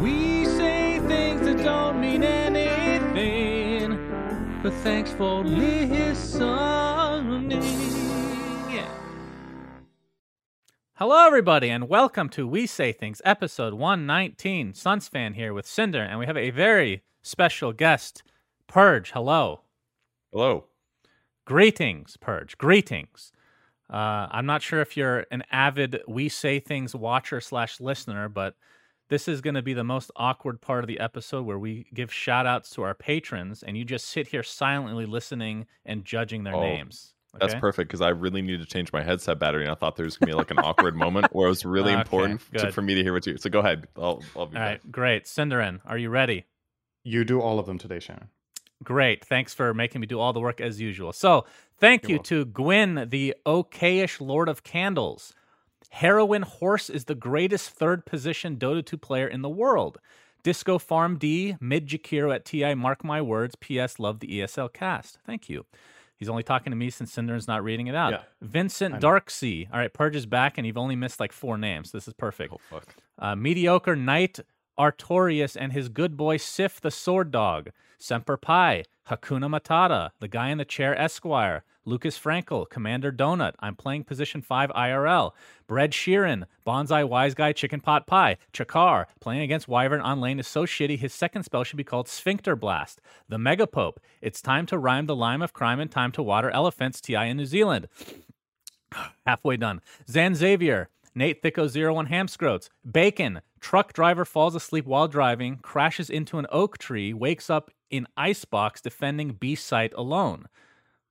We say things that don't mean anything, but thanks for listening. Hello, everybody, and welcome to We Say Things, episode 119. SUNSfan here with Cinder, and we have a very special guest, Purge. Hello. Hello. Greetings, Purge. Greetings. Uh, I'm not sure if you're an avid We Say Things watcher slash listener, but this is going to be the most awkward part of the episode where we give shout outs to our patrons and you just sit here silently listening and judging their Oh, names. That's perfect because I really need to change my headset battery, and I thought there was gonna be like an awkward moment where it was really Okay, important to, for me to hear what you. So go ahead. I'll, I'll be All back. right, great. Synderen, are you ready? You do all of them today, Shannon. Great. Thanks for making me do all the work as usual. So, thank You're you to Gwyn, the okayish Lord of Candles. Heroin Horse is the greatest third position Dota 2 player in the world. Disco Farm D, mid Jakiro at TI, mark my words. P.S. Love the ESL cast. Thank you. He's only talking to me since Synderen's not reading it out. Yeah. Vincent. Darksea. All right, Purge is back, and you've only missed like four names. This is perfect. Oh fuck. Uh, mediocre Knight Artorius and his good boy Sif the Sword Dog, Semper Pi, Hakuna Matata, the guy in the chair Esquire, Lucas Frankel, Commander Donut, I'm playing position 5 IRL, Bread Sheeran, Bonsai Wise Guy Chicken Pot Pie, Chakar, playing against Wyvern on lane is so shitty his second spell should be called Sphincter Blast, the Mega Pope, it's time to rhyme the lime of crime and time to water elephants, TI in New Zealand. Halfway done. Zan Xavier, Nate Thicko 01 Hamscroats, Bacon, truck driver falls asleep while driving, crashes into an oak tree, wakes up in icebox defending B site alone.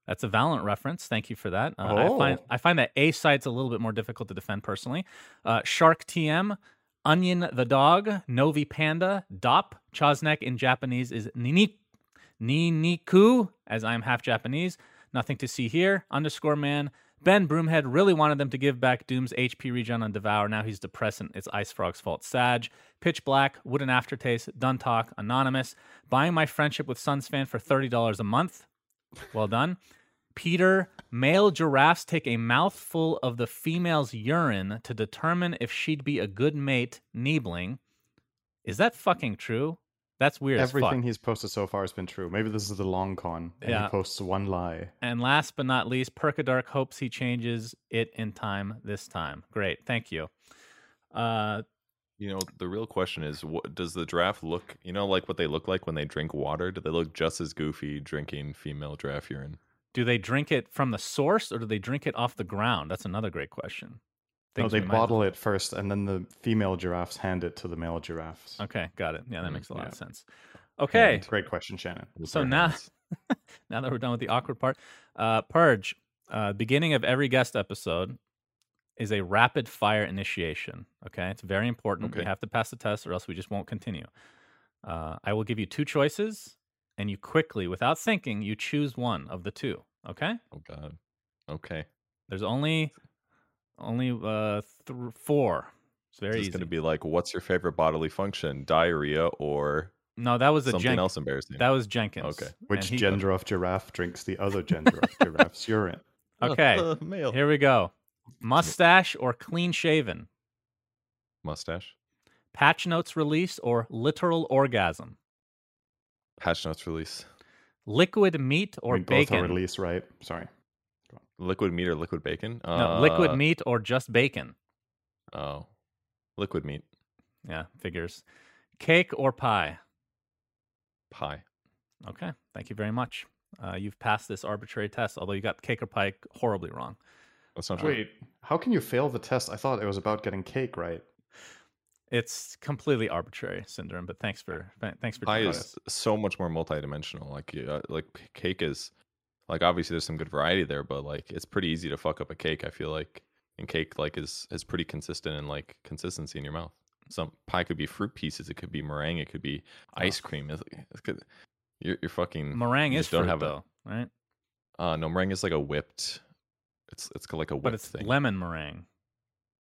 That's a Valorant reference. Thank you for that. Uh, I find Oh. I find that A site's a little bit more difficult to defend personally. Uh, Shark TM, Onion the dog, Novi Panda, Dop, Chosnek in Japanese is Nini Niniku, as I'm half Japanese. Nothing to see here. Underscore man. Ben Broomhead really wanted them to give back Doom's HP regen on Devour. Now he's depressed and it's IceFrog's fault. Sag. Pitch Black. Wooden Aftertaste. Done Talk. Anonymous. Buying my friendship with SUNSfan for $30 a month. Well done. Peter, male giraffes take a mouthful of the female's urine to determine if she'd be a good mate, Niebling. Is that fucking true? That's weird as Everything fuck. he's posted so far has been true. Maybe this is the long con, and Yeah. he posts one lie. And last but not least, Perkadark hopes he changes it in time this time. Great, thank you. Uh, You know, the real question is, what does the giraffe look? You know, like what they look like when they drink water? Do they look just as goofy drinking female giraffe urine? Do they drink it from the source or do they drink it off the ground? That's another great question. No, they we might- bottle it first, and then the female giraffes hand it to the male giraffes. Okay, got it. Yeah, that Mm, makes a lot yeah. of sense. Okay, Great question, Shannon. With So now- now that we're done with the awkward part, uh, Purge, uh, beginning of every guest episode is a rapid fire initiation. Okay, it's very important. We have to pass the test, or else we just won't continue. Uh, I will give you two choices, and you quickly, without thinking, you choose one of the two. Okay, oh god. Okay. there's only only uh, th- four. It's very Is easy. this going to be like, what's your favorite bodily function? Diarrhea or no, that was a something Jen- else embarrassing? That was Jenkins. Okay. Which he- gender of giraffe drinks the other gender of giraffe's urine? Okay, Uh, male. here we go. Mustache or clean shaven? Mustache. Patch notes release or literal orgasm? Patch notes release. Liquid meat or I mean, both are bacon? release, right? Sorry. Liquid meat or liquid bacon? No, liquid Uh, meat or just bacon? Oh, liquid meat Yeah, figures. Cake or pie? pie. Okay, thank you very much. Uh, you've passed this arbitrary test, although you got cake or pie horribly wrong. That's not true. Wait, how can you fail the test? I thought it was about getting cake right. It's completely arbitrary syndrome, but thanks for thanks for Pie is so much more multidimensional. Like, uh, like cake is, like obviously there's some good variety there, but like it's pretty easy to fuck up a cake. I feel like, and cake like is is pretty consistent in like consistency in your mouth. some pie could be fruit pieces, it could be meringue, it could be ice cream. It's, it's good. You're, you're fucking Meringue you is don't fruit, have a- though, right? Uh, no, meringue is like a whipped. It's it's like a whipped But it's thing. lemon meringue.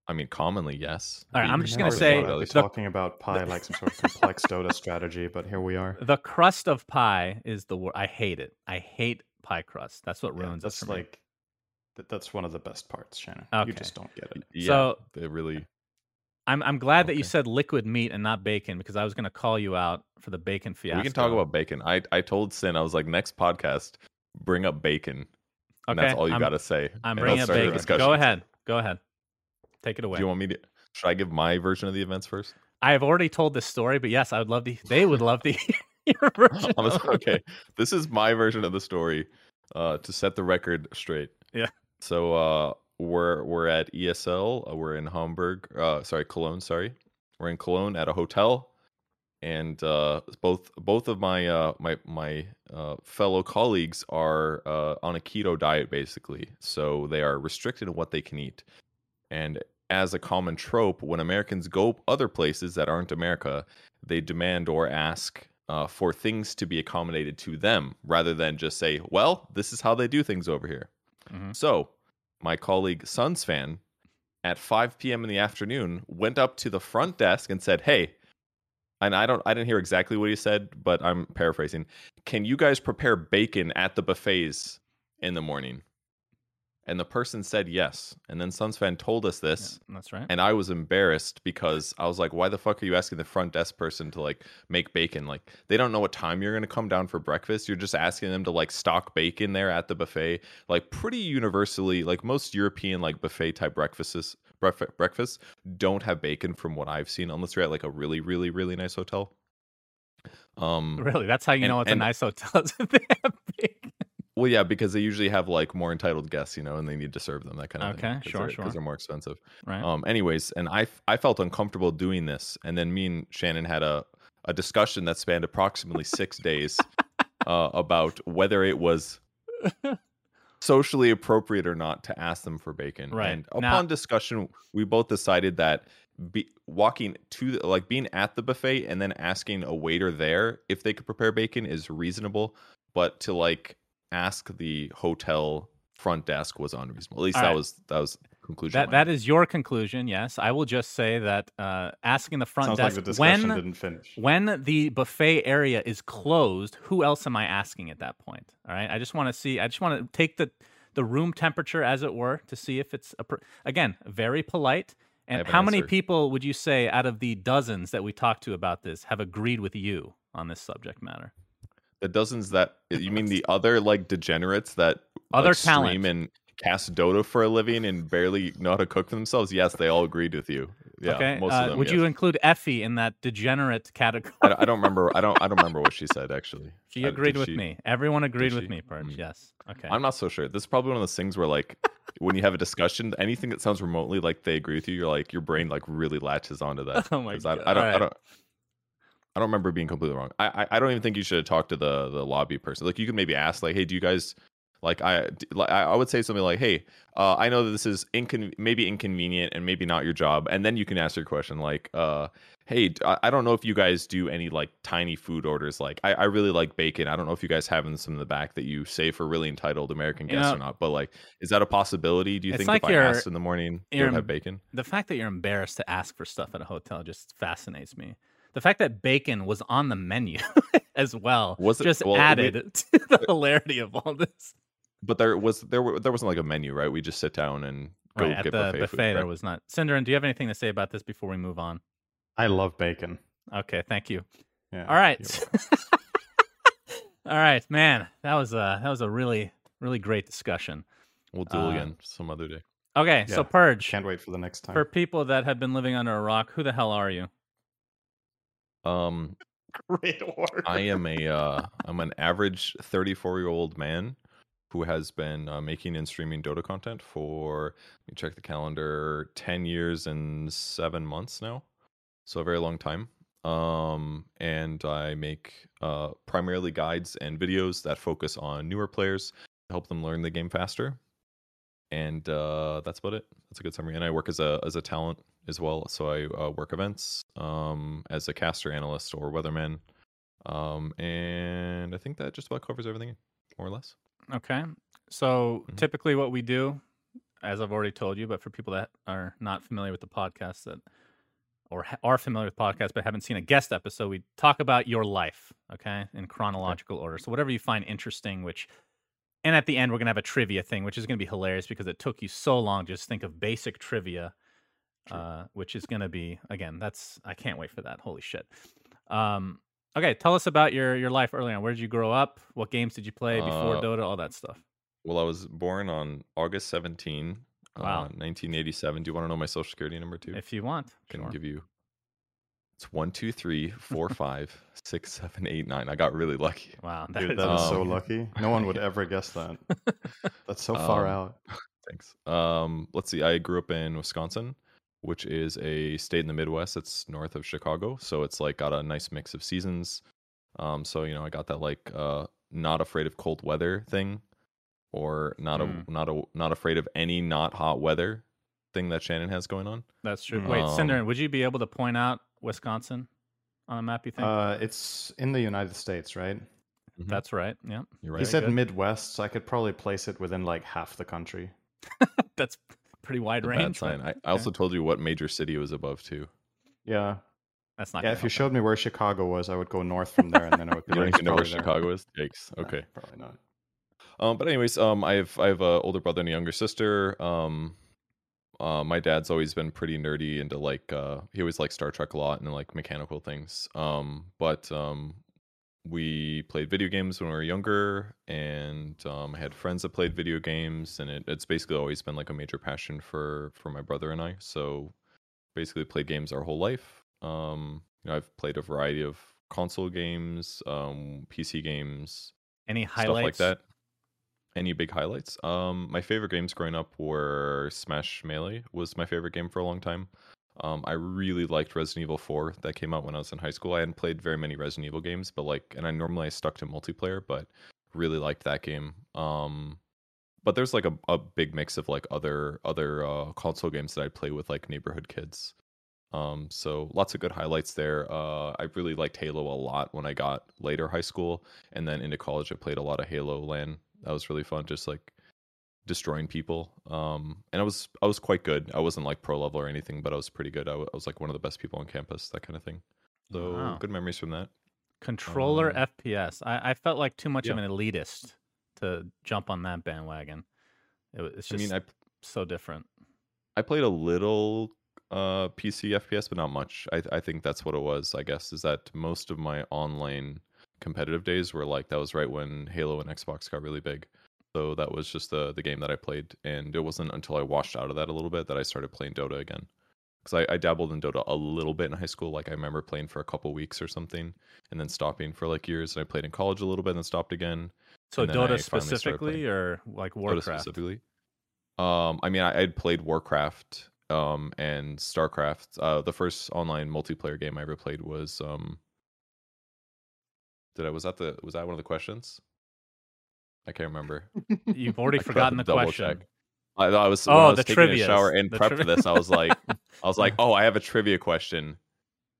I mean, commonly yes. All right, I'm just gonna say throw it We're at least. the- talking about pie like some sort of complex Dota strategy, but here we are. The crust of pie is the word. I hate it. I hate pie crust. That's what Yeah, ruins that's it for me. like that, that's one of the best parts, Shannon. Okay. You just don't get it. yeah, So- they really. Uh, I'm I'm glad that you said liquid meat and not bacon because I was going to call you out for the bacon fiasco. We can talk about bacon. I I told Sin I was like next podcast, bring up bacon. And that's all you got to say. I'm bringing up bacon. Go ahead. Go ahead. Take it away. Do you want me to? Should I give my version of the events first? I have already told this story, but yes, I would love to. They would love to hear your version. I was- of it. okay, this is my version of the story uh, to set the record straight. Yeah. So uh, we're we're at ESL. uh, We're in Hamburg. Uh, sorry, Cologne. Sorry, we're in Cologne at a hotel, and uh, both both of my uh, my my uh, fellow colleagues are uh, on a keto diet, basically. So they are restricted in what they can eat, and as a common trope, when Americans go other places that aren't America, they demand or ask uh, for things to be accommodated to them rather than just say, well, this is how they do things over here. Mhm. So, my colleague SUNSfan at 5 p.m. in the afternoon went up to the front desk and said, hey, and I don't I didn't hear exactly what he said, but I'm paraphrasing. Can you guys prepare bacon at the buffets in the morning? And the person said yes. And then SUNSfan told us this Yeah, that's right. and I was embarrassed because I was like, "Why the fuck are you asking the front desk person to like make bacon? Like, they don't know what time you're gonna come down for breakfast. You're just asking them to like stock bacon there at the buffet. Like, pretty universally, like most European like buffet type breakfasts, breakfast breakfasts don't have bacon from what I've seen, unless you're at like a really, really, really nice hotel. Um, really, that's how you and- know it's and- a nice hotel. is if they have bacon. Well, yeah, because they usually have like more entitled guests, you know, and they need to serve them that kind of thing. Okay, sure, they're- sure. Because they're more expensive. Right. Um. Anyways, and I I felt uncomfortable doing this, and then me and Shannon had a a discussion that spanned approximately six days uh, about whether it was socially appropriate or not to ask them for bacon. Right. And Now- upon discussion, we both decided that be, walking to the, like being at the buffet and then asking a waiter there if they could prepare bacon is reasonable, but to like ask the hotel front desk was unreasonable. At least All that right. was that was conclusion. That that is your conclusion. Yes, I will just say that uh, asking the front Sounds like desk the discussion when didn't finish. when the buffet area is closed, who else am I asking at that point? All right, I just want to see. I just want to take the the room temperature, as it were, to see if it's appro- again very polite. And have an how many answer. people would you say out of the dozens that we talked to about this have agreed with you on this subject matter? The dozens that you mean the other like degenerates that Other like, stream and cast Dota for a living and barely know how to cook for themselves. Yes, they all agreed with you. Yeah, okay, most uh, of them. would yes. you include Effie in that degenerate category? I, don't- I don't remember. I don't. I don't remember what she said actually. She agreed did with she- me. Everyone agreed with she? me, Purge. Mm. Yes. Okay. I'm not so sure. This is probably one of those things where like when you have a discussion, anything that sounds remotely like they agree with you, you're like your brain like really latches onto that. Oh my 'Cause I, God. I don't. I don't. I don't remember being completely wrong. I, I I don't even think you should have talked to the the lobby person. Like you could maybe ask like, hey, do you guys like I like I would say something like, hey, uh, I know that this is incon- maybe inconvenient and maybe not your job, and then you can ask your question like, uh, hey, I don't know if you guys do any like tiny food orders. Like I, I really like bacon. I don't know if you guys have some in the back that you save for really entitled American You guests know, or not. But like, is that a possibility? Do you think like if I asked in the morning, would have bacon? the fact that you're embarrassed to ask for stuff at a hotel just fascinates me. The fact that bacon was on the menu as well Was it- just well, we- added to the hilarity of all this. But there was there were there wasn't like a menu, right? We just sit down and go Right, at get the buffet, buffet, food, there was not. Synderen, do you have anything to say about this before we move on? I love bacon. Okay, thank you. Yeah. all right. all right, man. That was a that was a really really great discussion. We'll do Uh, it again some other day. Okay, so Purge. Can't wait for the next time. For people that have been living under a rock, who the hell are you? Um, Great order. I am a uh, I'm an average 34 year old man who has been uh, making and streaming Dota content for let me check the calendar 10 years and seven months now, so a very long time. Um, and I make uh, primarily guides and videos that focus on newer players to help them learn the game faster. And uh, that's about it. That's a good summary. And I work as a as a talent as well. So I uh, work events um, as a caster analyst or weatherman, um, and I think that just about covers everything, more or less. Okay. So Mhm. typically, what we do, as I've already told you, but for people that are not familiar with the podcast that or ha- are familiar with podcasts but haven't seen a guest episode, we talk about your life, okay, in chronological order. So whatever you find interesting, which and at the end we're gonna have a trivia thing, which is gonna be hilarious because it took you so long to just think of basic trivia, uh, which is gonna be again. That's I can't wait for that. Holy shit. Um, okay, tell us about your your life early on. Where did you grow up? What games did you play before Uh, Dota? All that stuff. Well, I was born on August 17, Wow. uh, 1987. Do you want to know my social security number too? If you want, can sure. give you. It's one two three four five six seven eight nine. I got really lucky. Wow, that Dude, is that is so Um, lucky. No one would ever guess that. That's so far Um, out. Thanks. Um, let's see. I grew up in Wisconsin, which is a state in the Midwest. It's north of Chicago, so it's like got a nice mix of seasons. Um, so you know, I got that like uh, not afraid of cold weather thing, or not Mm. a not a not afraid of any not hot weather thing that Shannon has going on. That's true. Mm. Wait, Um, Cinder, would you be able to point out Wisconsin on a map? You think? Uh, it's in the United States, right? Mhm. That's right. Yeah, You're right. He said good. Midwest, so I could probably place it within like half the country. that's pretty wide The bad range. but sign. I. I also told you what major city it was above too. Yeah. that's not. Yeah, if you help showed me where Chicago was, I would go north from there, and then I would. You be don't like, even know where "It's Chicago is. Yikes. Okay. Nah, probably not. Um, but anyways, um, I have I have a older brother and a younger sister. Um, uh, my dad's always been pretty nerdy into like uh, he always liked Star Trek a lot and like mechanical things. Um, but um, we played video games when we were younger, and um, I had friends that played video games, and it, it's basically always been like a major passion for for my brother and I. So basically, played games our whole life. Um, you know, I've played a variety of console games, um, PC games, Any stuff like highlights? that. Any big highlights? Um, my favorite games growing up were Smash Melee was my favorite game for a long time. Um, I really liked Resident Evil 4 that came out when I was in high school. I hadn't played very many Resident Evil games, but like, and I normally I stuck to multiplayer, but really liked that game. Um, but there's like a, a big mix of like other other uh, console games that I play with like neighborhood kids. Um, so lots of good highlights there. Uh, I really liked Halo a lot when I got later high school, and then into college. I played a lot of Halo LAN. That was really fun, just like destroying people. Um, and I was I was quite good. I wasn't like pro level or anything, but I was pretty good. I, was like one of the best people on campus, that kind of thing. So Wow. good memories from that. Controller Um, FPS. I, I felt like too much of an elitist to jump on that bandwagon. It, it's I just mean, I so different. I played a little uh PC FPS, but not much. I I think that's what it was. I guess is that most of my online competitive days were like that was right when Halo and Xbox got really big. So that was just the the game that I played, and it wasn't until I washed out of that a little bit that I started playing Dota again. Because I, I dabbled in Dota a little bit in high school. Like I remember playing for a couple weeks or something, and then stopping for like years. And I played in college a little bit, and then stopped again. So Dota specifically, or like Dota Warcraft? specifically. Um, I mean, I had played Warcraft, um, and Starcraft. Uh, the first online multiplayer game I ever played was um. Did I was that the was that one of the questions? I can't remember. You've already I forgotten the question. check. I, I was Oh, I was the taking trivias. a shower and The prep tri- for this. I was like, I was like, oh, I have a trivia question,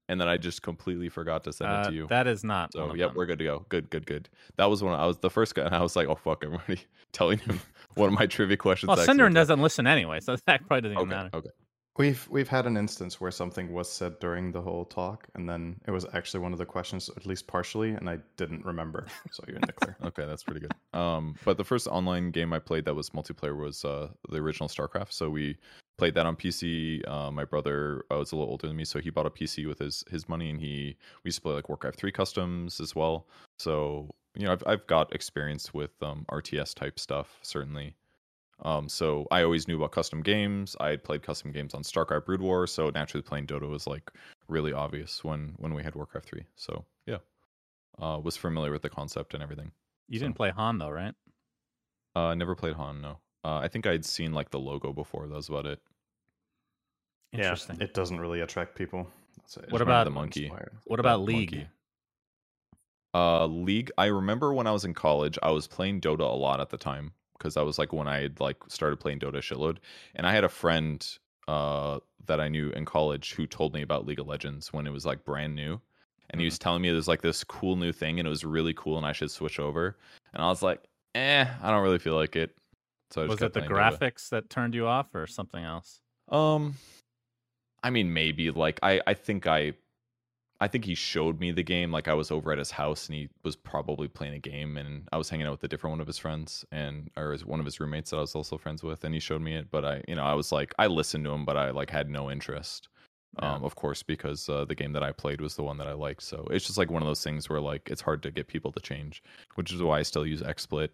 and then I just completely forgot to send it Uh, to you. that is not. So yep, them. we're good to go. Good, good, good. That was when I was the first guy, and I was like, "Oh fuck!" I'm already telling him one of my trivia questions. Well, Synderen doesn't listen anyway, so that probably doesn't even Okay, matter. okay. We've we've had an instance where something was said during the whole talk, and then it was actually one of the questions, at least partially, and I didn't remember. So you're in the clear. Okay, that's pretty good. Um, but the first online game I played that was multiplayer was uh, the original StarCraft. So we played that on PC. Uh, my brother uh, was a little older than me, so he bought a PC with his his money, and he we used to play like Warcraft three customs as well. So you know, I've I've got experience with um, RTS type stuff certainly. Um, so I always knew about custom games. I had played custom games on StarCraft Brood War, so naturally playing Dota was like really obvious when when we had Warcraft three. So yeah, uh, was familiar with the concept and everything. You So- didn't play HoN though, right? Uh, never played HoN. No. Uh, I think I'd seen like the logo before. That was about it. Interesting. Yeah, it doesn't really attract people. That's it. What about- the monkey? inspired. what about League? monkey. Uh, League. I remember when I was in college, I was playing Dota a lot at the time because that was like when I had like started playing Dota shitload, and I had a friend uh, that I knew in college who told me about League of Legends when it was like brand new, and he was telling me there's like this cool new thing and it was really cool and I should switch over, and I was like, eh, I don't really feel like it. So I just Was it the playing Dota. graphics that turned you off, or something else? Um, I mean, maybe like I I think I, I think he showed me the game. Like I was over at his house and he was probably playing a game, and I was hanging out with a different one of his friends and or his, one of his roommates that I was also friends with, and he showed me it. But I, you know, I was like, I listened to him, but I like had no interest. Yeah. Um, of course, because uh, the game that I played was the one that I liked. So it's just like one of those things where like it's hard to get people to change, which is why I still use XSplit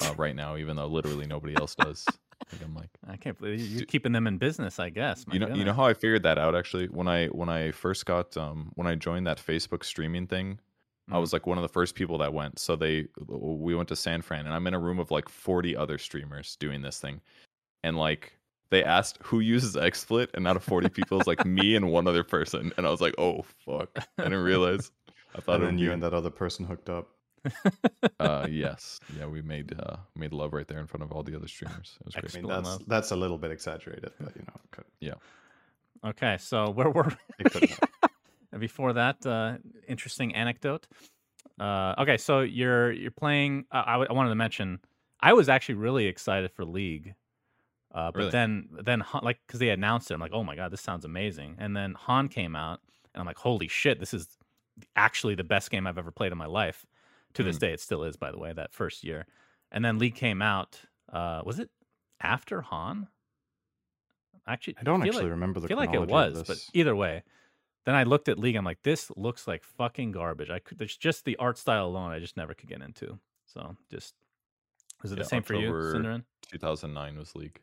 uh, right now, even though literally nobody else does. Like, I'm like. I can't believe you- you're keeping them in business. I guess. My you know you know how I figured that out actually when I when I first got um when I joined that Facebook streaming thing I Mhm. was like one of the first people that went so they we went to San Fran and I'm in a room of like 40 other streamers doing this thing and like they asked who uses XSplit and out of 40 people it's like me and one other person and I was like oh fuck I didn't realize I thought and then you and that other person hooked up. Uh yes yeah we made uh made love right there in front of all the other streamers it was I mean, that's that's a little bit exaggerated, but you know, it could, Okay, so where were it could have. And before that, uh, interesting anecdote. Uh, okay, so you're you're playing. Uh, I, w- I wanted to mention. I was actually really excited for League, uh, but Really? then then HoN- like because they announced it, I'm like, oh my god, this sounds amazing. And then HoN came out, and I'm like, holy shit, this is actually the best game I've ever played in my life. To this Mm. day, it still is, by the way. That first year, and then League came out. Uh, was it after HoN? Actually, I don't feel actually like- remember the feel like it was, but either way. Then I looked at League. I'm like, this looks like fucking garbage. I could. There's just the art style alone. I just never could get into. So just was it Yeah, the same for you, Synderen? 2009 was league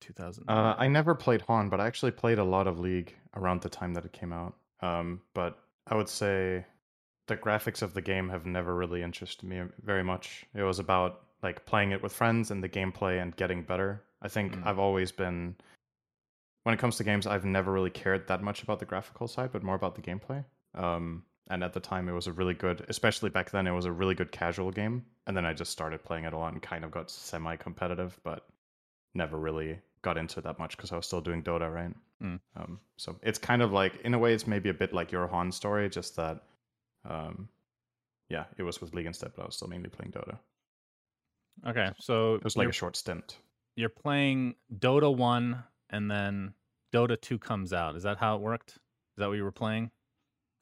2000. Uh, I never played HoN, but I actually played a lot of League around the time that it came out. Um, but I would say the graphics of the game have never really interested me very much. It was about like playing it with friends and the gameplay and getting better. I think Mm. I've always been when it comes to games, I've never really cared that much about the graphical side, but more about the gameplay. Um, and at the time, it was a really good, especially back then, it was a really good casual game. And then I just started playing it a lot and kind of got semi-competitive, but never really got into it that much because I was still doing Dota, right? Mm. Um, so it's kind of like, in a way, it's maybe a bit like your HoN story, just that, um, yeah, it was with League instead, but I was still mainly playing Dota. okay, so It was like a short stint. you're playing Dota one, and then Dota two comes out. Is that how it worked? Is that what you were playing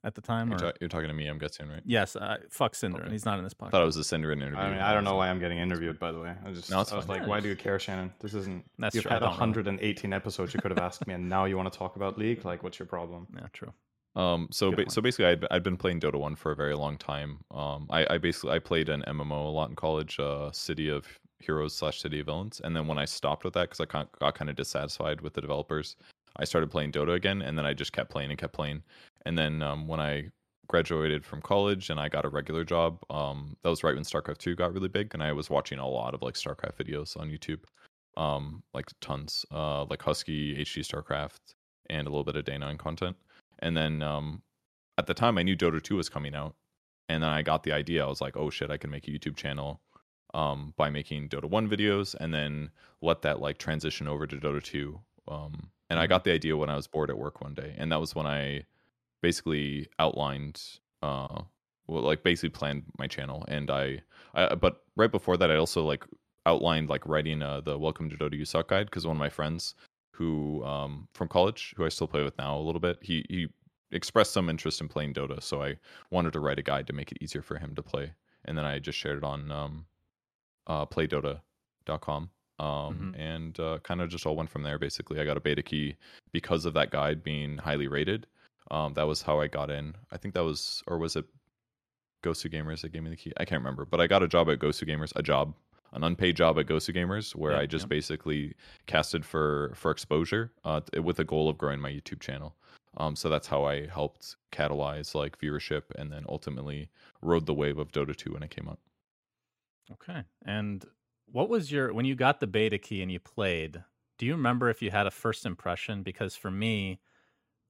at the time? you're, Or? ta- you're talking to me I'm guessing right yes. Uh, fuck Synderen. Okay. He's not in this I podcast. thought it was a Synderen interview I mean, I don't know why I'm getting interviewed. By the way, I just No, I was fine. like, Yeah, why do you care, Shannon? This isn't. That's You've true, I had don't 118 episodes. You could have asked me, and now you want to talk about League? Like, what's your problem? yeah, true. Um, so ba- so basically, I'd, I'd been playing Dota one for a very long time. Um, I, I basically I played an MMO a lot in college, uh, City of Heroes slash City of Villains, and then when I stopped with that because I got, got kind of dissatisfied with the developers, I started playing Dota again, and then I just kept playing and kept playing. And then um, when I graduated from college and I got a regular job, um, that was right when StarCraft two got really big, and I was watching a lot of like StarCraft videos on YouTube, um, like tons, uh, like Husky HD StarCraft and a little bit of Day nine content. And then um, at the time, I knew Dota 2 was coming out. And then I got the idea. I was like, oh shit, I can make a YouTube channel um, by making Dota 1 videos and then let that like transition over to Dota 2. Um, and I got the idea when I was bored at work one day. And that was when I basically outlined, uh, well, like basically planned my channel. And I, I but right before that, I also like outlined like writing uh, the Welcome to Dota You Suck guide because one of my friends who um, from college, who I still play with now a little bit, he he expressed some interest in playing Dota, so I wanted to write a guide to make it easier for him to play, and then I just shared it on um, uh, playdota.com. Um, and uh, kind of just all went from there. Basically, I got a beta key because of that guide being highly rated. Um, that was how I got in. I think that was, or was it Gosu Gamers that gave me the key? I can't remember, but I got a job at Gosu Gamers, a job, an unpaid job at Gosu Gamers, where Yeah, I just yeah. basically casted for for exposure, uh, with a goal of growing my YouTube channel. Um, so that's how I helped catalyze like viewership, and then ultimately rode the wave of Dota 2 when it came out. Okay. And what was your when you got the beta key and you played? Do you remember if you had a first impression? Because for me,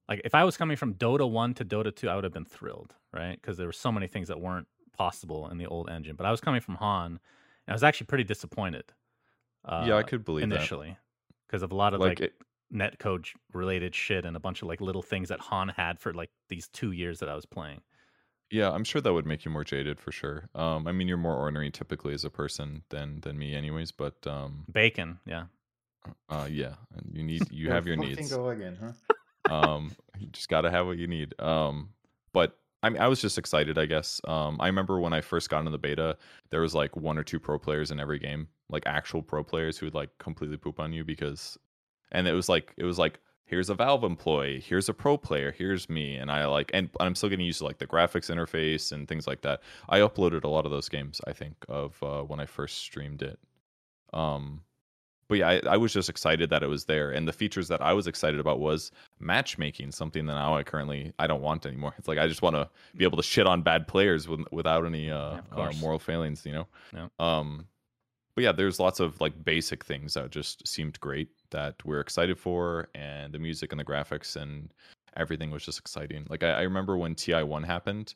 like if I was coming from Dota 1 to Dota 2, I would have been thrilled, right? Because there were so many things that weren't possible in the old engine. But I was coming from HoN, I was actually pretty disappointed. Uh, yeah, I could believe initially because of a lot of Like, like it, netcode related shit and a bunch of like little things that HoN had for like these two years that I was playing. yeah, I'm sure that would make you more jaded for sure. Um, I mean, you're more ornery typically as a person than than me, anyways. But um, Bacon, yeah. uh, yeah, and you need you have your needs. Go again, huh? um you just got to have what you need um but I mean, I was just excited, I guess. Um, I remember when I first got into the beta, there was like one or two pro players in every game, like actual pro players who would like completely poop on you because, and it was like it was like here's a Valve employee, here's a pro player, here's me, and I like, and I'm still getting used to like the graphics interface and things like that. I uploaded a lot of those games, I think, of uh, when I first streamed it. Um, but yeah, I, I was just excited that it was there, and the features that I was excited about was matchmaking, something that now I currently I don't want anymore. It's like I just want to be able to shit on bad players with, without any uh, of uh, moral failings, you know. Yeah. Um, but yeah, there's lots of like basic things that just seemed great that we're excited for, and the music and the graphics and everything was just exciting. Like I, I remember when TI one happened,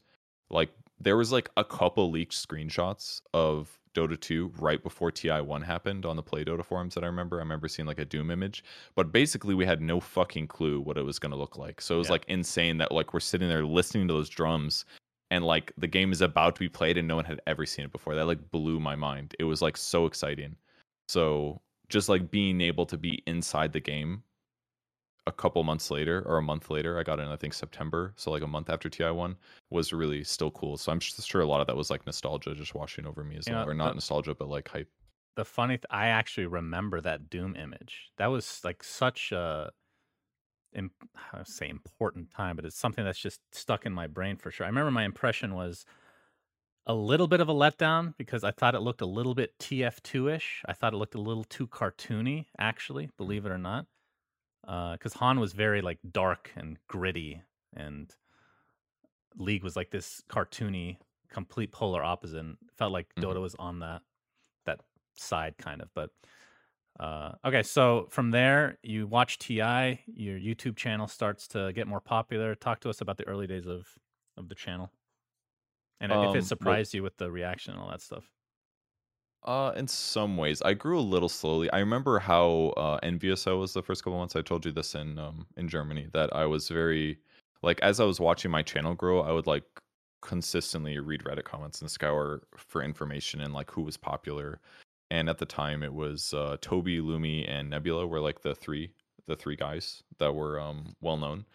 like there was like a couple leaked screenshots of Dota 2 right before TI 1 happened on the Play Dota forums that I remember. I remember seeing like a Doom image, but basically we had no fucking clue what it was going to look like. So it was Yeah. like insane that like we're sitting there listening to those drums and like the game is about to be played and no one had ever seen it before. That like blew my mind. It was like so exciting. So just like being able to be inside the game a couple months later or a month later, I got in I think September, so like a month after TI one was really still cool. So I'm sure a lot of that was like nostalgia just washing over me as You well, know, or not the- nostalgia, but like hype. The funny, th- I actually remember that Doom image. That was like such a, im- I would say important time, but it's something that's just stuck in my brain for sure. I remember my impression was a little bit of a letdown because I thought it looked a little bit TF2 ish. I thought it looked a little too cartoony, actually, mm. believe it or not. Because Han was very like dark and gritty, and League was like this cartoony, complete polar opposite. And felt like Mhm. Dota was on that that side kind of. But uh, okay, so from there, you watch TI. Your YouTube channel starts to get more popular. Talk to us about the early days of of the channel, and if Um, well- it surprised you with the reaction and all that stuff. Uh, in some ways, I grew a little slowly. I remember how uh, envious I was the first couple months. I told you this in um in Germany that I was very like as I was watching my channel grow, I would like consistently read Reddit comments and scour for information and like who was popular. And at the time, it was uh, Toby, Lumi, and Nebula were like the three the three guys that were um well known.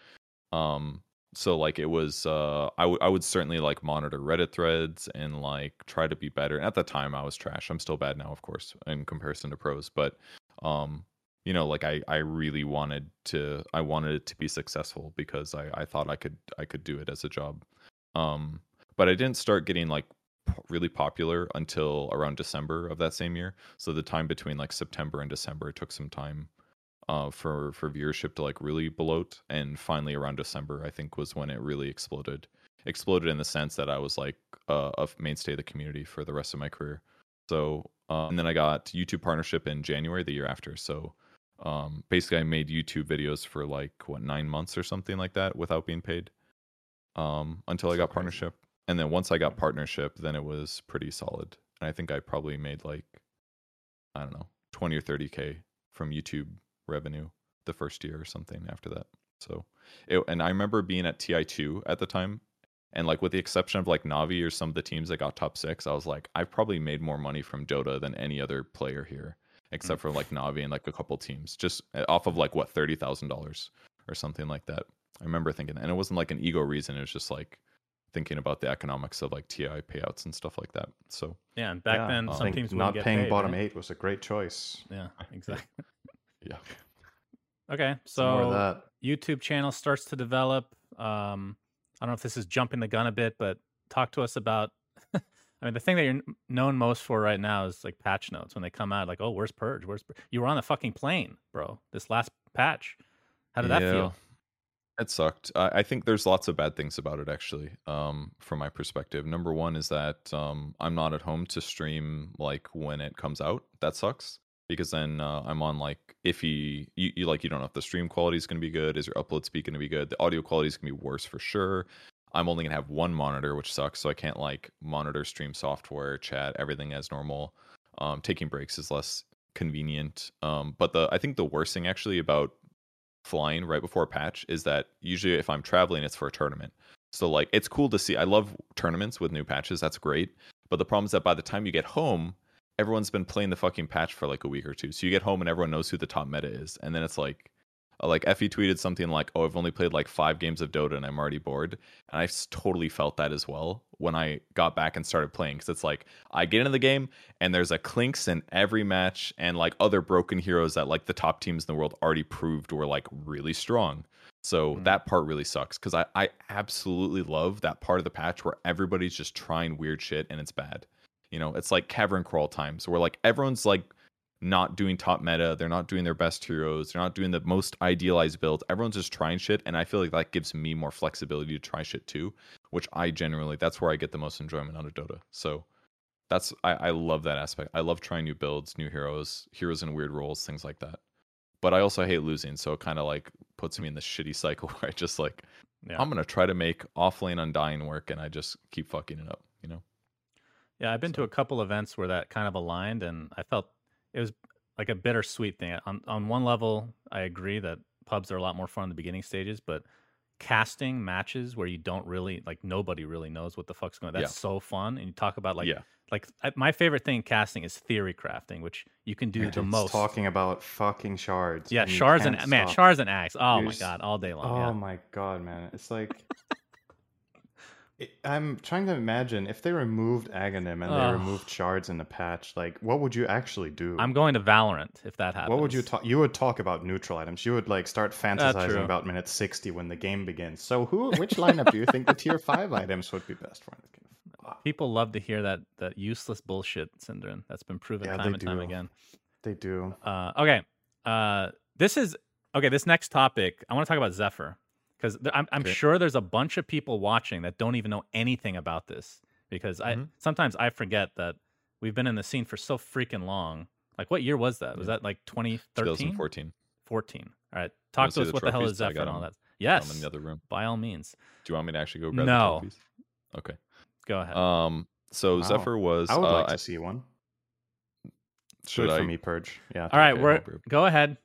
Um, so like it was uh I would I would certainly like monitor Reddit threads and like try to be better. And at the time I was trash. I'm still bad now, of course, in comparison to pros. But um, you know, like I I really wanted to I wanted it to be successful because I I thought I could I could do it as a job. Um, but I didn't start getting like really popular until around December of that same year. So the time between like September and December, took some time uh, for for viewership to like really bloat, and finally around December, I think was when it really exploded. Exploded in the sense that I was like uh, a mainstay of the community for the rest of my career. So uh, and then I got YouTube partnership in January the year after. So um, basically, I made YouTube videos for like what nine months or something like that without being paid um, until I got crazy. partnership. And then once I got partnership, then it was pretty solid. And I think I probably made like I don't know, 20 or 30k from YouTube revenue the first year or something after that. So, it, and I remember being at TI2 at the time and like with the exception of like Navi or some of the teams that got top 6, I was like I've probably made more money from Dota than any other player here except for like Navi and like a couple teams just uh, off of like what $30,000 or something like that. I remember thinking and it wasn't like an ego reason, it was just like thinking about the economics of like TI payouts and stuff like that. So, Yeah, and back Yeah, then I some teams not wouldn't get paying paid, bottom right? eight was a great choice. Yeah, exactly. Yeah. Okay, Some more of so. YouTube channel starts to develop. Um, I don't know if this is jumping the gun a bit, but talk to us about. I mean, the thing that you're known most for right now is like patch notes when they come out. Like, oh, where's Purge? Where's Pur-" you were on the fucking plane, bro? This last patch. How did that feel? It sucked. I, I think there's lots of bad things about it, actually, um, from my perspective. Number one is that um, I'm not at home to stream like when it comes out. That sucks because then uh, I'm on like iffy. You, you like you don't know if the stream quality is going to be good. Is your upload speed going to be good? The audio quality is going to be worse for sure. I'm only going to have one monitor, which sucks. So I can't like monitor stream software, chat, everything as normal. Um, taking breaks is less convenient. Um, but the I think the worst thing actually about flying right before a patch is that usually if I'm traveling, it's for a tournament. So like it's cool to see. I love tournaments with new patches. That's great. But the problem is that by the time you get home, everyone's been playing the fucking patch for like a week or two. So you get home and everyone knows who the top meta is, and then it's like uh, like Effie tweeted something like, "Oh, I've only played like five games of Dota and I'm already bored." And I totally felt that as well when I got back and started playing because it's like I get into the game and there's a Clinkz in every match and like other broken heroes that like the top teams in the world already proved were like really strong. So mm-hmm. that part really sucks because I I absolutely love that part of the patch where everybody's just trying weird shit and it's bad. You know, it's like cavern crawl times where like everyone's like not doing top meta. They're not doing their best heroes. They're not doing the most idealized builds. Everyone's just trying shit, and I feel like that gives me more flexibility to try shit too, which I generally that's where I get the most enjoyment out of Dota. So that's I, I love that aspect. I love trying new builds, new heroes, heroes in weird roles, things like that. But I also hate losing, so it kind of like puts me in this shitty cycle where I just like yeah. I'm gonna try to make offlane undying work, and I just keep fucking it up, you know. Yeah, I've been so. to a couple events where that kind of aligned, and I felt it was like a bittersweet thing. On on one level, I agree that pubs are a lot more fun in the beginning stages, but casting matches where you don't really like nobody really knows what the fuck's going. On. That's yeah. so fun, and you talk about like yeah. like my favorite thing in casting is theory crafting, which you can do the most. Talking about fucking shards. Yeah, shards and stop. man, shards and axe. Oh You're my god, all day long. Oh yeah. my god, man, it's like I'm trying to imagine if they removed Aghanim and they removed shards in the patch, like what would you actually do? I'm going to Valorant if that happens. What would you talk? You would talk about neutral items. You would like start fantasizing about minute 60 when the game begins. So who, which lineup do you think the tier five items would be best for? People love to hear that that useless bullshit, Synderen. That's been proven yeah, time and do. time again. They do. Uh, okay. Uh, this is okay. This next topic, I want to talk about Zephyr because I'm, I'm okay. sure there's a bunch of people watching that don't even know anything about this because mm-hmm. I sometimes I forget that we've been in the scene for so freaking long. Like, what year was that? Was that like 2013? 2014. 14. All right. Talk to us what the hell is Zephyr and all that. Yes. I'm in the other room. By all means. Do you want me to actually go grab no. the trophies? Okay. Go ahead. Um. So wow. Zephyr was. I would uh, like to see one. Should Good I? for me, Purge. Yeah. All right. Okay, we're go ahead.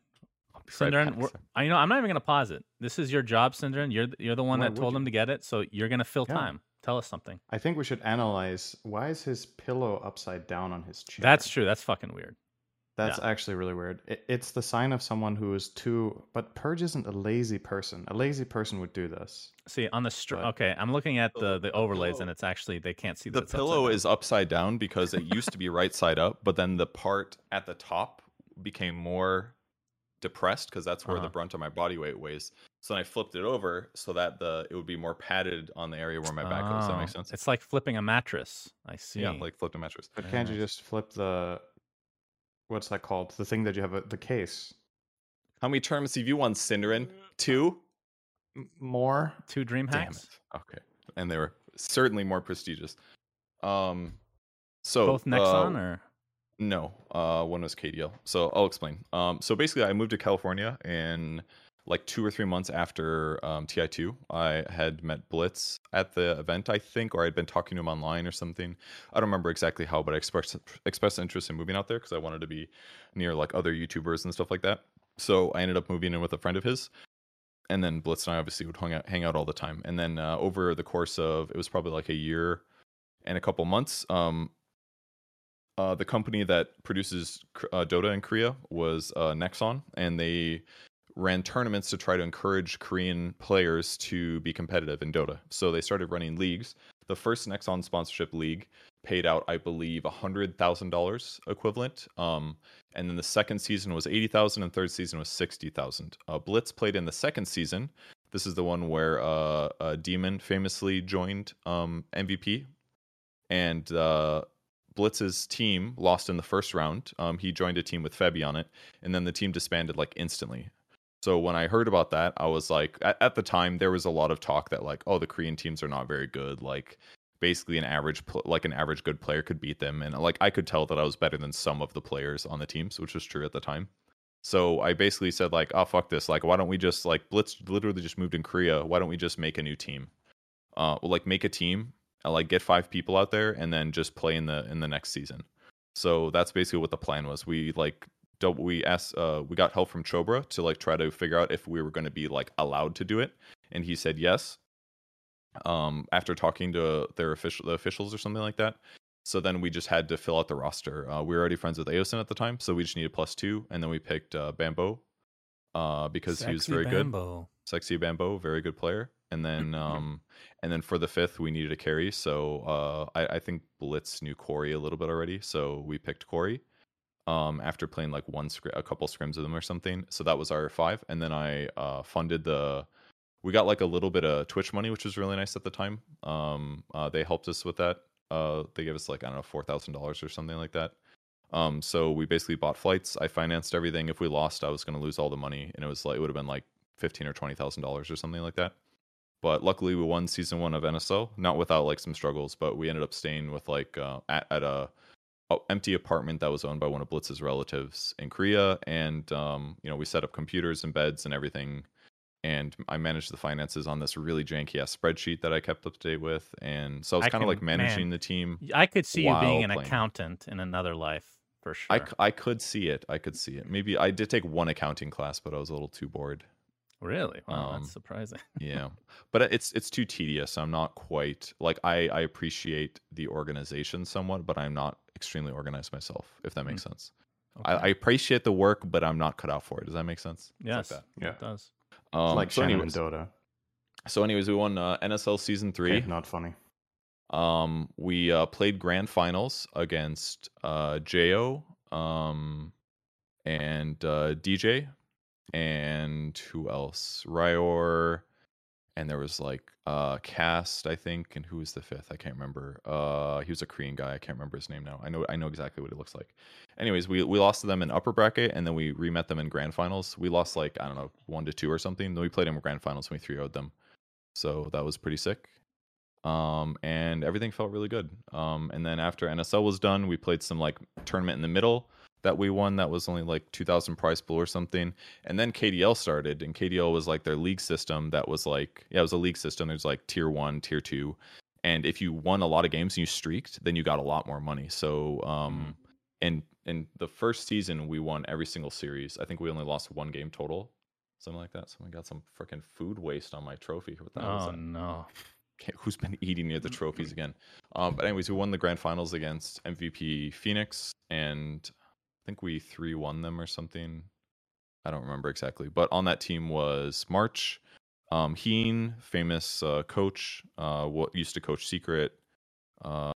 Synderen, right you know, I'm not even going to pause it. This is your job, Synderen. You're you're the one why that told you? him to get it, so you're going to fill yeah. time. Tell us something. I think we should analyze why is his pillow upside down on his chair. That's true. That's fucking weird. That's yeah. actually really weird. It, it's the sign of someone who is too. But Purge isn't a lazy person. A lazy person would do this. See on the str- but... okay, I'm looking at the the overlays, and it's actually they can't see the pillow upside is upside down because it used to be right side up, but then the part at the top became more depressed because that's where uh-huh. the brunt of my body weight weighs. So then I flipped it over so that the it would be more padded on the area where my back oh, Does that make sense? It's like flipping a mattress. I see. Yeah, like flipped a mattress. But can't you just flip the what's that called? The thing that you have a, the case. How many terms have you won, Synderen? Two? more? Two dream hacks? Okay. And they were certainly more prestigious. Um so both Nexon uh, or no, uh, one was KDL. So I'll explain. Um, so basically, I moved to California in like two or three months after um, TI2. I had met Blitz at the event, I think, or I'd been talking to him online or something. I don't remember exactly how, but I expressed expressed interest in moving out there because I wanted to be near like other YouTubers and stuff like that. So I ended up moving in with a friend of his. And then Blitz and I obviously would hang out, hang out all the time. And then uh, over the course of it was probably like a year and a couple months, um, uh, the company that produces uh, Dota in Korea was uh, Nexon, and they ran tournaments to try to encourage Korean players to be competitive in Dota. So they started running leagues. The first Nexon sponsorship league paid out, I believe, hundred thousand dollars equivalent. Um, and then the second season was eighty thousand, and third season was sixty thousand. Uh, Blitz played in the second season. This is the one where uh, uh, Demon famously joined um, MVP, and uh, Blitz's team lost in the first round. Um, he joined a team with Febby on it, and then the team disbanded like instantly. So when I heard about that, I was like, at, at, the time there was a lot of talk that like, oh, the Korean teams are not very good. Like, basically an average, like an average good player could beat them, and like I could tell that I was better than some of the players on the teams, which was true at the time. So I basically said like, oh fuck this, like why don't we just like Blitz literally just moved in Korea, why don't we just make a new team? Uh, well, like make a team like get five people out there and then just play in the in the next season. So that's basically what the plan was. We like we asked uh we got help from Chobra to like try to figure out if we were going to be like allowed to do it and he said yes. Um after talking to their official the officials or something like that. So then we just had to fill out the roster. Uh, we were already friends with Aosin at the time, so we just needed plus two, and then we picked uh, Bamboe uh, because he was Sexy very good. Sexy Bamboe, very good player. And then um and then for the fifth we needed a carry. So uh I, I think Blitz knew Corey a little bit already. So we picked Corey. Um after playing like one scr- a couple scrims with him or something. So that was our five. And then I uh funded the we got like a little bit of Twitch money, which was really nice at the time. Um uh they helped us with that. Uh they gave us like I don't know, four thousand dollars or something like that. Um, so we basically bought flights. I financed everything. If we lost, I was going to lose all the money, and it was like it would have been like fifteen or twenty thousand dollars or something like that. But luckily, we won season one of NSL, not without like some struggles. But we ended up staying with like uh, at, at a, a empty apartment that was owned by one of Blitz's relatives in Korea, and um, you know we set up computers and beds and everything. And I managed the finances on this really janky ass spreadsheet that I kept up to date with, and so I was kind of like managing man, the team. I could see you being an playing. accountant in another life for sure. I could see it. I could see it. Maybe I did take one accounting class, but I was a little too bored. Really? Wow, um, that's surprising. Yeah, but it's it's too tedious. I'm not quite like I I appreciate the organization somewhat, but I'm not extremely organized myself. If that makes sense. I, I appreciate the work, but I'm not cut out for it. Does that make sense? It's like that. Yeah. it does. Um, like so Shannon anyways, and Dota. so anyways, we won uh, NSL season three. Okay, not funny. Um, we uh, played grand finals against uh, Jo um, and uh, DJ, and who else? Ryor, and there was like uh, Cast, I think, and who was the fifth? I can't remember. Uh, he was a Korean guy. I can't remember his name now. I know I know exactly what he looks like. Anyways, we we lost to them in upper bracket, and then we remet them in grand finals. We lost like I don't know one to two or something. Then we played in grand finals, and we three 0 them. So that was pretty sick um, and everything felt really good. Um, and then after NSL was done, we played some like tournament in the middle that we won. That was only like two thousand prize pool or something. And then KDL started, and KDL was like their league system that was like yeah, it was a league system. There's like tier one, tier two, and if you won a lot of games and you streaked, then you got a lot more money. So um, and in the first season, we won every single series. I think we only lost one game total. Something like that. So Someone got some freaking food waste on my trophy. What the hell Oh no. can't- who's been eating near the trophies again. Um, but anyways, we won the grand finals against MVP Phoenix, and I think we three won them or something. I don't remember exactly, but on that team was March, um, Heen, famous uh, coach, uh, what used to coach Secret, uh,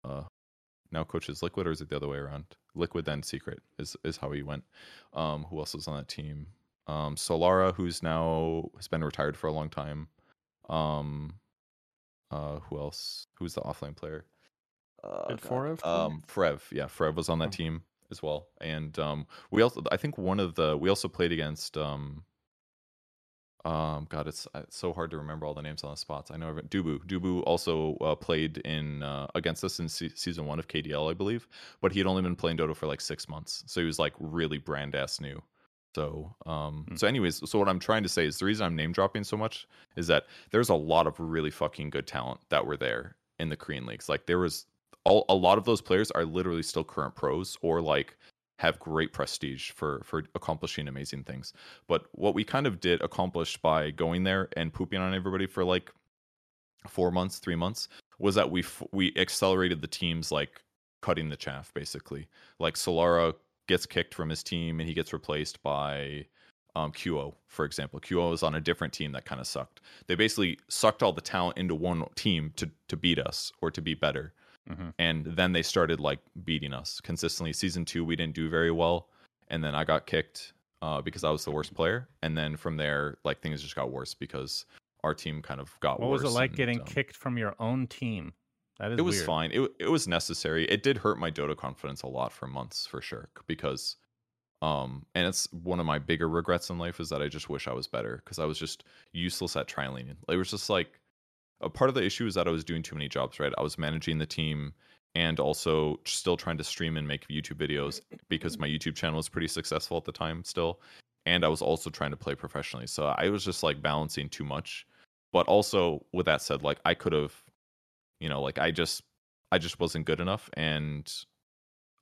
now coaches Liquid, or is it the other way around? Liquid then Secret is is how he went. Um, who else was on that team? Um, Solara, who's now has been retired for a long time. Um, uh, who else? Who's the offlane player? Uh, Did Forev? Um, Frev, yeah, Frev was on that Oh. team as well, and um, we also, I think one of the, we also played against, um, um, God, it's, uh, it's so hard to remember all the names on the spots. I know every- Dubu. Dubu also uh, played in uh, against us in se- season one of KDL, I believe, but he had only been playing Dota for like six months, so he was like really brand ass new. So, um, Hmm. so anyways, so what I'm trying to say is the reason I'm name dropping so much is that there's a lot of really fucking good talent that were there in the Korean leagues. Like there was all, a lot of those players are literally still current pros or like have great prestige for for accomplishing amazing things. But what we kind of did accomplish by going there and pooping on everybody for like four months, three months was that we f- we accelerated the teams like cutting the chaff basically. Like Solara gets kicked from his team and he gets replaced by um, QO, for example. QO was on a different team that kind of sucked. They basically sucked all the talent into one team to to beat us or to be better Mhm. and then they started like beating us consistently. Season two, we didn't do very well, and then I got kicked uh, because I was the worst player, and then from there, like things just got worse because our team kind of got What worse. was it like and, getting um, kicked from your own team? That is It was weird. fine. It it was necessary. It did hurt my Dota confidence a lot for months for sure because. Um, and it's one of my bigger regrets in life is that I just wish I was better because I was just useless at trialing. It was just like a part of the issue is that I was doing too many jobs, right? I was managing the team and also still trying to stream and make YouTube videos because my YouTube channel was pretty successful at the time still. And I was also trying to play professionally. So I was just like balancing too much. But also with that said, like I could have, you know, like I just I just wasn't good enough and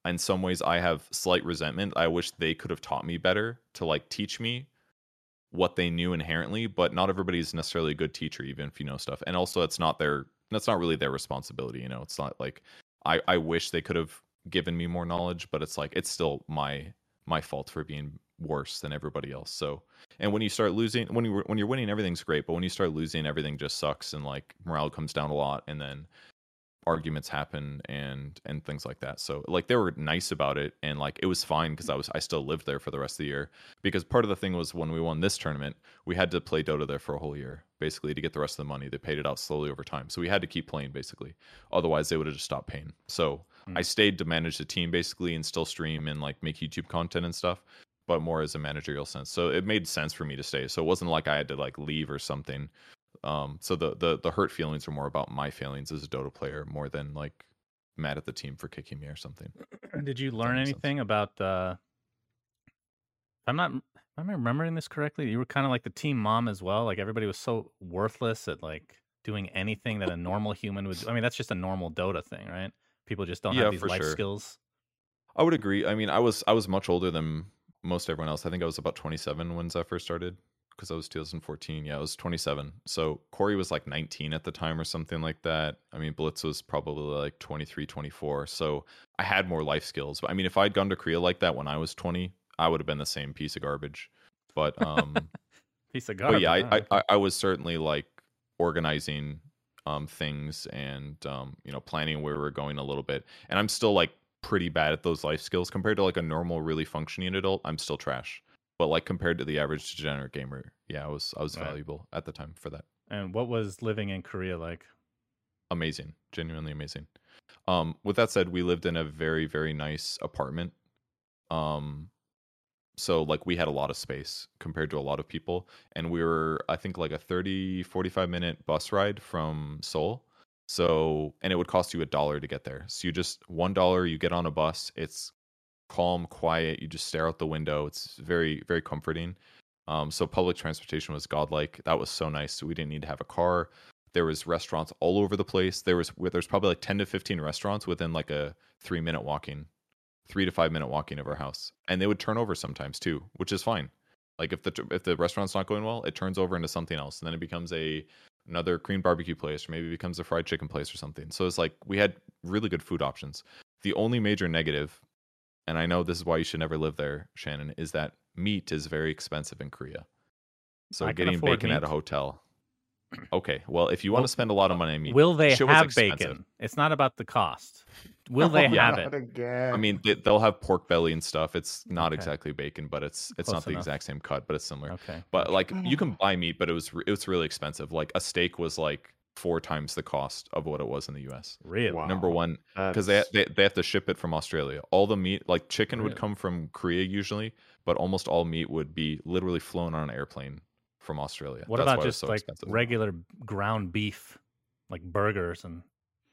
in some ways I have slight resentment. I wish they could have taught me better to like teach me what they knew inherently, but not everybody's necessarily a good teacher, even if you know stuff. And also, it's not their that's not really their responsibility. You know, it's not like I I wish they could have given me more knowledge, but it's like it's still my my fault for being worse than everybody else. So, and when you start losing, when you when you're winning, everything's great, but when you start losing, everything just sucks, and like morale comes down a lot, and then arguments happen and and things like that. So like they were nice about it and like it was fine because i was i still lived there for the rest of the year. Because part of the thing was when we won this tournament we had to play dota there for a whole year basically to get the rest of the money. They paid it out slowly over time. So we had to keep playing basically. Otherwise they would have just stopped paying. So Hmm. i stayed to manage the team basically and still stream and like make youtube content and stuff but more as a managerial sense. So it made sense for me to stay. So it wasn't like i had to like leave or something um, so the, the the hurt feelings are more about my feelings as a Dota player more than like mad at the team for kicking me or something. Did you learn makes sense. anything about? Uh, if I'm not. Am I remembering this correctly? You were kind of like the team mom as well. Like everybody was so worthless at like doing anything that a normal human would. do. I mean, that's just a normal Dota thing, right? People just don't Yeah, have these life sure. skills. I would agree. I mean, I was I was much older than most everyone else. I think I was about 27 when Zephyr started because I was 2014. Yeah, I was 27. So Corey was like 19 at the time or something like that. I mean, Blitz was probably like 23, 24. So I had more life skills. But I mean, if I'd gone to Korea like that when I was 20, I would have been the same piece of garbage. But um Piece of garbage. but yeah, I. I I- was certainly like organizing um things and um you know planning where we are going a little bit. And I'm still like pretty bad at those life skills compared to like a normal, really functioning adult. I'm still trash. But like compared to the average degenerate gamer, yeah, I was I was Right. valuable at the time for that. and what was living in Korea like? Amazing, genuinely amazing. Um, with that said, we lived in a very very nice apartment. Um, so like we had a lot of space compared to a lot of people and we were i think like a 30 45 minute bus ride from seoul so and it would cost you a dollar to get there so you just one dollar you get on a bus it's calm quiet you just stare out the window. It's very very comforting. Um, so public transportation was godlike. That was so nice. We didn't need to have a car. There was restaurants all over the place. There was there's probably like 10 to 15 restaurants within like a three minute walking three to five minute walking of our house. And they would turn over sometimes too which is fine. Like if the if the restaurant's not going well it turns over into something else and then it becomes a another korean barbecue place or maybe becomes a fried chicken place or something. So it's like we had really good food options. The only major negative and i know this is why you should never live there shannon is that meat is very expensive in korea so I getting afford bacon at a hotel okay well if you want Well, to spend a lot of money on meat Will they shit have bacon? It's not about the cost. Will they Yeah. have it? Again. I mean, they, they'll have pork belly and stuff. It's not Okay. exactly bacon, but it's it's Close not the enough. exact same cut, but it's similar. Okay. But like you mm. can buy meat, but it was re- it was really expensive. Like a steak was like four times the cost of what it was in the U.S. Really? Wow. Number one, because they, they they have to ship it from Australia. All the meat, like chicken, would come from Korea usually, but almost all meat would be literally flown on an airplane from Australia. What That's about why it was just so like expensive. regular ground beef, like burgers and?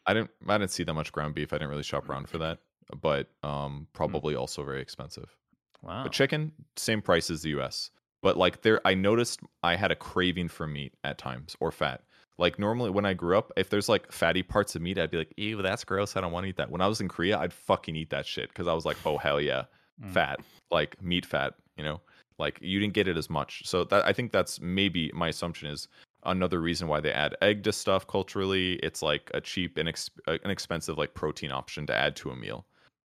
I didn't I didn't see that much ground beef. I didn't really shop around for that, but um, probably also very expensive. Wow. But chicken, same price as the US. But like there I noticed I had a craving for meat at times or fat. Like normally when I grew up, if there's like fatty parts of meat, I'd be like, ew, that's gross. I don't want to eat that. When I was in Korea, I'd fucking eat that shit because I was like, oh hell yeah. Mm. Fat. Like meat fat, you know? Like you didn't get it as much. So that I think that's maybe my assumption is another reason why they add egg to stuff culturally. It's like a cheap and ex- an expensive like protein option to add to a meal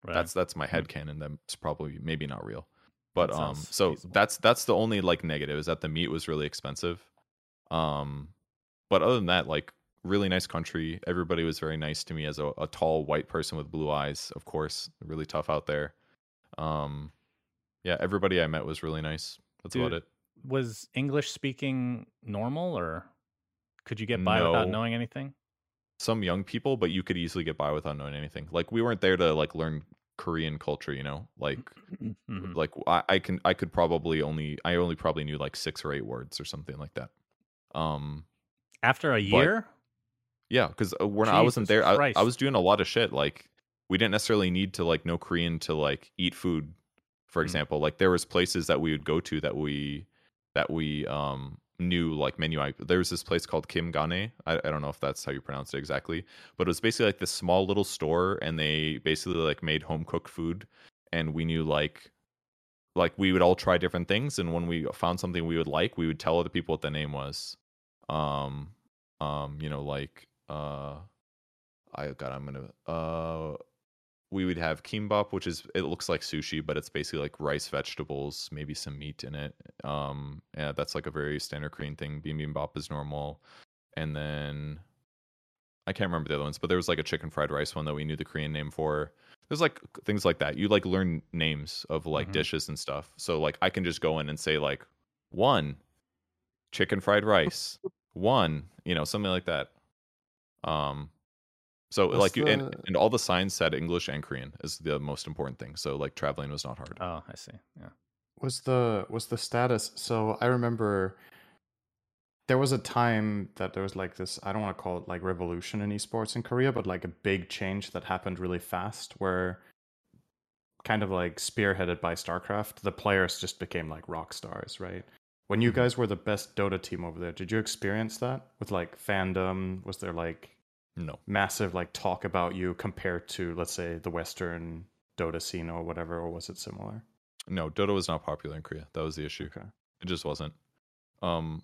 Right. that's that's my head canon that's probably maybe not real but um so feasible. that's that's the only like negative is that the meat was really expensive um but other than that like really nice country. Everybody was very nice to me as a, a tall white person with blue eyes of course. Really tough out there. Um yeah everybody i met was really nice. That's about it. was English speaking normal, or could you get by without knowing anything? some young people but you could easily get by without knowing anything. Like we weren't there to like learn korean culture you know? Like Mhm. like I, I can i could probably only i only probably knew like six or eight words or something like that. Um After a year, yeah because when i wasn't there I, I was doing a lot of shit like we didn't necessarily need to like know korean to like eat food for Mm. example like there was places that we would go to that we that we um new like menu item. There was this place called Kim Gane. I, I don't know if that's how you pronounce it exactly, but it was basically like this small little store, and they basically like made home cooked food, and we knew like like we would all try different things, and when we found something we would like, we would tell other people what the name was. Um, um, you know, like uh, I God, I'm gonna uh we would have kimbap, which is it looks like sushi, but it's basically like rice, vegetables, maybe some meat in it. Um, yeah, that's like a very standard Korean thing. Bibimbap is normal, and then I can't remember the other ones, but there was like a chicken fried rice one that we knew the Korean name for. There's like things like that. You like learn names of like Mhm. dishes and stuff. So like I can just go in and say like one chicken fried rice, one, you know, something like that. Um, so Was like you and, and all the signs said English and Korean is the most important thing. So like traveling was not hard. Oh, I see. Yeah. was the was the status so i remember there was a time that there was like this i don't want to call it like revolution in esports in korea but like a big change that happened really fast where kind of like spearheaded by starcraft the players just became like rock stars right when you Mhm. guys were the best dota team over there did you experience that with like fandom was there like No. massive like talk about you compared to let's say the western dota scene or whatever or was it similar No, Dota was not popular in Korea. That was the issue. okay It just wasn't. Um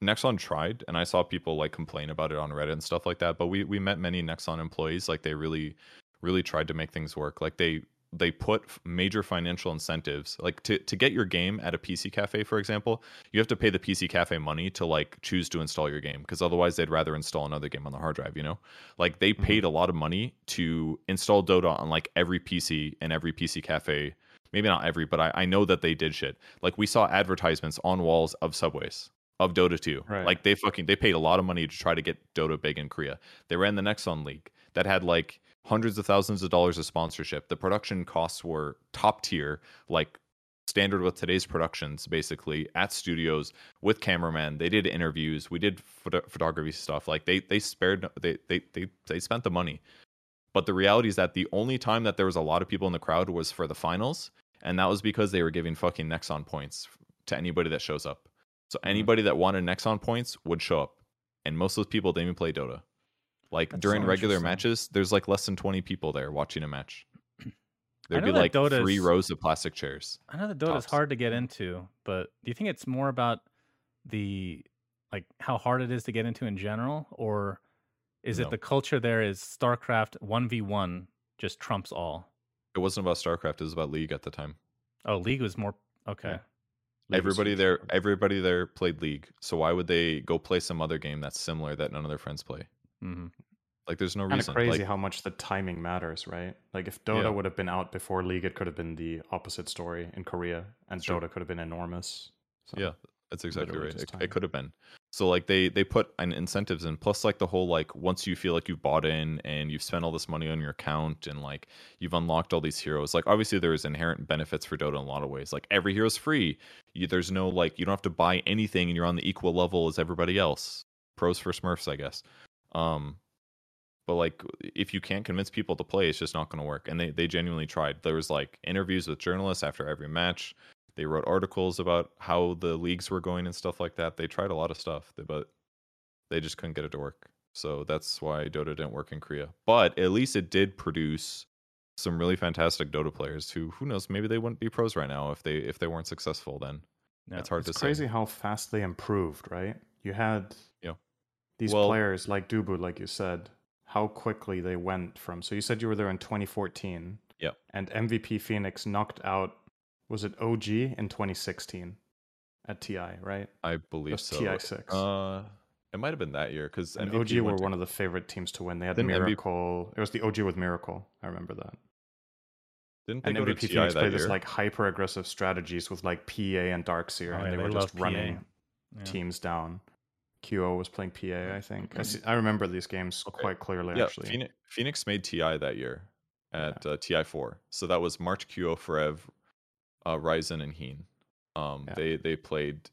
Nexon tried and I saw people like complain about it on Reddit and stuff like that, but we we met many Nexon employees like they really really tried to make things work. Like they they put major financial incentives like to to get your game at a PC cafe for example, you have to pay the PC cafe money to like choose to install your game because otherwise they'd rather install another game on the hard drive, you know? Like they Mhm. paid a lot of money to install Dota on like every PC and every PC cafe maybe not every, but I, I know that they did shit. Like we saw advertisements on walls of subways of Dota 2. Right. Like they fucking they paid a lot of money to try to get Dota big in Korea. They ran the Nexon League that had like hundreds of thousands of dollars of sponsorship. The production costs were top tier, like standard with today's productions basically at studios with cameraman they did interviews we did photo- photography stuff like they they spared they, they they they spent the money but the reality is that the only time that there was a lot of people in the crowd was for the finals, and that was because they were giving fucking Nexon points to anybody that shows up. So Mm-hmm. anybody that wanted Nexon points would show up, and most of those people didn't even play Dota. Like That's during so regular matches, there's like less than 20 people there watching a match. There'd be like Dota three rows of plastic chairs. I know that Dota is Tops. hard to get into, but do you think it's more about the like how hard it is to get into in general, or is No. it the culture there is StarCraft one v one just trumps all? It wasn't about StarCraft, it was about League at the time. Oh, League was more okay. Yeah. League everybody there everybody there played League. So why would they go play some other game that's similar that none of their friends play? Hmm Like there's no kind of reason. crazy like, how much the timing matters, right? Like if Dota Yeah. would have been out before League, it could have been the opposite story in Korea, and Sure. Dota could have been enormous. So, Yeah, that's exactly right. It, it could have been. So like they they put an incentives in, plus like the whole like once you feel like you've bought in and you've spent all this money on your account and like you've unlocked all these heroes. Like obviously there is inherent benefits for Dota in a lot of ways. Like every hero's free. You, there's no like you don't have to buy anything and you're on the equal level as everybody else. Pros for Smurfs, I guess. Um, but like if you can't convince people to play, it's just not going to work. And they they genuinely tried. There was like interviews with journalists after every match they wrote articles about how the leagues were going and stuff like that. They tried a lot of stuff, but they just couldn't get it to work. So that's why Dota didn't work in Korea. But at least it did produce some really fantastic Dota players who who knows, maybe they wouldn't be pros right now if they if they weren't successful then. Yeah. It's hard It's to crazy say. Crazy how fast they improved, right? You had Yeah. These Well- players like Dubu, like you said, how quickly they went from. So you said you were there in 2014. Yeah. And MVP Phoenix knocked out, was it OG in 2016 at TI, right? I believe That's so. TI6. Uh it might have been that year because OG were one of the favorite teams to win. They had Didn't MVP Miracle. It was the OG with Miracle. I remember that. didn't they And go MVP TI Phoenix played year? this like hyper aggressive strategies with like PA and Darkseer, Oh, and yeah, they, they were just love PA. running Yeah. teams down. QO was playing PA, I think. I, see, I remember these games Okay. quite clearly, yeah, actually. Phoenix, Phoenix made TI that year at uh, TI4. So that was March QO Forev, uh, Ryzen, and Heen. Um, Yeah. They they played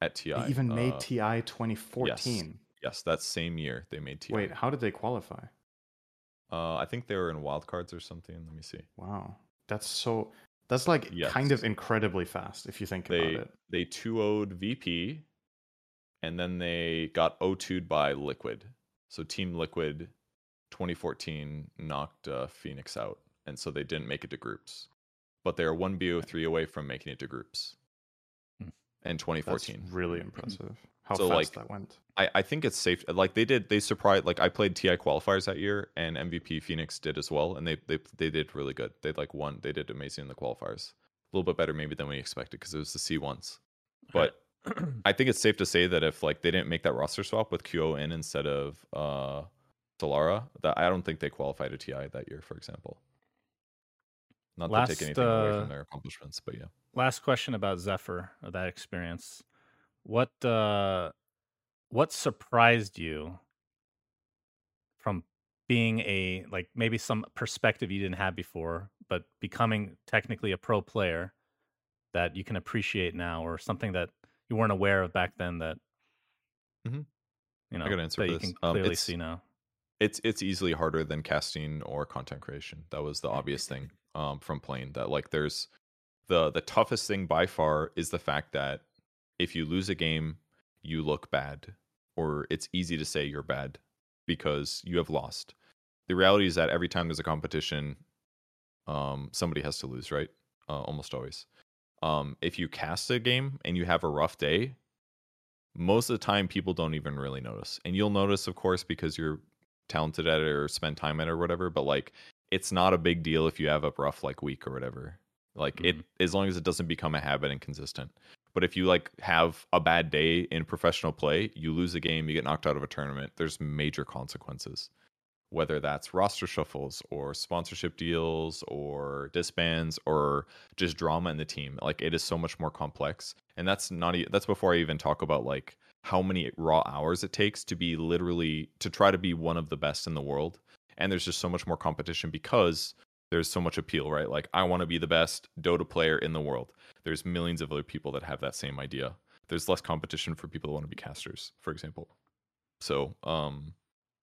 at TI. They even made uh, TI 2014. Yes, that same year they made TI. Wait, how did they qualify? uh, I think they were in wildcards or something. Let me see. Wow, that's so. That's like kind of incredibly fast if you think They about it. they 2 0'd VP, and then they got O2'd by Liquid. So Team Liquid 2014 knocked uh, Phoenix out, and so they didn't make it to groups. But they are one BO3 away from making it to groups Hmm. in 2014. That's really impressive. How So, fast like, that went. I, I think it's safe. Like they did, they surprised. Like I played TI qualifiers that year, and MVP Phoenix did as well, and they they they did really good. They like won. They did amazing in the qualifiers. A little bit better maybe than we expected because it was the C ones. But I think it's safe to say that if like they didn't make that roster swap with QO in instead of uh Solara, that I don't think they qualified to TI that year, for example. Not to take anything away uh, from their accomplishments, but yeah. Last question about Zephyr or that experience. What uh what surprised you from being a like maybe some perspective you didn't have before, but becoming technically a pro player that you can appreciate now or something that you weren't aware of back then that Mhm. you know got an answer that you this. can Um, clearly see now. it's it's easily harder than casting or content creation. That was the obvious thing um, from playing. That like there's the the toughest thing by far is the fact that if you lose a game, you look bad, or it's easy to say you're bad because you have lost. The reality is that every time there's a competition, um, somebody has to lose, right? Uh, almost always. Um, if you cast a game and you have a rough day, most of the time people don't even really notice, and you'll notice, of course, because you're talented at it or spend time at it or whatever. But like, it's not a big deal if you have a rough like week or whatever. Like it, as long as it doesn't become a habit and consistent. But if you like have a bad day in professional play, you lose a game, you get knocked out of a tournament. There's major consequences, whether that's roster shuffles or sponsorship deals or disbands or just drama in the team. Like it is so much more complex, and that's not that's before I even talk about like how many raw hours it takes to be literally to try to be one of the best in the world. And there's just so much more competition because there's so much appeal, right? Like I want to be the best Dota player in the world. There's millions of other people that have that same idea. There's less competition for people that want to be casters, for example. So, um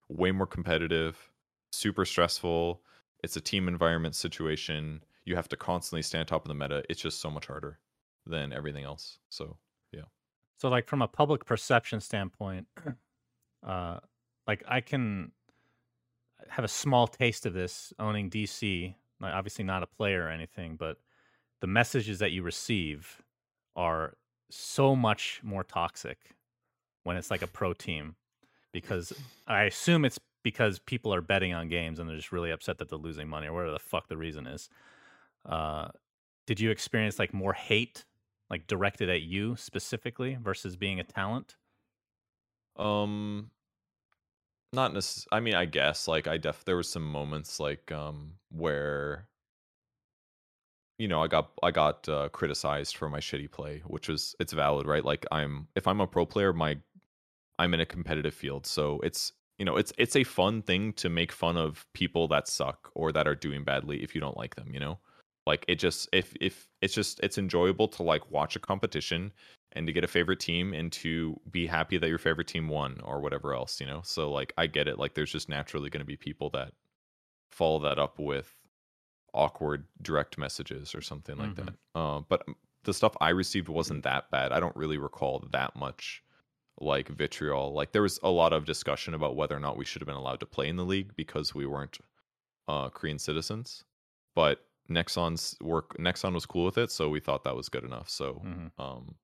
way more competitive, super stressful. It's a team environment situation. You have to constantly stay on top of the meta. It's just so much harder than everything else. So, yeah. So like from a public perception standpoint, uh like I can have a small taste of this owning DC, like obviously not a player or anything, but the messages that you receive are so much more toxic when it's like a pro team because I assume it's because people are betting on games and they're just really upset that they're losing money or whatever the fuck the reason is. Uh did you experience like more hate like directed at you specifically versus being a talent? um not necess- I mean, I guess like I def there was some moments like um where you know, I got I got uh, criticized for my shitty play, which was it's valid, right? Like I'm if I'm a pro player, my I'm in a competitive field, so it's you know it's it's a fun thing to make fun of people that suck or that are doing badly if you don't like them, you know. Like it just if if it's just it's enjoyable to like watch a competition and to get a favorite team and to be happy that your favorite team won or whatever else, you know. So like I get it. Like there's just naturally going to be people that follow that up with awkward direct messages or something like that. Uh, but the stuff I received wasn't that bad. I don't really recall that much like vitriol. Like there was a lot of discussion about whether or not we should have been allowed to play in the league because we weren't uh, Korean citizens. But Nexon's work, Nexon was cool with it, so we thought that was good enough. So Mhm. um,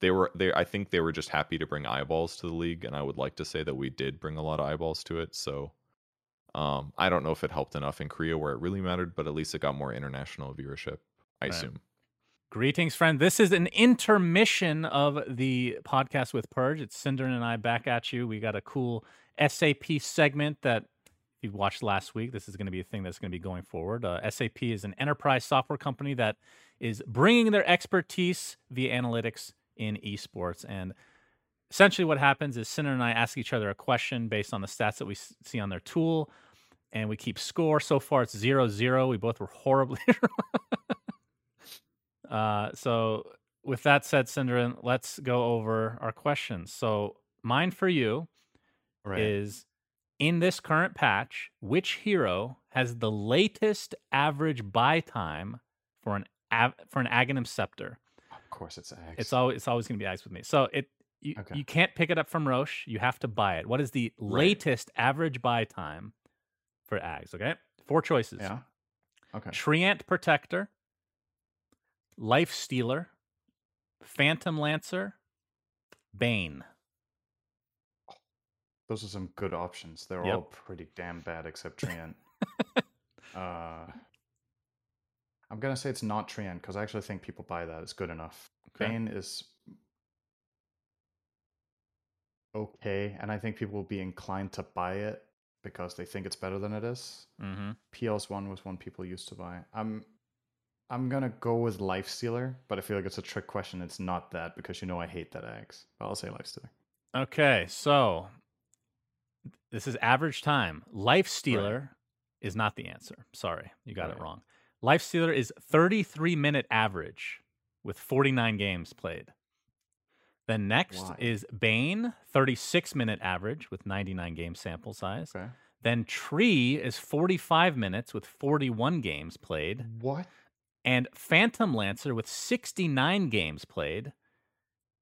they were they. I think they were just happy to bring eyeballs to the league, and I would like to say that we did bring a lot of eyeballs to it. So um, I don't know if it helped enough in Korea where it really mattered, but at least it got more international viewership. I Right. assume. Greetings, friend. This is an intermission of the podcast with Purge. It's Cinder and I back at you. We got a cool SAP segment that, you watched last week, this is going to be a thing that's going to be going forward. Uh, SAP is an enterprise software company that is bringing their expertise via analytics in esports. And essentially, what happens is Cinder and I ask each other a question based on the stats that we see on their tool, and we keep score. So far, it's zero zero. We both were horribly Uh, so with that said, Synderen, let's go over our questions. So mine for you Right. is in this current patch, which hero has the latest average buy time for an av- for an Aghanim scepter? of course, it's Axe. It's always it's always going to be Axe with me. So it you, Okay. you can't pick it up from Rosh. You have to buy it. What is the Right. latest average buy time for Aghs? Okay, four choices. Yeah. Okay. Treant Protector, Life Stealer, Phantom Lancer, Bane. Those are some good options. They're Yep. all pretty damn bad except Treant. uh, I'm gonna say it's not Treant because I actually think people buy that. It's good enough. Okay. Bane is okay, and I think people will be inclined to buy it because they think it's better than it is. Mm-hmm. PL's one was one people used to buy. I'm I'm gonna go with Life Stealer, but I feel like it's a trick question. It's not that because you know I hate that Axe. I'll say Life Stealer. Okay, so this is average time. Life Stealer is not the answer. Sorry, you got it wrong. Life Stealer is 33 minute average with 49 games played. Then next Why? is Bane, 36 minute average with 99 game sample size. Okay. Then Tree is 45 minutes with 41 games played. What? And Phantom Lancer with 69 games played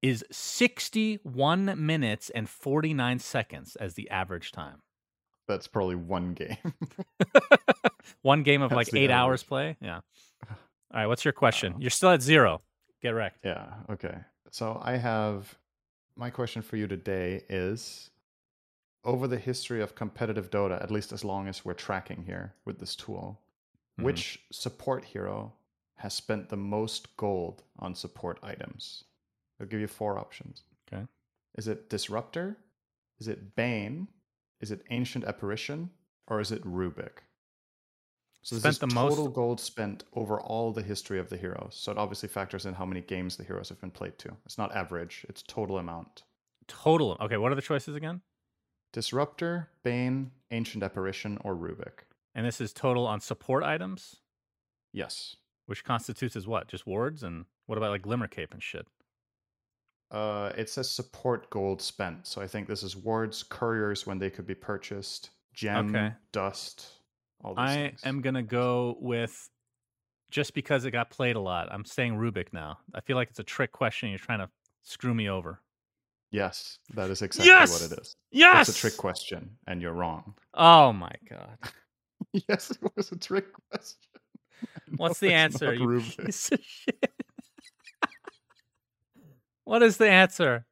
is 61 minutes and 49 seconds as the average time. That's probably one game. One game of That's like eight hours play. Yeah. All right. What's your question? You're still at zero. Get wrecked. yeah. Okay. So I have my question for you today is over the history of competitive Dota, at least as long as we're tracking here with this tool, Mhm. which support hero has spent the most gold on support items? I'll give you four options. Okay. Is it Disruptor? Is it Bane? Is it Ancient Apparition? Or is it Rubik? So this Spent is the most- total gold spent over all the history of the heroes. So it obviously factors in how many games the heroes have been played to. It's not average, it's total amount. Total. Okay. What are the choices again? Disruptor, Bane, Ancient Apparition, or Rubik. And this is total on support items, Yes. Which constitutes as what? Just wards? And what about like Glimmer Cape and shit? Uh, it says support gold spent. So I think this is wards, couriers when they could be purchased, gem, Okay. dust, all these I things. am going to go with just because it got played a lot. I'm saying Rubik now. I feel like it's a trick question. You're trying to screw me over. Yes, that is exactly Yes! what it is. Yes. It's a trick question, and you're wrong. Oh my God. yes, it was a trick question. What's No, the answer? You piece of shit. what is the answer?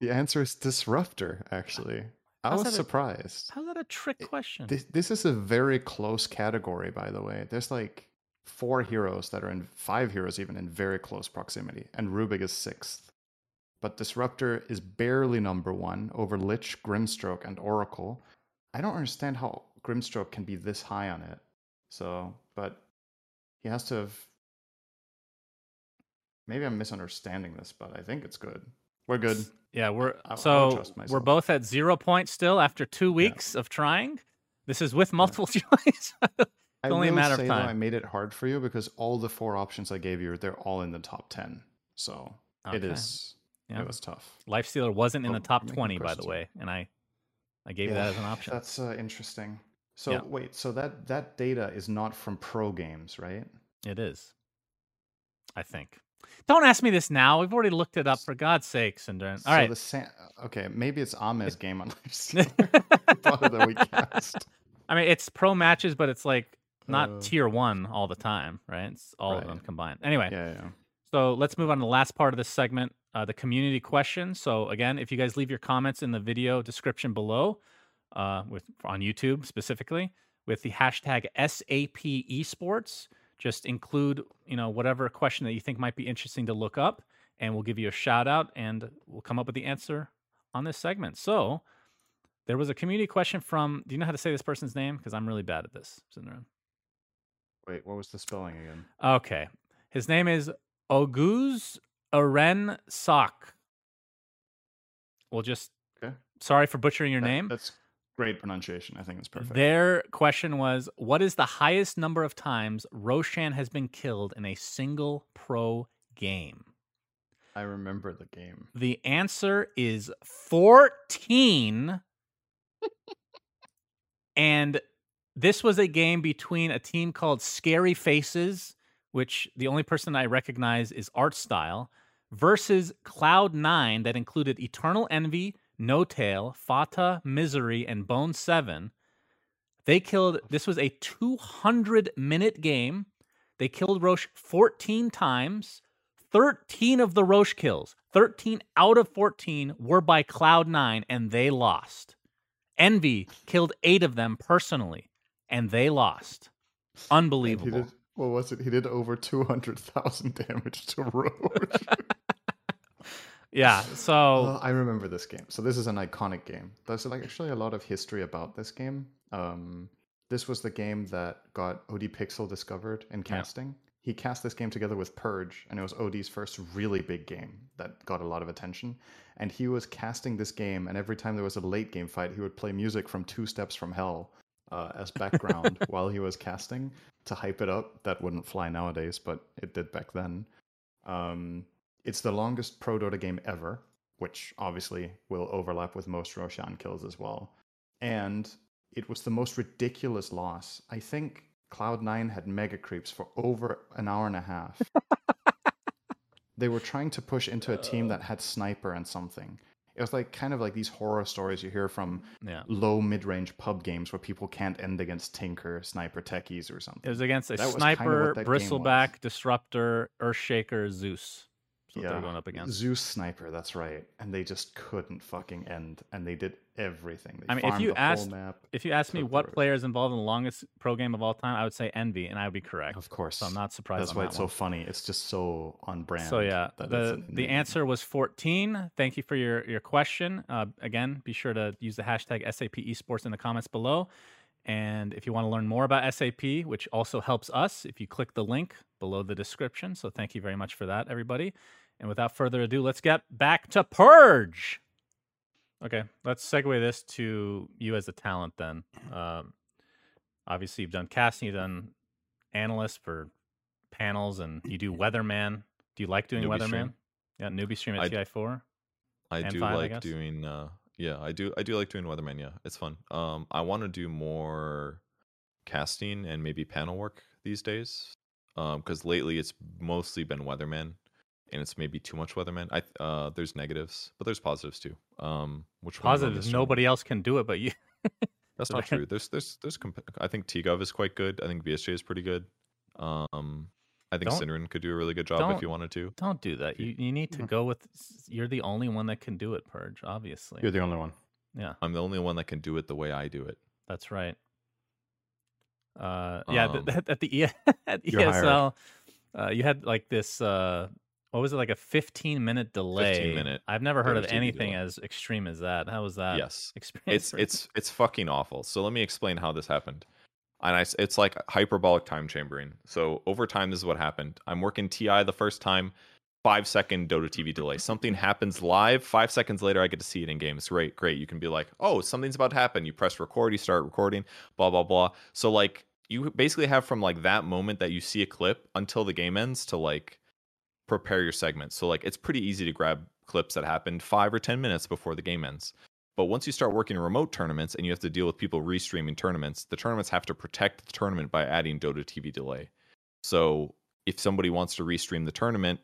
The answer is disruptor. Actually, I How's was that a- surprised. How's that a trick question? This this is a very close category, by the way. There's like four heroes that are in five heroes even in very close proximity, and Rubik is sixth. But Disruptor is barely number one over Lich, Grimstroke, and Oracle. I don't understand how Grimstroke can be this high on it. So, but he has to have. Maybe I'm misunderstanding this, but I think it's good. We're good. Yeah, we're I- I so trust we're both at zero points still after two weeks of trying. This is with multiple choice. I only a matter of though, time. I made it hard for you because all the four options I gave you, they're all in the top ten. So it Okay. is. Yeah. It was tough. Life Stealer wasn't in the Oh, top twenty, by the way, and I I gave you that as an option. That's uh, interesting. So Yeah. wait, so that that data is not from pro games, right? It is. I think. Don't ask me this now. We've already looked it up for God's sakes. And all so right. The sa- okay, maybe it's Ame's game on. Thought that. I mean, it's pro matches, but it's like not Uh, tier one all the time, right? It's all of them combined. Anyway, Yeah, yeah. so let's move on to the last part of this segment, uh, the community question. So again, if you guys leave your comments in the video description below, uh, with on YouTube specifically, with the hashtag SAP Esports, just include you know whatever question that you think might be interesting to look up, and we'll give you a shout out, and we'll come up with the answer on this segment. So. There was a community question from. Do you know how to say this person's name? Because I'm really bad at this. Syndrome. Wait, what was the spelling again? Okay. His name is Oguz Aren Sok. We'll just Okay. sorry for butchering your That- name. That's great pronunciation. I think it's perfect. Their question was What is the highest number of times Roshan has been killed in a single pro game? I remember the game. The answer is 14. and this was a game between a team called Scary Faces, which the only person I recognize is Art Style, versus Cloud9 that included Eternal Envy, N0tail, Fata, Misery, and Bone 7. They killed, this was a 200 minute game. They killed Rosh 14 times. 13 of the Rosh kills, 13 out of 14 were by Cloud9, and they lost. Envy killed eight of them personally, and they lost. Unbelievable. Did, what was it? He did over 200,000 damage to Rosh. yeah, so. I remember this game. So, this is an iconic game. There's like actually a lot of history about this game. Um, this was the game that got OD Pixel discovered in casting. Yeah. He cast this game together with Purge, and it was OD's first really big game that got a lot of attention. And he was casting this game, and every time there was a late game fight, he would play music from Two Steps from Hell uh, as background while he was casting to hype it up. That wouldn't fly nowadays, but it did back then. Um, it's the longest Pro Dota game ever, which obviously will overlap with most Roshan kills as well. And it was the most ridiculous loss. I think Cloud9 had mega creeps for over an hour and a half. they were trying to push into a team that had sniper and something. It was like kind of like these horror stories you hear from yeah. low mid range pub games where people can't end against Tinker, Sniper Techies, or something. It was against a that sniper, kind of bristleback, disruptor, Earthshaker, Zeus yeah, they're going up against. Zeus Sniper, that's right. And they just couldn't fucking end. And they did everything. They I mean, if you asked map, if you asked me what player is involved in the longest pro game of all time, I would say Envy, and I would be correct. Of course. So I'm not surprised. That's why that it's one. so funny. It's just so on brand. So yeah, the the answer was 14. Thank you for your your question. Uh, again, be sure to use the hashtag SAP Esports in the comments below. And if you want to learn more about SAP, which also helps us, if you click the link below the description. So thank you very much for that, everybody. And without further ado, let's get back to Purge. Okay, let's segue this to you as a talent then. Um, obviously, you've done casting, you've done analyst for panels, and you do weatherman. Do you like doing newbie weatherman? Stream. Yeah, newbie stream at TI4. I do 5, like I doing. Uh, yeah, I do. I do like doing weatherman. Yeah, it's fun. Um, I want to do more casting and maybe panel work these days. Um, because lately it's mostly been weatherman and it's maybe too much weatherman. I uh, there's negatives, but there's positives too. Um, which positives? Nobody else can do it but you. That's not true. There's there's there's comp- I think TGov is quite good. I think BSJ is pretty good. Um, I think Synderen could do a really good job if you wanted to. Don't do that. You you need to mm-hmm. go with. You're the only one that can do it, Purge. Obviously, you're the only one. Yeah, I'm the only one that can do it the way I do it. That's right. Uh, yeah, um, at the e- at ESL, uh, you had like this uh what was it like a 15 minute delay? 15 minute i've never heard of anything delay. as extreme as that. How was that yes. Experience? it's it's it's fucking awful. So let me explain how this happened. And I, it's like hyperbolic time chambering. So over time this is what happened. I'm working ti the first time five second dota tv delay. Something happens live five seconds later i get to see it in game it's great great. You can be like oh something's about to happen. You press record you start recording blah blah blah. So like you basically have from like that moment that you see a clip until the game ends to like prepare your segments. So like it's pretty easy to grab clips that happened five or ten minutes before the game ends. But once you start working remote tournaments and you have to deal with people restreaming tournaments, the tournaments have to protect the tournament by adding Dota TV delay. So if somebody wants to restream the tournament,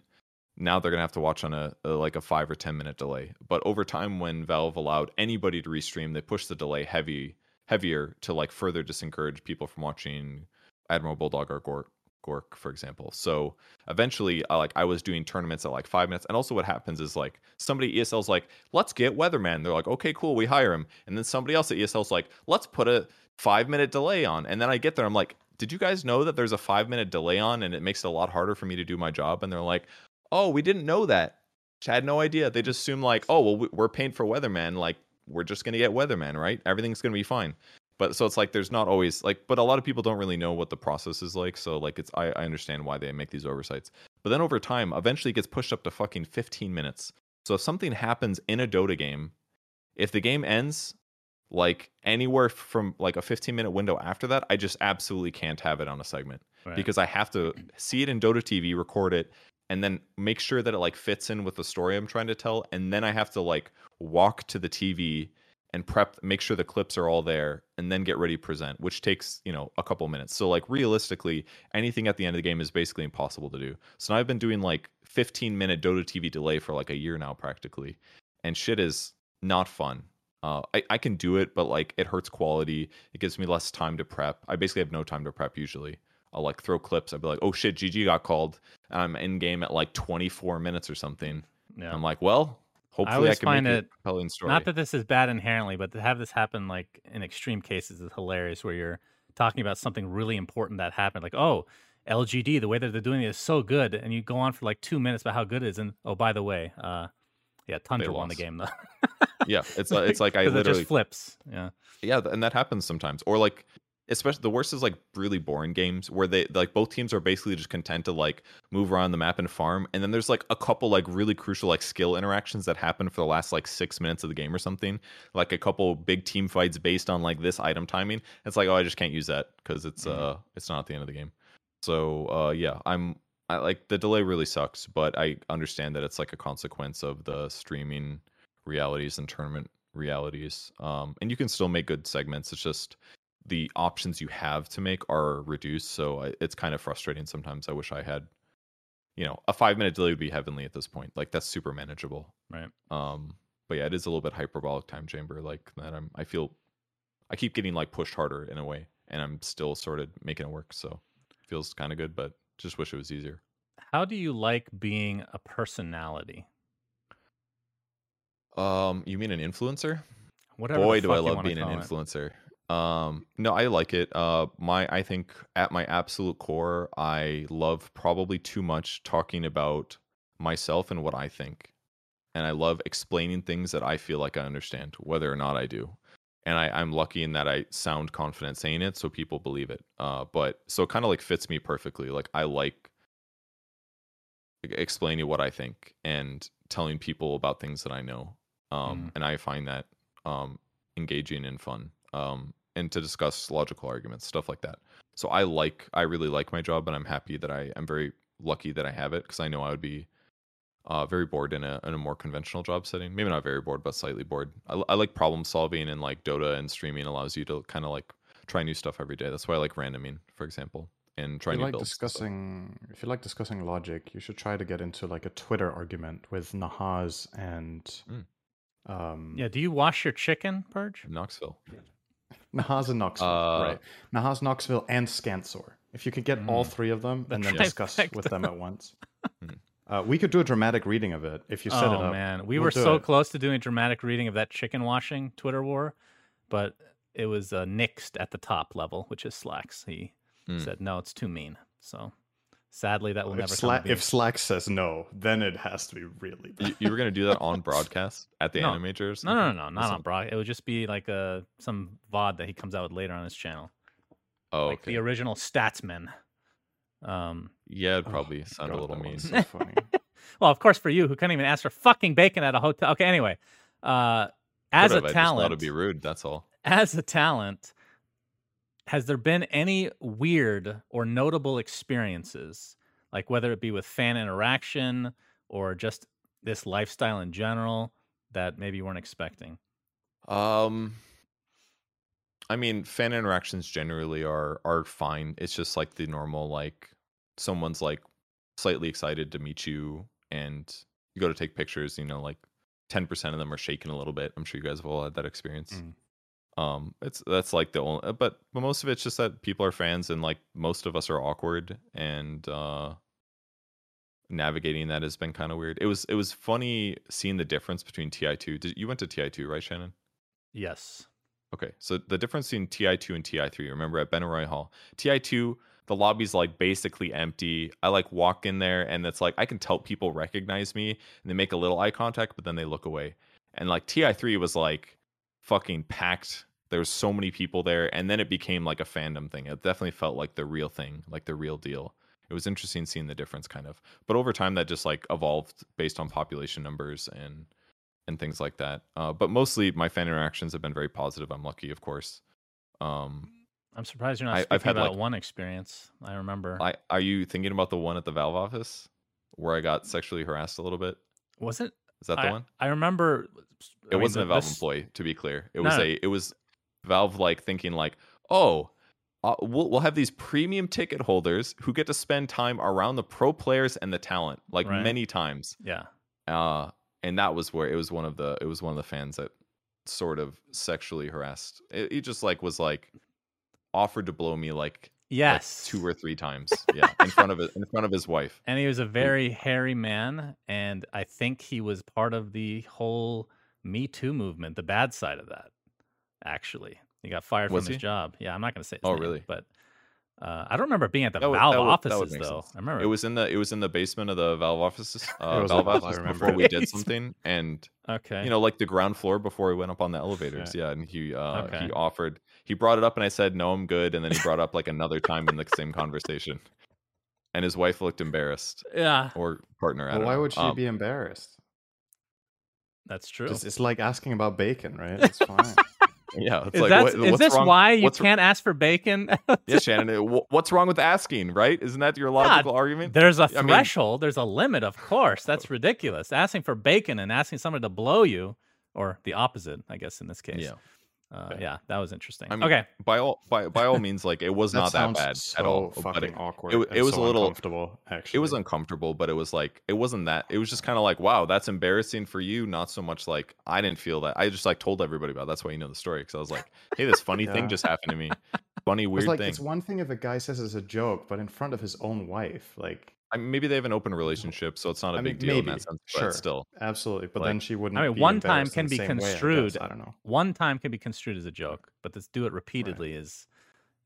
now they're gonna have to watch on a, a, like a five or ten minute delay. But over time, when Valve allowed anybody to restream, they pushed the delay heavy heavier to like further disencourage people from watching Admiral Bulldog or Gorgc Gorgc, for example. So eventually, uh, like I was doing tournaments at like five minutes, and also what happens is like somebody ESL's like, let's get Weatherman. They're like, okay, cool, we hire him, and then somebody else at ESL's like, let's put a five minute delay on, and then I get there, I'm like, did you guys know that there's a five minute delay on, and it makes it a lot harder for me to do my job? And they're like, oh, we didn't know that. I had no idea. They just assume like, oh, well, we're paying for Weatherman, like we're just gonna get Weatherman, right? Everything's gonna be fine but so it's like there's not always like but a lot of people don't really know what the process is like so like it's i, I understand why they make these oversights but then over time eventually it gets pushed up to fucking 15 minutes so if something happens in a dota game if the game ends like anywhere from like a 15 minute window after that i just absolutely can't have it on a segment right. because i have to see it in dota tv record it and then make sure that it like fits in with the story i'm trying to tell and then i have to like walk to the tv and prep make sure the clips are all there and then get ready to present which takes you know a couple minutes so like realistically anything at the end of the game is basically impossible to do so now i've been doing like 15 minute Dota TV delay for like a year now, practically, and shit is not fun. Uh, I, I can do it, but like it hurts quality. It gives me less time to prep. I basically have no time to prep usually. I'll like throw clips. I'd be like, oh shit, GG got called. And I'm in game at like 24 minutes or something. Yeah. I'm like, well, hopefully I, always can find make it- a compelling story. Not that this is bad inherently, but to have this happen like in extreme cases is hilarious where you're talking about something really important that happened. Like, oh, LGD, the way that they're doing it is so good. And you go on for like two minutes about how good it is. And oh, by the way, uh, yeah, Tundra won the game though. yeah, it's uh, it's like I 'Cause it literally just flips. Yeah. yeah and that happens sometimes or like especially the worst is like really boring games where they like both teams are basically just content to like move around the map and farm and then there's like a couple like really crucial like skill interactions that happen for the last like six minutes of the game or something like a couple big team fights based on like this item timing. It's like oh i just can't use that because it's uh it's not at the end of the game. So uh yeah i'm i like the delay really sucks but i understand that it's like a consequence of the streaming realities and tournament realities um and you can still make good segments. It's just the options you have to make are reduced so I, it's kind of frustrating sometimes i wish i had you know a five minute delay would be heavenly at this point like that's super manageable Right. um but yeah it is a little bit hyperbolic time chamber like that i'm i feel i keep getting like pushed harder in a way and i'm still sort of making it work so feels kind of good but just wish it was easier How do you like being a personality? um you mean an influencer Whatever. boy do i love being an influencer. it. Um no i like it. Uh my i think at my absolute core i love probably too much talking about myself and what i think. And i love explaining things that i feel like i understand whether or not i do. And I, i'm lucky in that i sound confident saying it so people believe it. Uh but so it kind of like fits me perfectly. Like i like explaining what i think and telling people about things that i know. Um Mm. and i find that um engaging and fun. Um and to discuss logical arguments stuff like that so i like i really like my job and i'm happy that i am very lucky that i have it because i know i would be uh, very bored in a in a more conventional job setting. Maybe not very bored, but slightly bored. I, I like problem solving and like Dota and streaming allows you to kind of like try new stuff every day. That's why I like randoming, for example, and If trying you new like builds. and stuff. discussing, if you like discussing logic, you should try to get into like a Twitter argument with Nahaz and Mm. um, Yeah. Do you wash your chicken, Purge? Noxville. Nahaz and Noxville, Uh, right? Nahaz, Noxville, and Scansor. If you could get all Mm. three of them The and then discuss with them at once. Mm. Uh, we could do a dramatic reading of it if you set oh it up. man, we We'll were so it. close to doing a dramatic reading of that chicken washing Twitter war, but it was uh, nixed at the top level, which is Slacks. He Hmm. said no, it's too mean. So sadly, that will If, never Sla- come. to if. Slack says no, then it has to be really bad. You, you were gonna do that on broadcast at the No. animators? no, no, no, no, not That's on Brock. It would just be like a some VOD that he comes out with later on his channel, Oh, like okay. the original Statsman. Um, yeah, it'd Oh, probably sound a God, little that mean. one's So funny. well, of course, for you who can't even ask for fucking bacon at a hotel. Okay, anyway, uh, as Could've, a I just thought talent, it'd be rude. That's all. as a talent, has there been any weird or notable experiences, like whether it be with fan interaction or just this lifestyle in general, that maybe you weren't expecting? Um, I mean, fan interactions generally are are fine. It's just like the normal, like someone's like slightly excited to meet you, and you go to take pictures. You know, like ten percent of them are shaking a little bit. I'm sure you guys have all had that experience. Mm. Um, it's that's like the only, but but most of it's just that people are fans, and like most of us are awkward, and uh, navigating that has been kind of weird. It was it was funny seeing the difference between TI2. Did you went to TI2, right, Shannon? Yes. Okay, so the difference between TI2 and TI3, remember at Benaroya Hall, TI2, the lobby's like basically empty. I like walk in there and it's like I can tell people recognize me and they make a little eye contact, but then they look away. And like TI3 was like fucking packed. There was so many people there, and then it became like a fandom thing. It definitely felt like the real thing, like the real deal. It was interesting seeing the difference, kind of. But over time, that just like evolved based on population numbers and and things like that. Uh, but mostly my fan interactions have been very positive. I'm lucky, of course. Um, I'm surprised you're not I- speaking I've had, about like- one experience. I remember. I, are you thinking about the one at the Valve office where I got sexually harassed a little bit? was it? Is that the I, one? I remember. It I mean, wasn't the- a Valve this- employee, to be clear. It No, was a it was Valve like thinking like, oh, uh, we'll, we'll have these premium ticket holders who get to spend time around the pro players and the talent like Right. many times Yeah. uh and that was where it was one of the it was one of the fans that sort of sexually harassed it, he just like was like offered to blow me like like, Yes. two or three times yeah in front of it in front of his wife and he was a very hairy man, and I think he was part of the whole Me Too movement, the bad side of that. Actually, he got fired Was from his job. Yeah, I'm not going to say. His Oh, name, really? But uh, I don't remember being at the That Valve that would- that would offices make though. sense. I remember it was in the it was in the basement of the valve offices uh, was valve a Valve, I remember before we did something and okay. you know like the ground floor before we went up on the elevators yeah, and he uh Okay. he offered he brought it up and i said no i'm good and then he brought up like another time in the same conversation and his wife looked embarrassed yeah, or partner I Well, why know. would she Um, be embarrassed? that's true. Just, it's like asking about bacon, right? It's fine. Yeah it's is like that- what- is what's this wrong- why you can't ask for bacon? yeah shannon what's wrong with asking right isn't that your logical argument There's a I mean- threshold. there's a limit, of course. Oh. That's ridiculous. Asking for bacon and asking someone to blow you, or the opposite, I guess in this case. yeah Uh, yeah, that was interesting. I mean, okay. by all by by all means like it was not that bad so at all but Fucking it, awkward. it it was so a little- uncomfortable. Actually, it was uncomfortable but it was like it wasn't that it was just kind of like wow that's embarrassing for you not so much like i didn't feel that i just like told everybody about it. that's why you know the story because i was like hey this funny thing just happened to me funny It's weird like thing it's one thing if a guy says it's a joke, but in front of his own wife, like I mean, maybe they have an open relationship so it's not a I big mean, deal in maybe, that sense sure. but still absolutely. But Like, then she wouldn't. I mean, be one time can be same way, I construed. I, don't know. One time can be construed as a joke, but to do it repeatedly is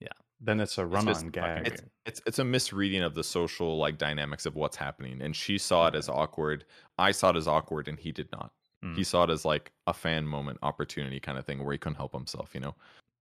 yeah. Then it's a it's run-on just- gag. it's, it's it's a misreading of the social like dynamics of what's happening and she saw it as awkward i saw it as awkward and he did not Mm. he saw it as like a fan moment opportunity kind of thing where he couldn't help himself you know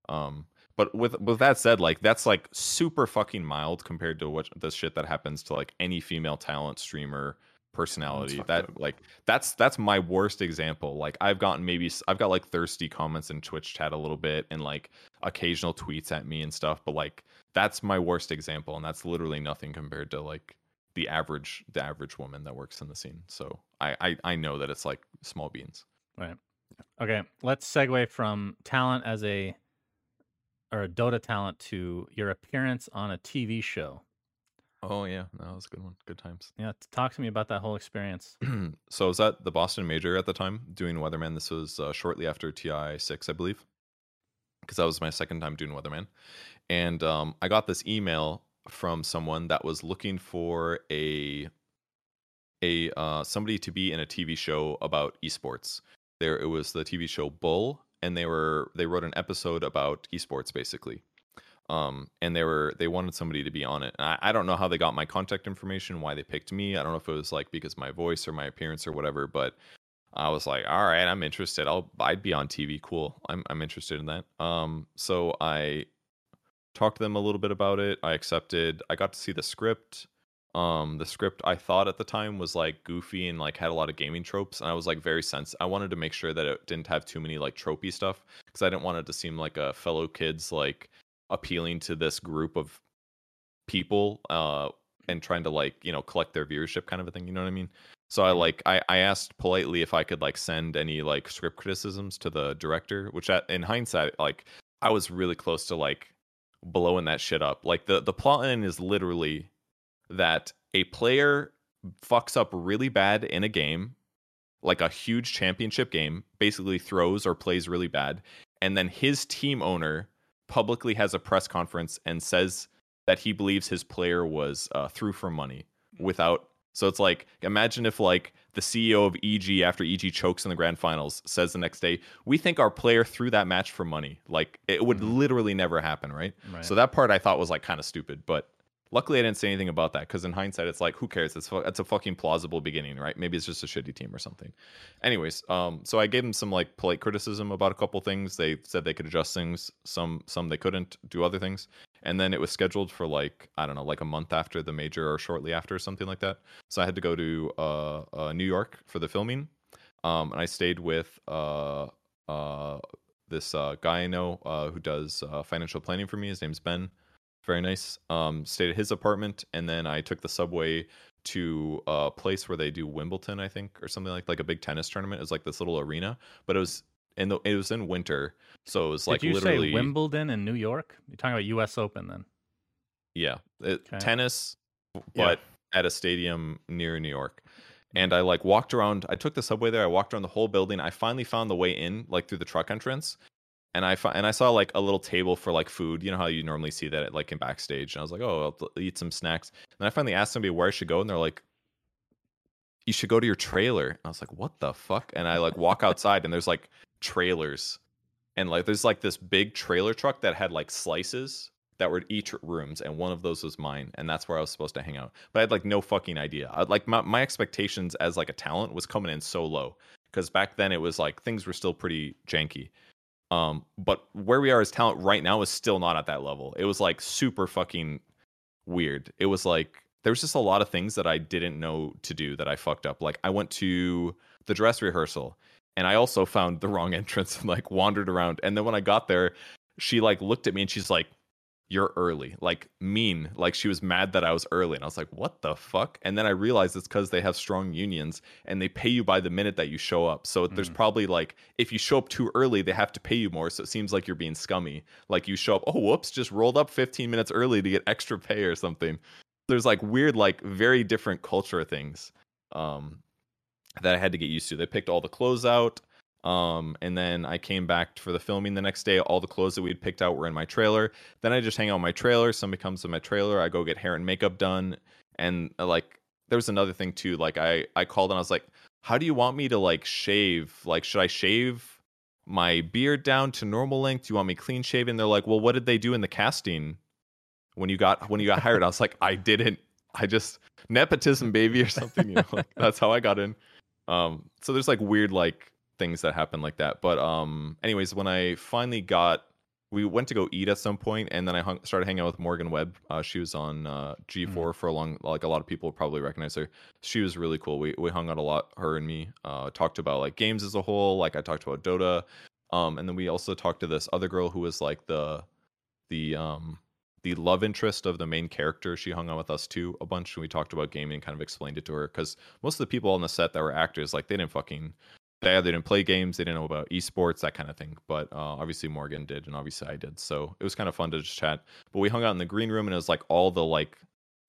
um but with with that said like that's like super fucking mild compared to what the shit that happens to like any female talent streamer personality that up. like that's that's my worst example like i've gotten maybe i've got like thirsty comments in twitch chat a little bit and like occasional tweets at me and stuff but like that's my worst example and that's literally nothing compared to like the average the average woman that works in the scene so i i, I know that it's like small beans right. Okay, let's segue from talent as a or a Dota talent to your appearance on a TV show. oh yeah that was a good one good times Yeah, talk to me about that whole experience. so I was at the Boston Major at the time doing Weatherman. This was uh, shortly after TI six, I believe, because that was my second time doing Weatherman, and um, I got this email from someone that was looking for a a uh, somebody to be in a TV show about esports. There, it was the TV show Bull, and they were they wrote an episode about esports basically. Um and they were they wanted somebody to be on it. I, I don't know how they got my contact information why they picked me. I don't know if it was like because my voice or my appearance or whatever but i was like all right i'm interested. I'll i'd be on tv cool. I'm, I'm interested in that. Um so i talked to them a little bit about it. I accepted. I got to see the script um the script i thought at the time was like goofy and like had a lot of gaming tropes and i was like very sense i wanted to make sure that it didn't have too many like tropey stuff because i didn't want it to seem like a fellow kids like appealing to this group of people uh and trying to like you know collect their viewership kind of a thing you know what i mean? So i like i, I asked politely if i could like send any like script criticisms to the director which at, in hindsight like i was really close to like blowing that shit up. Like the the plot line is literally that a player fucks up really bad in a game like a huge championship game basically throws or plays really bad and then his team owner publicly has a press conference and says that he believes his player was uh, through for money without. So it's like imagine if like the CEO of EG after EG chokes in the grand finals says the next day, "We think our player threw that match for money." Like it would literally never happen, right? Right. So that part I thought was like kind of stupid, but luckily I didn't say anything about that because in hindsight it's like who cares? It's it's a fucking plausible beginning, right? Maybe it's just a shitty team or something. Anyways, um, so I gave them some like polite criticism about a couple things. They said they could adjust things. Some some they couldn't do other things. And then it was scheduled for like I don't know, like a month after the major or shortly after, or something like that. So I had to go to uh, uh New York for the filming. Um, and I stayed with uh uh this uh guy I know uh who does financial planning for me. His name's Ben. Very nice. Um, stayed at his apartment, and then I took the subway to a place where they do Wimbledon, I think, or something like like a big tennis tournament. It was like this little arena, but it was and the, it was in winter, so it was like Did you literally say Wimbledon in New York? You're talking about U.S. Open then? yeah, it, Okay. tennis, Yeah. but at a stadium near New York. And I like walked around. I took the subway there. I walked around the whole building. I finally found the way in, like through the truck entrance. And I and I saw like a little table for like food. You know how you normally see that at, like in backstage. And I was like, oh, I'll eat some snacks. And I finally asked somebody where I should go, and they're like, you should go to your trailer. And I was like, what the fuck? And I like walk outside, and there's like trailers, and like there's like this big trailer truck that had like slices that were each rooms, and one of those was mine, and that's where I was supposed to hang out. But I had like no fucking idea. I, like my my expectations as like a talent was coming in so low because back then it was like things were still pretty janky. Um, but where we are as talent right now is still not at that level. It was like super fucking weird. It was like there was just a lot of things that I didn't know to do that I fucked up. Like I went to the dress rehearsal and I also found the wrong entrance and like wandered around. And then when I got there, she like looked at me and she's like, You're early. Like mean. Like she was mad that I was early. And I was like, What the fuck? And then I realized it's because they have strong unions and they pay you by the minute that you show up. So there's probably like if you show up too early, they have to pay you more. So it seems like you're being scummy. Like you show up, oh whoops, just rolled up 15 minutes early to get extra pay or something. There's like weird, like very different culture things. Um that I had to get used to. They picked all the clothes out. Um, and then I came back for the filming the next day. All the clothes that we had picked out were in my trailer. Then I just hang out in my trailer. Somebody comes to my trailer. I go get hair and makeup done. And uh, like, there was another thing too. Like, I I called and I was like, "How do you want me to like shave? Like, should I shave my beard down to normal length? Do you want me clean shaven?" They're like, "Well, what did they do in the casting when you got when you got hired?" I was like, "I didn't. I just nepotism, baby, or something." You know, like, that's how I got in. Um, so there's like weird like things that happen like that. But um, anyways, when I finally got, we went to go eat at some point, and then I hung, started hanging out with Morgan Webb. Uh, she was on uh, G4 for a long, like a lot of people probably recognize her. She was really cool. We we hung out a lot, her and me. Uh, talked about like games as a whole. Like I talked about Dota, um, and then we also talked to this other girl who was like the the um the love interest of the main character. She hung out with us too a bunch, and we talked about gaming and kind of explained it to her because most of the people on the set that were actors, like they didn't fucking they didn't play games, they didn't know about esports, that kind of thing. But uh, obviously Morgan did, and obviously I did. So it was kind of fun to just chat. But we hung out in the green room, and it was like all the like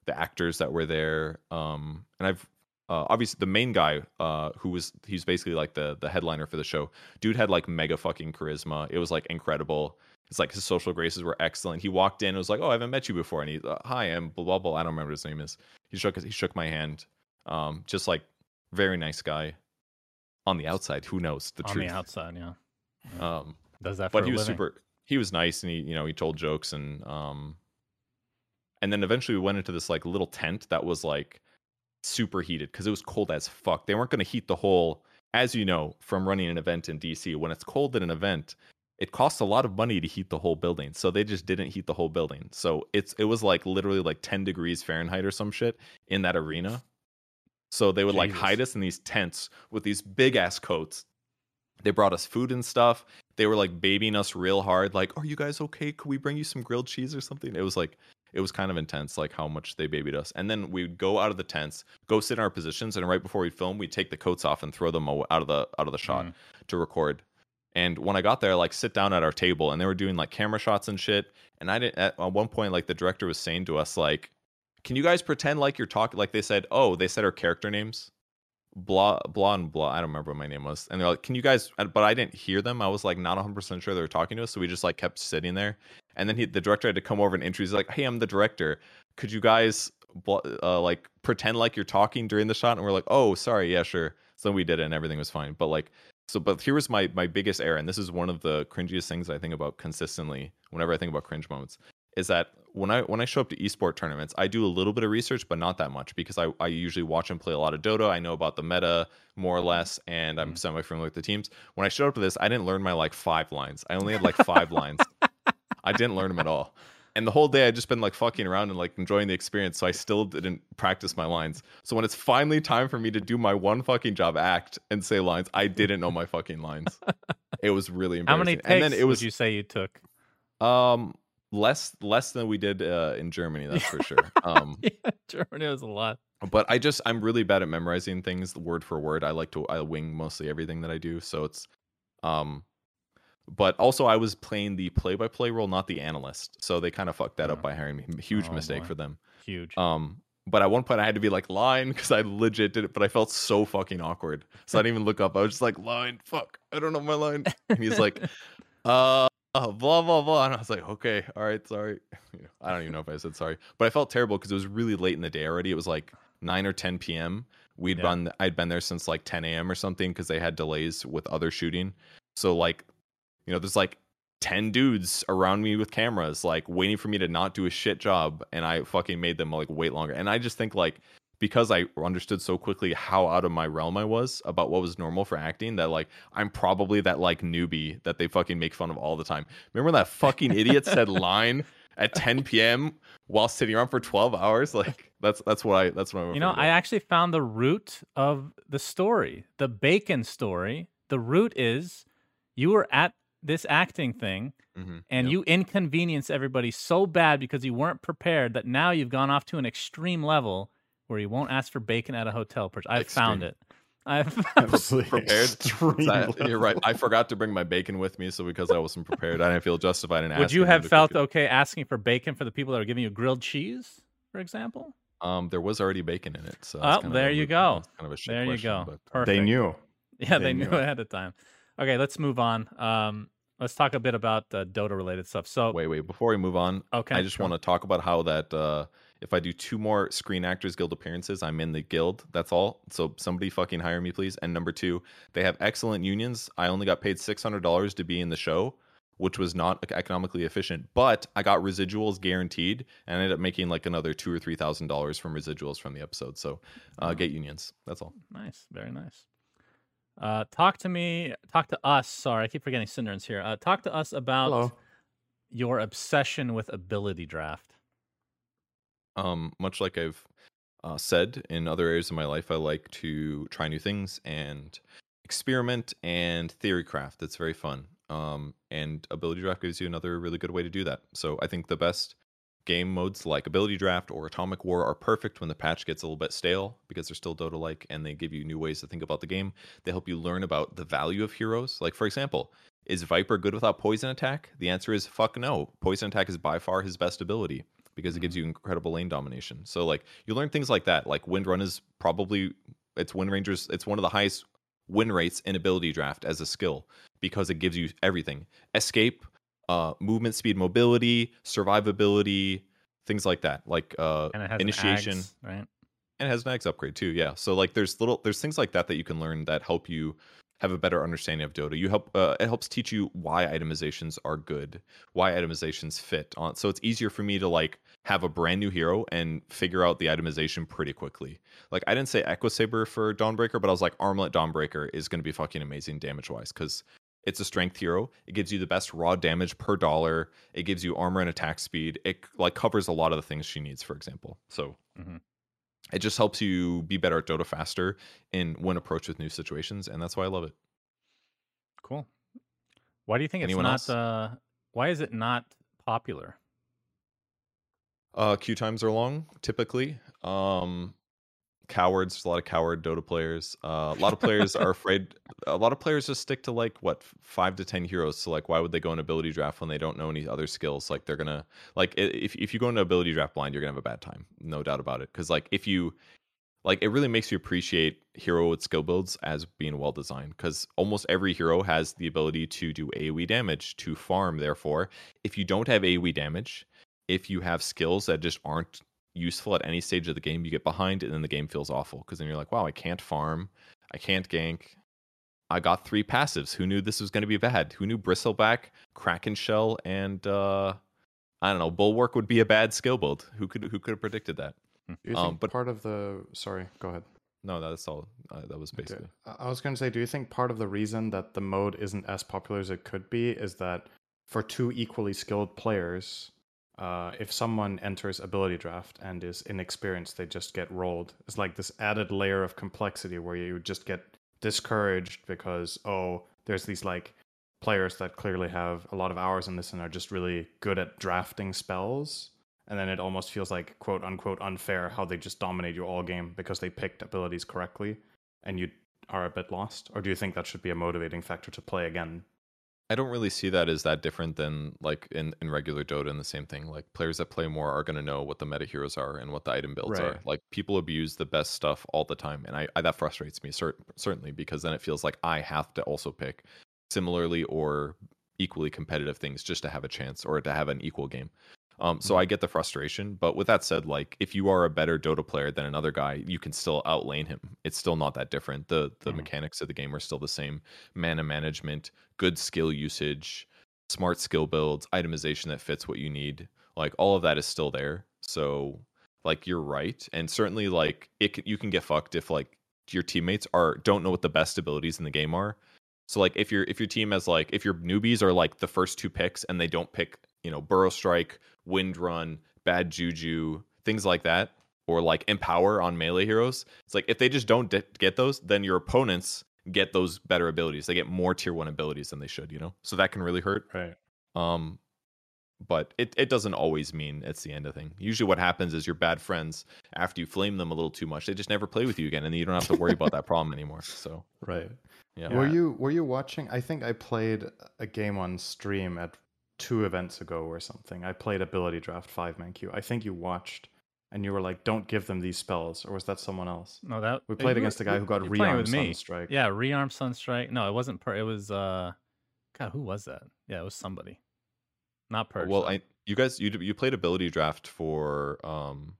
the actors that were there. Um, and I've uh, obviously the main guy, uh, who was he's basically like the the headliner for the show. Dude had like mega fucking charisma. It was like incredible. It's like his social graces were excellent. He walked in, and was like, "Oh, I haven't met you before," and he, uh, "Hi, I'm blah blah blah." I don't remember his name is. He shook he shook my hand. Um, just like very nice guy. On the outside, who knows the on truth? On the outside, yeah. Um, Does that but he was living. super he was nice and he you know he told jokes and um and then eventually we went into this like little tent that was like super heated because it was cold as fuck they weren't going to heat the whole as you know from running an event in dc when it's cold at an event it costs a lot of money to heat the whole building so they just didn't heat the whole building so it's it was like literally like 10 degrees fahrenheit or some shit in that arena so they would like hide us in these tents with these big ass coats. They brought us food and stuff. They were like babying us real hard like are you guys okay? Could we bring you some grilled cheese or something? It was like it was kind of intense like how much they babied us. And then we'd go out of the tents go sit in our positions and right before we film we'd take the coats off and throw them out of the out of the shot Mm. to record. And when i got there like sit down at our table and they were doing like camera shots and shit. And i didn't at, at one point like the director was saying to us like can you guys pretend like you're talking like they said oh they said our character names? Blah blah and blah i don't remember what my name was. And they're like can you guys but i didn't hear them. I was like not 100% sure they were talking to us so we just like kept sitting there. And then he, the director had to come over and introduce like hey i'm the director. Could you guys uh, like pretend like you're talking during the shot? And we're like oh sorry yeah sure. So we did it and everything was fine. But like so but here was my my biggest error and this is one of the cringiest things i think about consistently whenever i think about cringe moments is that when I when I show up to esport tournaments, I do a little bit of research, but not that much because I, I usually watch and play a lot of Dota. I know about the meta more or less, and I'm semi familiar with the teams. When I showed up to this, I didn't learn my like five lines. I only had like five lines. I didn't learn them at all. And the whole day I'd just been like fucking around and like enjoying the experience, so I still didn't practice my lines. So when it's finally time for me to do my one fucking job, act and say lines, I didn't know my fucking lines. It was really embarrassing. How many takes and then it was would you say you took? um less less than we did uh, in Germany, that's for sure. Um yeah, Germany was a lot. but I just I'm really bad at memorizing things word for word. I like to I wing mostly everything that I do. So it's um but also I was playing the play-by-play role, not the analyst. So they kind of fucked that Oh. up by hiring me. Huge Oh, mistake boy. for them. Huge. Um, but at one point I had to be like line because I legit did it, but I felt so fucking awkward. So I didn't even look up. I was just like line, fuck, I don't know my line. And he's like, uh, uh, blah blah blah, and I was like, okay, all right, sorry. You know, I don't even know if I said sorry, but I felt terrible because it was really late in the day already. It was like nine or ten p.m. We'd Yeah. run. I'd been there since like ten a.m. or something because they had delays with other shooting. So like, you know, there's like 10 dudes around me with cameras like waiting for me to not do a shit job and i fucking made them like wait longer and i just think like because i understood so quickly how out of my realm i was about what was normal for acting that like i'm probably that like newbie that they fucking make fun of all the time remember that fucking idiot said line at 10 p.m while sitting around for 12 hours like that's that's what i that's what i'm You know, afraid I actually found the root of the story, the bacon story. The root is you were at this acting thing Mhm, and yep. you inconvenience everybody so bad because you weren't prepared that now you've gone off to an extreme level where you won't ask for bacon at a hotel. per- I've found it. I've prepared. extreme That- you're right. I forgot to bring my bacon with me, so because I wasn't prepared, I didn't feel justified in asking. Would you have felt okay asking for bacon for the people that are giving you grilled cheese, for example? Um, there was already bacon in it, so Oh, it's kind of there a you go. Kind of a shit There you go. but- They knew. Yeah, they, They knew knew ahead of time. Okay, let's move on. Um, let's talk a bit about uh, Dota related stuff. So, Wait, wait. Before we move on, okay, I just want to talk about how that uh, if I do two more Screen Actors Guild appearances, I'm in the guild. That's all. So somebody fucking hire me, please. And number two, they have excellent unions. I only got paid six hundred dollars to be in the show, which was not economically efficient, but I got residuals guaranteed, and I ended up making like another two or three thousand dollars from residuals from the episode. So uh, get unions. That's all. Nice, very nice. Uh, talk to me, talk to us. Sorry, I keep forgetting Cinder's here. Uh, talk to us about Hello. your obsession with ability draft. Um, much like I've uh, said in other areas of my life, I like to try new things and experiment and theory craft. It's very fun. Um, and ability draft gives you another really good way to do that. So I think the best game modes like ability draft or atomic war are perfect when the patch gets a little bit stale because they're still Dota like and they give you new ways to think about the game. They help you learn about the value of heroes. Like for example, is Viper good without poison attack? The answer is fuck no. Poison attack is by far his best ability because it gives you incredible lane domination. So like you learn things like that. Like Wind Run is probably it's Wind Rangers. It's one of the highest win rates in ability draft as a skill because it gives you everything: escape, uh, movement speed, mobility, survivability, things like that. Like uh, And it has an initiation Aghs, right? and it has an X upgrade too. Yeah. So like there's little there's things like that that you can learn that help you have a better understanding of Dota. You help uh, it helps teach you why itemizations are good, why itemizations fit on. So it's easier for me to like have a brand new hero and figure out the itemization pretty quickly. Like I didn't say Echo Saber for Dawnbreaker, but I was like Armlet Dawnbreaker is going to be fucking amazing damage wise because it's a strength hero. It gives you the best raw damage per dollar. It gives you armor and attack speed. It like covers a lot of the things she needs, for example. So Mhm. It just helps you be better at Dota faster and win approach with new situations, and that's why I love it. Cool. Why do you think Anyone it's not? Uh, why is it not popular? Uh, queue times are long, typically. Um, cowards, there's a lot of coward Dota players. Uh, a lot of players are afraid. A lot of players just stick to like what five to ten heroes. So like, why would they go in ability draft when they don't know any other skills? Like they're gonna like if if you go into ability draft blind, you're gonna have a bad time, no doubt about it. Because like if you like it really makes you appreciate hero with skill builds as being well designed because almost every hero has the ability to do aoe damage to farm therefore if you don't have aoe damage if you have skills that just aren't useful at any stage of the game you get behind and then the game feels awful because then you're like wow i can't farm i can't gank i got three passives who knew this was going to be bad? Who knew bristleback kraken shell and uh i don't know bulwark would be a bad skill build? Who could who could have predicted that? Do you Um, think but- part of the sorry, go ahead. no that's all uh, that was basically. I- I was going to say, do you think part of the reason that the mode isn't as popular as it could be is that for two equally skilled players, uh, if someone enters ability draft and is inexperienced, they just get rolled. It's like this added layer of complexity where you just get discouraged because oh, there's these like players that clearly have a lot of hours in this and are just really good at drafting spells. And then it almost feels like quote unquote unfair how they just dominate you all game because they picked abilities correctly and you are a bit lost? Or do you think that should be a motivating factor to play again? I don't really see that as that different than like in, in regular Dota and the same thing. Like players that play more are going to know what the meta heroes are and what the item builds are. Like people abuse the best stuff all the time, and I, I that frustrates me cer- certainly because then it feels like I have to also pick similarly or equally competitive things just to have a chance or to have an equal game. Um, so I get the frustration, but with that said, like if you are a better Dota player than another guy, you can still outlane him. It's still not that different. The the Mhm. mechanics of the game are still the same. Mana management, good skill usage, smart skill builds, itemization that fits what you need. Like all of that is still there. So like you're right, and certainly like it you can get fucked if like your teammates are don't know what the best abilities in the game are. So like if your if your team has like if your newbies are like the first two picks and they don't pick you know burrow strike, wind run, bad juju, things like that, or like empower on melee heroes. It's like if they just don't de- get those, then your opponents get those better abilities. They get more tier one abilities than they should. You know, so that can really hurt. Right. Um, but it, it doesn't always mean it's the end of thing. Usually, what happens is your bad friends, after you flame them a little too much, they just never play with you again, and then you don't have to worry about that problem anymore. So Right. yeah, Were you were you watching? I think I played a game on stream at two events ago or something. I played Ability Draft five man queue. I think you watched, and you were like, "Don't give them these spells," or was that someone else? No, that We played you against a guy who got you were rearm with me. Sunstrike. Yeah, rearm sunstrike. No, it wasn't. Per- it was uh, God, who was that? Yeah, it was somebody. Not Purge. well, though. I you guys you you played ability draft for um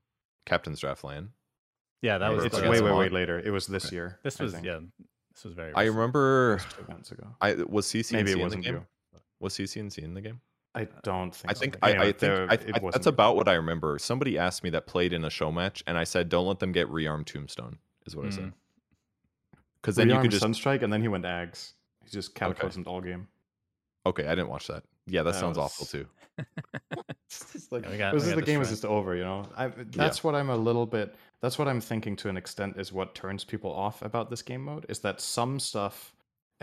Captain's Draft Land. yeah, that was it's the- way way way later. It was this year. This was yeah, this was very. I recent. It remember. two events ago. I was CC. Maybe it wasn't game. you. Was CCNC in the game? I don't think. I so. think I, Anyway, I think I, it I- that's about what I remember. Somebody asked me that played in a show match, and I said, "Don't let them get rearm Tombstone." Is what I said. Mm. Because then you Rearm can just Sunstrike, and then he went Aghs. He just cataclysmed all game. okay. I didn't watch that. Yeah, that That sounds was- awful too. It's just like Yeah, we got- this we is the game is just over, you know. I, that's what I'm a little bit. That's what I'm thinking to an extent is what turns people off about this game mode is that some stuff.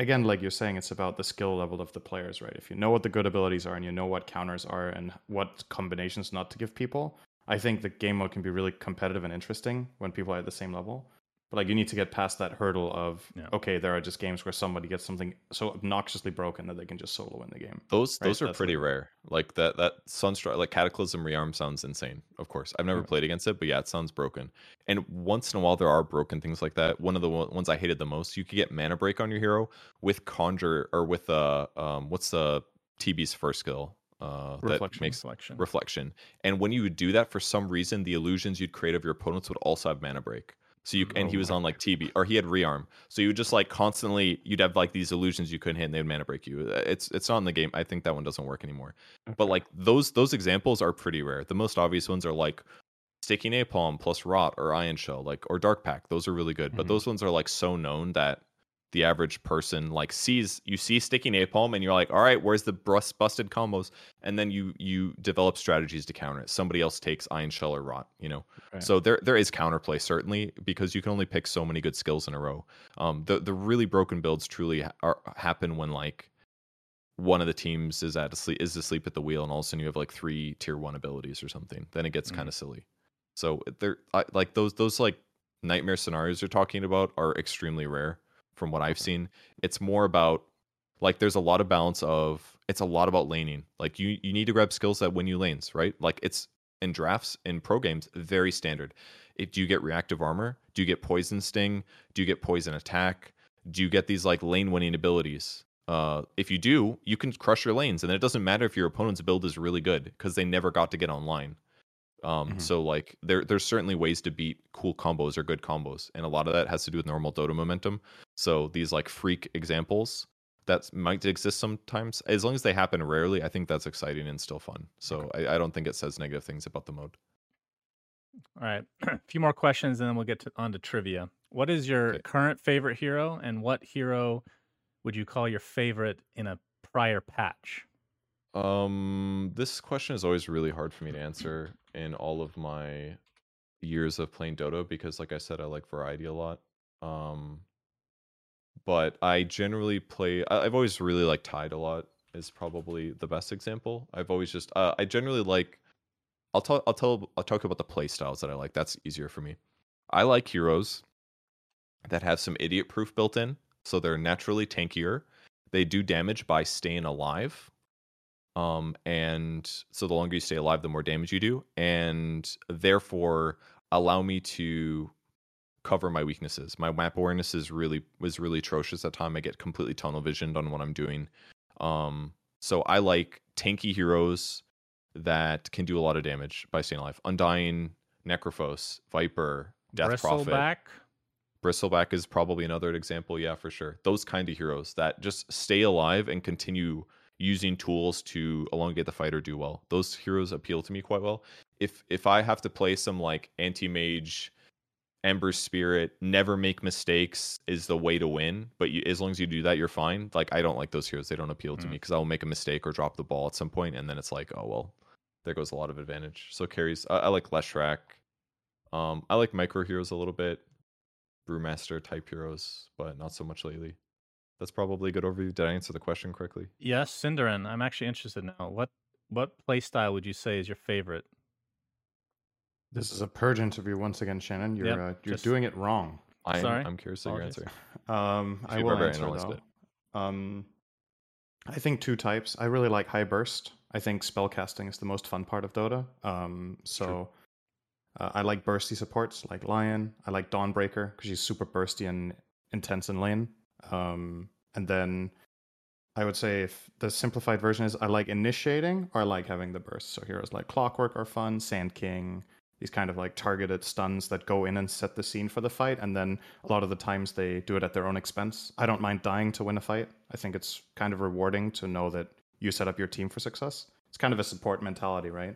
Again, like you're saying, it's about the skill level of the players, right? If you know what the good abilities are and you know what counters are and what combinations not to give people, I think the game mode can be really competitive and interesting when people are at the same level. But like you need to get past that hurdle of Yeah. okay, there are just games where somebody gets something so obnoxiously broken that they can just solo win the game. Those Right, those are that's pretty like- rare. Like that that Sunstrike like Cataclysm rearm sounds insane. Of course, I've never Yeah. played against it, but yeah, it sounds broken. And once in a while, there are broken things like that. One of the one- ones I hated the most, you could get mana break on your hero with conjure or with uh um what's the TB's first skill uh that Reflection. makes selection. reflection. And when you would do that, for some reason, the illusions you'd create of your opponents would also have mana break. So you and Oh he was on like TB or he had rearm. So you would just like constantly you'd have like these illusions you couldn't hit and they'd mana break you. Uh, It's it's not in the game. I think that one doesn't work anymore. But like those those examples are pretty rare. The most obvious ones are like sticky napalm plus rot or iron shell like or dark pact. Those are really good. But Mhm. those ones are like so known that the average person like sees you see sticky napalm and you're like, all right, where's the brus- busted combos? And then you you develop strategies to counter it. Somebody else takes iron shell or rot, you know. So there there is counterplay certainly because you can only pick so many good skills in a row. Um, the the really broken builds truly ha- are, happen when like one of the teams is at asleep is asleep at the wheel and all of a sudden you have like three tier one abilities or something. Then it gets Mhm. kind of silly. So they're like those those like nightmare scenarios you're talking about are extremely rare from what I've seen. It's more about like there's a lot of balance of it's a lot about laning. Like you you need to grab skills that win you lanes, right? Like it's in drafts in pro games very standard. If do you get reactive armor? Do you get poison sting? Do you get poison attack? Do you get these like lane winning abilities? Uh, if you do, you can crush your lanes, and it doesn't matter if your opponent's build is really good because they never got to get online. Um, Mhm. So like there there's certainly ways to beat cool combos or good combos, and a lot of that has to do with normal Dota momentum. So these like freak examples that might exist sometimes, as long as they happen rarely, I think that's exciting and still fun. So I, I don't think it says negative things about the mode. All right, a few more questions, and then we'll get to, on to trivia. What is your Okay. current favorite hero, and what hero would you call your favorite in a prior patch? Um, this question is always really hard for me to answer in all of my years of playing Dota because, like I said, I like variety a lot. Um, but I generally play. I- I've always really liked Tide a lot. Is probably the best example. I've always just. Uh, I generally like. I'll tell. I'll tell. I'll talk about the play styles that I like. That's easier for me. I like heroes that have some idiot proof built in, so they're naturally tankier, they do damage by staying alive. Um, and so the longer you stay alive, the more damage you do, and therefore allow me to cover my weaknesses. My map awareness is really was really atrocious at time. I get completely tunnel visioned on what I'm doing. Um, so I like tanky heroes that can do a lot of damage by staying alive. Undying, Necrophos, Viper, Death Prophet. Bristleback. Bristleback is probably another example, yeah, for sure. Those kind of heroes that just stay alive and continue using tools to elongate the fight or do well. Those heroes appeal to me quite well. If if I have to play some like anti-mage Ember Spirit, never make mistakes is the way to win. But you, as long as you do that, you're fine. Like I don't like those heroes; they don't appeal to Mm. me because I will make a mistake or drop the ball at some point, and then it's like, oh well, there goes a lot of advantage. So carries. I, I like Leshrac. Um, I like micro heroes a little bit, brewmaster type heroes, but not so much lately. That's probably a good overview. Did I answer the question correctly? Yes, Synderen. I'm actually interested now. What what play style would you say is your favorite? This is a purge interview once again, Shannon. You're Yep, uh, you're just- doing it wrong. I'm, Sorry? I'm curious of your answer. Um, I will answer though. Um, I think two types. I really like high burst. I think spellcasting is the most fun part of Dota. Um, so uh, I like bursty supports like Lion. I like Dawnbreaker because she's super bursty and intense in lane. Um, and then I would say if the simplified version is I like initiating or I like having the burst. So heroes like Clockwork are fun, Sand King, these kind of like targeted stuns that go in and set the scene for the fight. And then a lot of the times they do it at their own expense. I don't mind dying to win a fight. I think it's kind of rewarding to know that you set up your team for success. It's kind of a support mentality, right?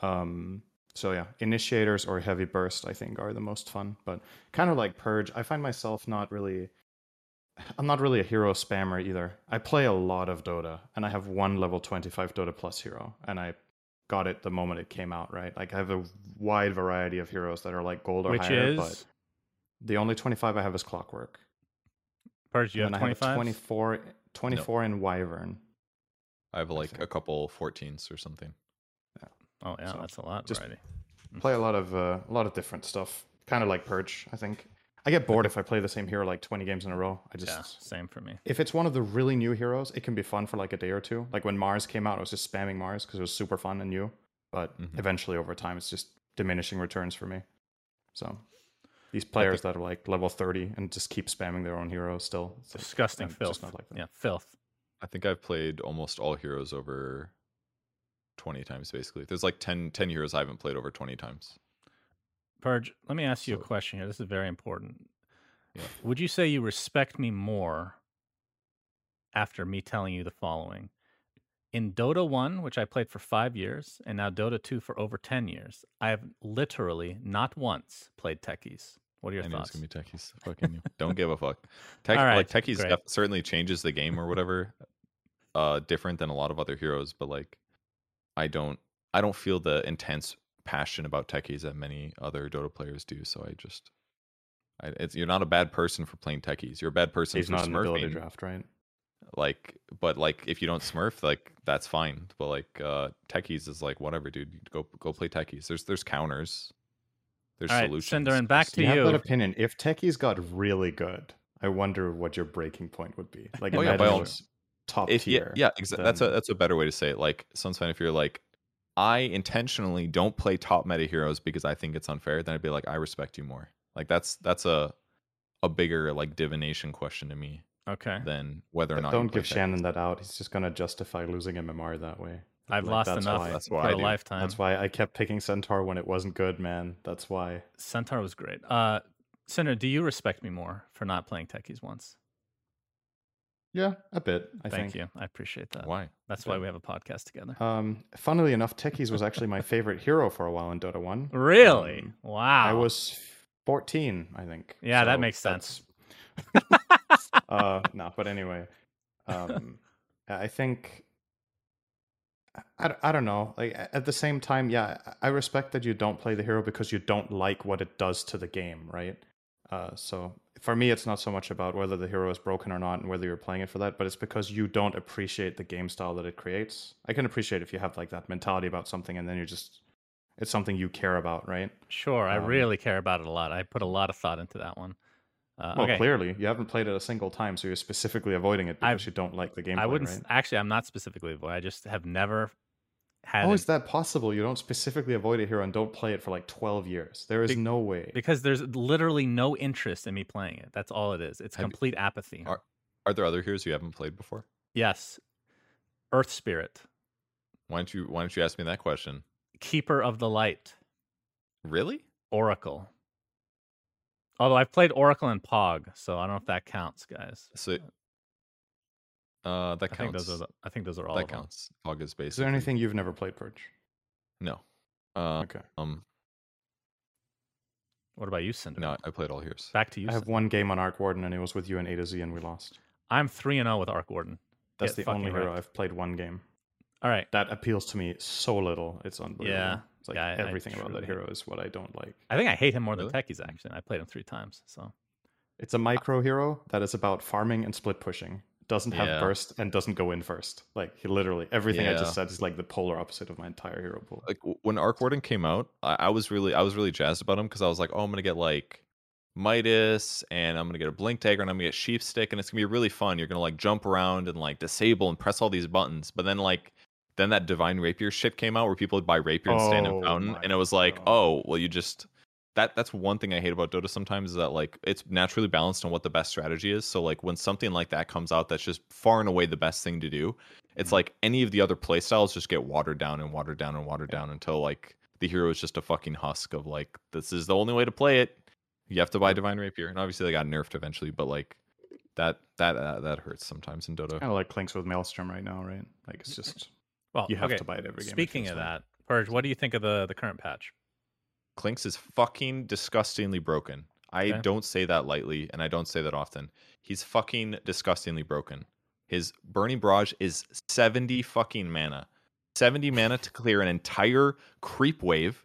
Um, so yeah, initiators or heavy burst, I think, are the most fun. But kind of like purge, I find myself not really. I'm not really a hero spammer either. I play a lot of Dota, and I have one level 25 Dota Plus hero, and I got it the moment it came out. Right, like I have a wide variety of heroes that are like gold or Which higher. is But the only 25 I have is Clockwork. Purge. You and have then I 25. 24, 24 in Wyvern. I have like think. a couple 14s or something. Yeah. Oh yeah, So, that's a lot. just- Variety. play a lot of uh, a lot of different stuff. Kind of like Purge, I think. I get bored if I play the same hero like 20 games in a row. I just Yeah, same for me. if it's one of the really new heroes, it can be fun for like a day or two. Like when Mars came out, I was just spamming Mars because it was super fun and new. But Mhm. eventually, over time, it's just diminishing returns for me. So these players that are like level 30 and just keep spamming their own heroes still. it's Disgusting I'm just filth. not like them. yeah, filth. I think I've played almost all heroes over 20 times basically. There's like 10, 10 heroes I haven't played over 20 times. Purge. Let me ask you a question here. This is very important. Yeah. Would you say you respect me more after me telling you the following? In Dota 1, which I played for five years, and now Dota 2 for over 10 years, I have literally not once played techies. What are your I thoughts? gonna be techies. Fucking you. Don't give a fuck. Tech, right, like techies great. certainly changes the game or whatever. Uh, different than a lot of other heroes, but like, I don't, I don't feel the intense passion about techies that many other Dota players do. So I just, I, it's you're not a bad person for playing techies. You're a bad person He's for not an ability smurfing. draft, right? Like, but like if you don't smurf, like that's fine. But like uh techies is like whatever, dude. Go go play techies. There's there's counters. There's All right, solutions. Synderen, back to you have you. that opinion. If techies got really good, I wonder what your breaking point would be. Like, Oh, yeah, imagine by all- top if yeah, tier. yeah exa- that's a that's a better way to say it like sometimes if you're like i intentionally don't play top meta heroes because i think it's unfair then i'd be like i respect you more like that's that's a a bigger like divination question to me Okay. than whether or But not don't give. Shannon that out. He's just gonna justify losing MMR that way. I've Like, lost that's enough why- That's for why I a do. lifetime. That's why I kept picking Centaur when it wasn't good, man. That's why. Centaur was great. Uh, Cinder, do you respect me more for not playing techies once? Yeah, a bit. I Thank think. you. I appreciate that. why That's why we have a podcast together. Um, funnily enough, Techies was actually my favorite hero for a while in Dota One. really? um, wow. I was 14, I think. Yeah, that makes sense. uh, no, but anyway, um, I think I, I- I don't know. Like at the same time, yeah, I I respect that you don't play the hero because you don't like what it does to the game, right? Uh, so for me, it's not so much about whether the hero is broken or not and whether you're playing it for that, but it's because you don't appreciate the game style that it creates. I can appreciate if you have like that mentality about something and then you're just it's something you care about, right? Sure, I Um, really care about it a lot. I put a lot of thought into that one. Uh, Well, okay. clearly you haven't played it a single time, so you're specifically avoiding it because I've- you don't like the game. I wouldn't. Right? actually. I'm not specifically avoid. I just have never How it is that possible? You don't specifically avoid a hero and don't play it for like 12 years. There is Be- no way. because there's literally no interest in me playing it. That's all it is. It's Have you- complete apathy. Are- Are there other heroes you haven't played before? Yes, Earth Spirit, Why don't you Why don't you ask me that question? Keeper of the Light, Really? Oracle. Although I've played Oracle and Pog, so I don't know if that counts, guys. So, uh, that I think counts. those are. The, I think those are all. that of them. counts. Fog is basically. Is there anything you've never played, Purge? No. Uh, Okay. Um. What about you, Cinder? No, I played all heroes. Back to you. I have Cinder. one game on Arc Warden and it was with you and A to Z and we lost. I'm three and zero with Arc Warden. That's Get the only hero wrecked. I've played one game. All right. That appeals to me so little. It's unbelievable. Yeah. It's like Yeah, I- I everything about that hero is what I don't like. I think I hate him more Really? than Techies. Actually, I played him three times. So It's a micro hero that is about farming and split pushing. Doesn't have Yeah. burst and doesn't go in first. Like he literally everything I just said is like the polar opposite of my entire hero pool. like when Arc Warden came out, I, I was really I was really jazzed about him because I was like, oh, I'm gonna get like Midas and I'm gonna get a Blink Dagger and I'm gonna get Sheep Stick and it's gonna be really fun. You're gonna like jump around and like disable and press all these buttons. But then like then that Divine Rapier shit came out where people would buy Rapier and stand Oh in Fountain, and it was like, God. oh, well, you just that that's one thing I hate about Dota sometimes is that like it's naturally balanced on what the best strategy is. So like when something like that comes out that's just far and away the best thing to do, it's Mhm. like any of the other playstyles just get watered down and watered down and watered down until like the hero is just a fucking husk of like this is the only way to play it. You have to buy Divine Rapier, and obviously they got nerfed eventually, but like that that uh, that hurts sometimes in Dota. Kind of like Clinkz with Maelstrom right now, right? Like it's just well, you have okay. to buy it every game. Speaking of that, Purge, what do you think of the the current patch? Clinkz is fucking disgustingly broken. I Okay. don't say that lightly, and I don't say that often. He's fucking disgustingly broken. His Burning Barrage is 70 fucking mana. 70 mana to clear an entire creep wave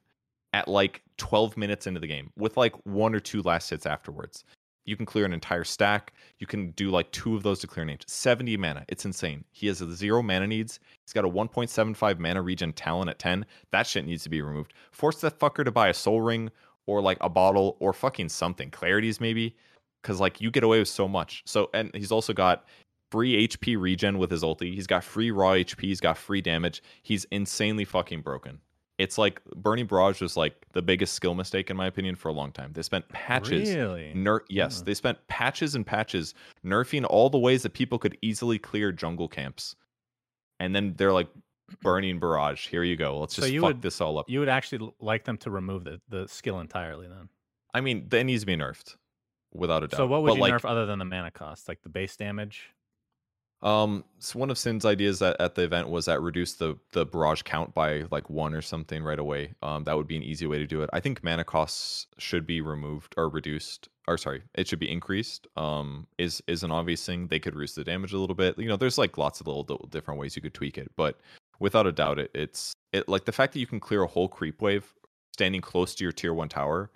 at like 12 minutes into the game with like one or two last hits afterwards. You can clear an entire stack. You can do like two of those to clear an age. 70 mana. It's insane. He has zero mana needs. He's got a 1.75 mana regen talent at 10. That shit needs to be removed. Force that fucker to buy a soul ring or like a bottle or fucking something. Clarities maybe. Cause like you get away with so much. So and he's also got free HP regen with his ulti. He's got free raw HP. He's got free damage. He's insanely fucking broken. It's like Burning Barrage was like the biggest skill mistake in my opinion for a long time. They spent patches Really? Ner- yes, they spent patches and patches nerfing all the ways that people could easily clear jungle camps. And then they're like, burning barrage. Here you go. Let's So just you fuck would- this all up. You would actually like them to remove the, the skill entirely then. I mean, that needs to be nerfed, without a doubt. So what would But, you like, nerf other than the mana cost, like the base damage? Um, so one of Sin's ideas at, at the event was that reduce the the barrage count by like one or something right away. Um, that would be an easy way to do it. I think mana costs should be removed or reduced, or sorry, it should be increased. Um, is is an obvious thing. They could reduce the damage a little bit. You know, there's like lots of little, little different ways you could tweak it, but without a doubt, it it's it like the fact that you can clear a whole creep wave standing close to your tier one tower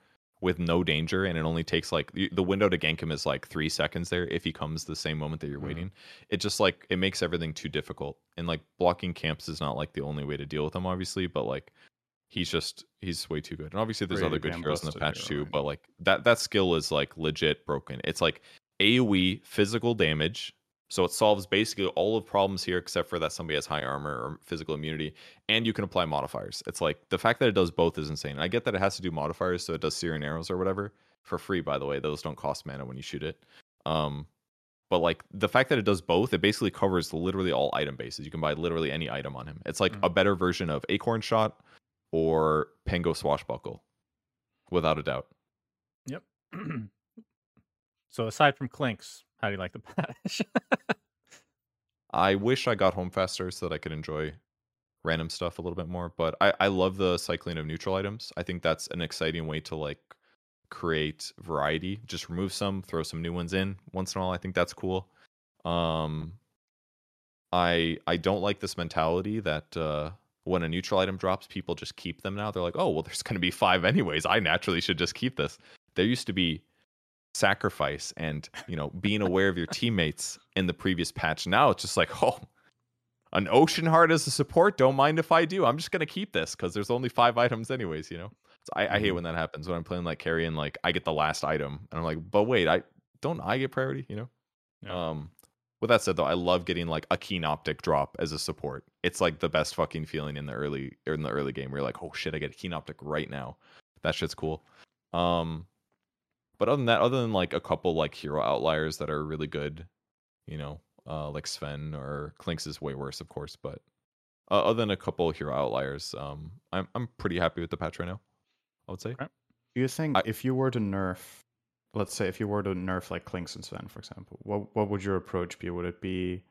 with no danger, and it only takes like the window to gank him is like three seconds there if he comes the same moment that you're Mhm. waiting it just like it makes everything too difficult and like blocking camps is not like the only way to deal with him obviously but like he's just he's way too good and obviously there's Pretty other good heroes in the patch too right? but like that that skill is like legit broken it's like aoe physical damage so it solves basically all of problems here except for that somebody has high armor or physical immunity and you can apply modifiers it's like the fact that it does both is insane i get that it has to do modifiers so it does searing arrows or whatever for free by the way those don't cost mana when you shoot it um but like the fact that it does both, it basically covers literally all item bases. You can buy literally any item on him. It's like Mhm. a better version of Acorn Shot or Pango Swashbuckle, without a doubt. Yep. so aside from Clinkz, how do you like the patch? I wish I got home faster so that I could enjoy random stuff a little bit more. But I, I love the cycling of neutral items. I think that's an exciting way to like create variety. Just remove some, throw some new ones in once in a while. I think that's cool. Um I I don't like this mentality that uh when a neutral item drops, people just keep them now. They're like, oh well, there's gonna be five anyways. I naturally should just keep this. There used to be sacrifice and you know being aware of your teammates in the previous patch now it's just like oh an ocean heart as a support don't mind if i do i'm just gonna keep this because there's only five items anyways you know so I, I hate Mhm. when that happens when i'm playing like carry and like i get the last item and i'm like but wait i don't I get priority? You know. Yeah. Um, with that said, though, I love getting like a keen optic drop as a support. It's like the best fucking feeling in the early in the early game where you're like, oh shit, I get a keen optic right now. That shit's cool. Um, but other than that, other than like a couple like hero outliers that are really good, you know, uh, like Sven or Clinkz is way worse, of course. But uh, other than a couple hero outliers, um, I'm I'm pretty happy with the patch right now. I would say. You think I- if you were to nerf, let's say if you were to nerf like Clinkz and Sven, for example, what what would your approach be? Would it be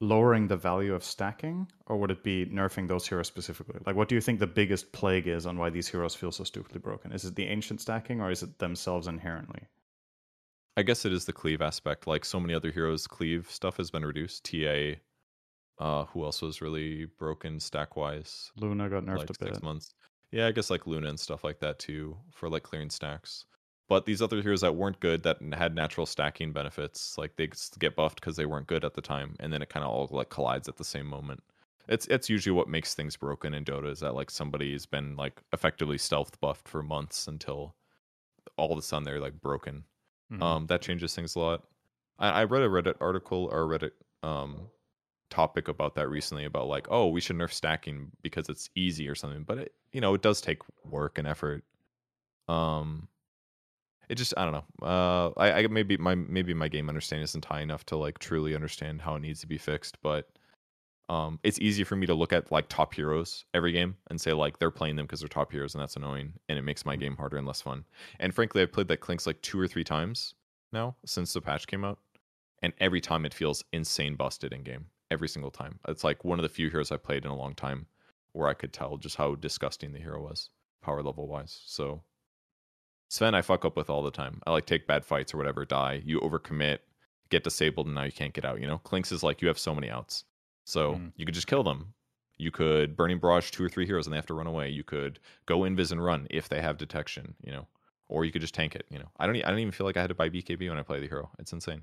lowering the value of stacking, or would it be nerfing those heroes specifically? Like, what do you think the biggest plague is on why these heroes feel so stupidly broken? Is it the ancient stacking, or is it themselves inherently? I guess it is the cleave aspect. Like so many other heroes, cleave stuff has been reduced. TA, uh, who else was really broken stack wise? Luna got nerfed like a six bit. months. Yeah, I guess like Luna and stuff like that too for like clearing stacks. But these other heroes that weren't good that had natural stacking benefits, like they get buffed because they weren't good at the time, and then it kind of all like collides at the same moment. It's it's usually what makes things broken in Dota is that like somebody's been like effectively stealth buffed for months until all of a sudden they're like broken. Mhm. Um, that changes things a lot. I, I read a Reddit article or a Reddit um topic about that recently about like, oh, we should nerf stacking because it's easy or something. But it, you know, it does take work and effort. Um, it just I don't know. Uh, I, I maybe my maybe my game understanding isn't high enough to like truly understand how it needs to be fixed, but. Um, it's easy for me to look at like top heroes every game and say like they're playing them because they're top heroes and that's annoying and it makes my game harder and less fun. And frankly, I've played that Clinkz like two or three times now since the patch came out, and every time it feels insane busted in game. Every single time, it's like one of the few heroes I played in a long time where I could tell just how disgusting the hero was, power level wise. So Sven, I fuck up with all the time. I like take bad fights or whatever, die. You overcommit, get disabled, and now you can't get out. You know, Clinkz is like you have so many outs, so Mm. you could just kill them. You could burning barrage two or three heroes and they have to run away. You could go invis and run if they have detection. You know, or you could just tank it. You know, I don't. I don't even feel like I had to buy BKB when I play the hero. It's insane.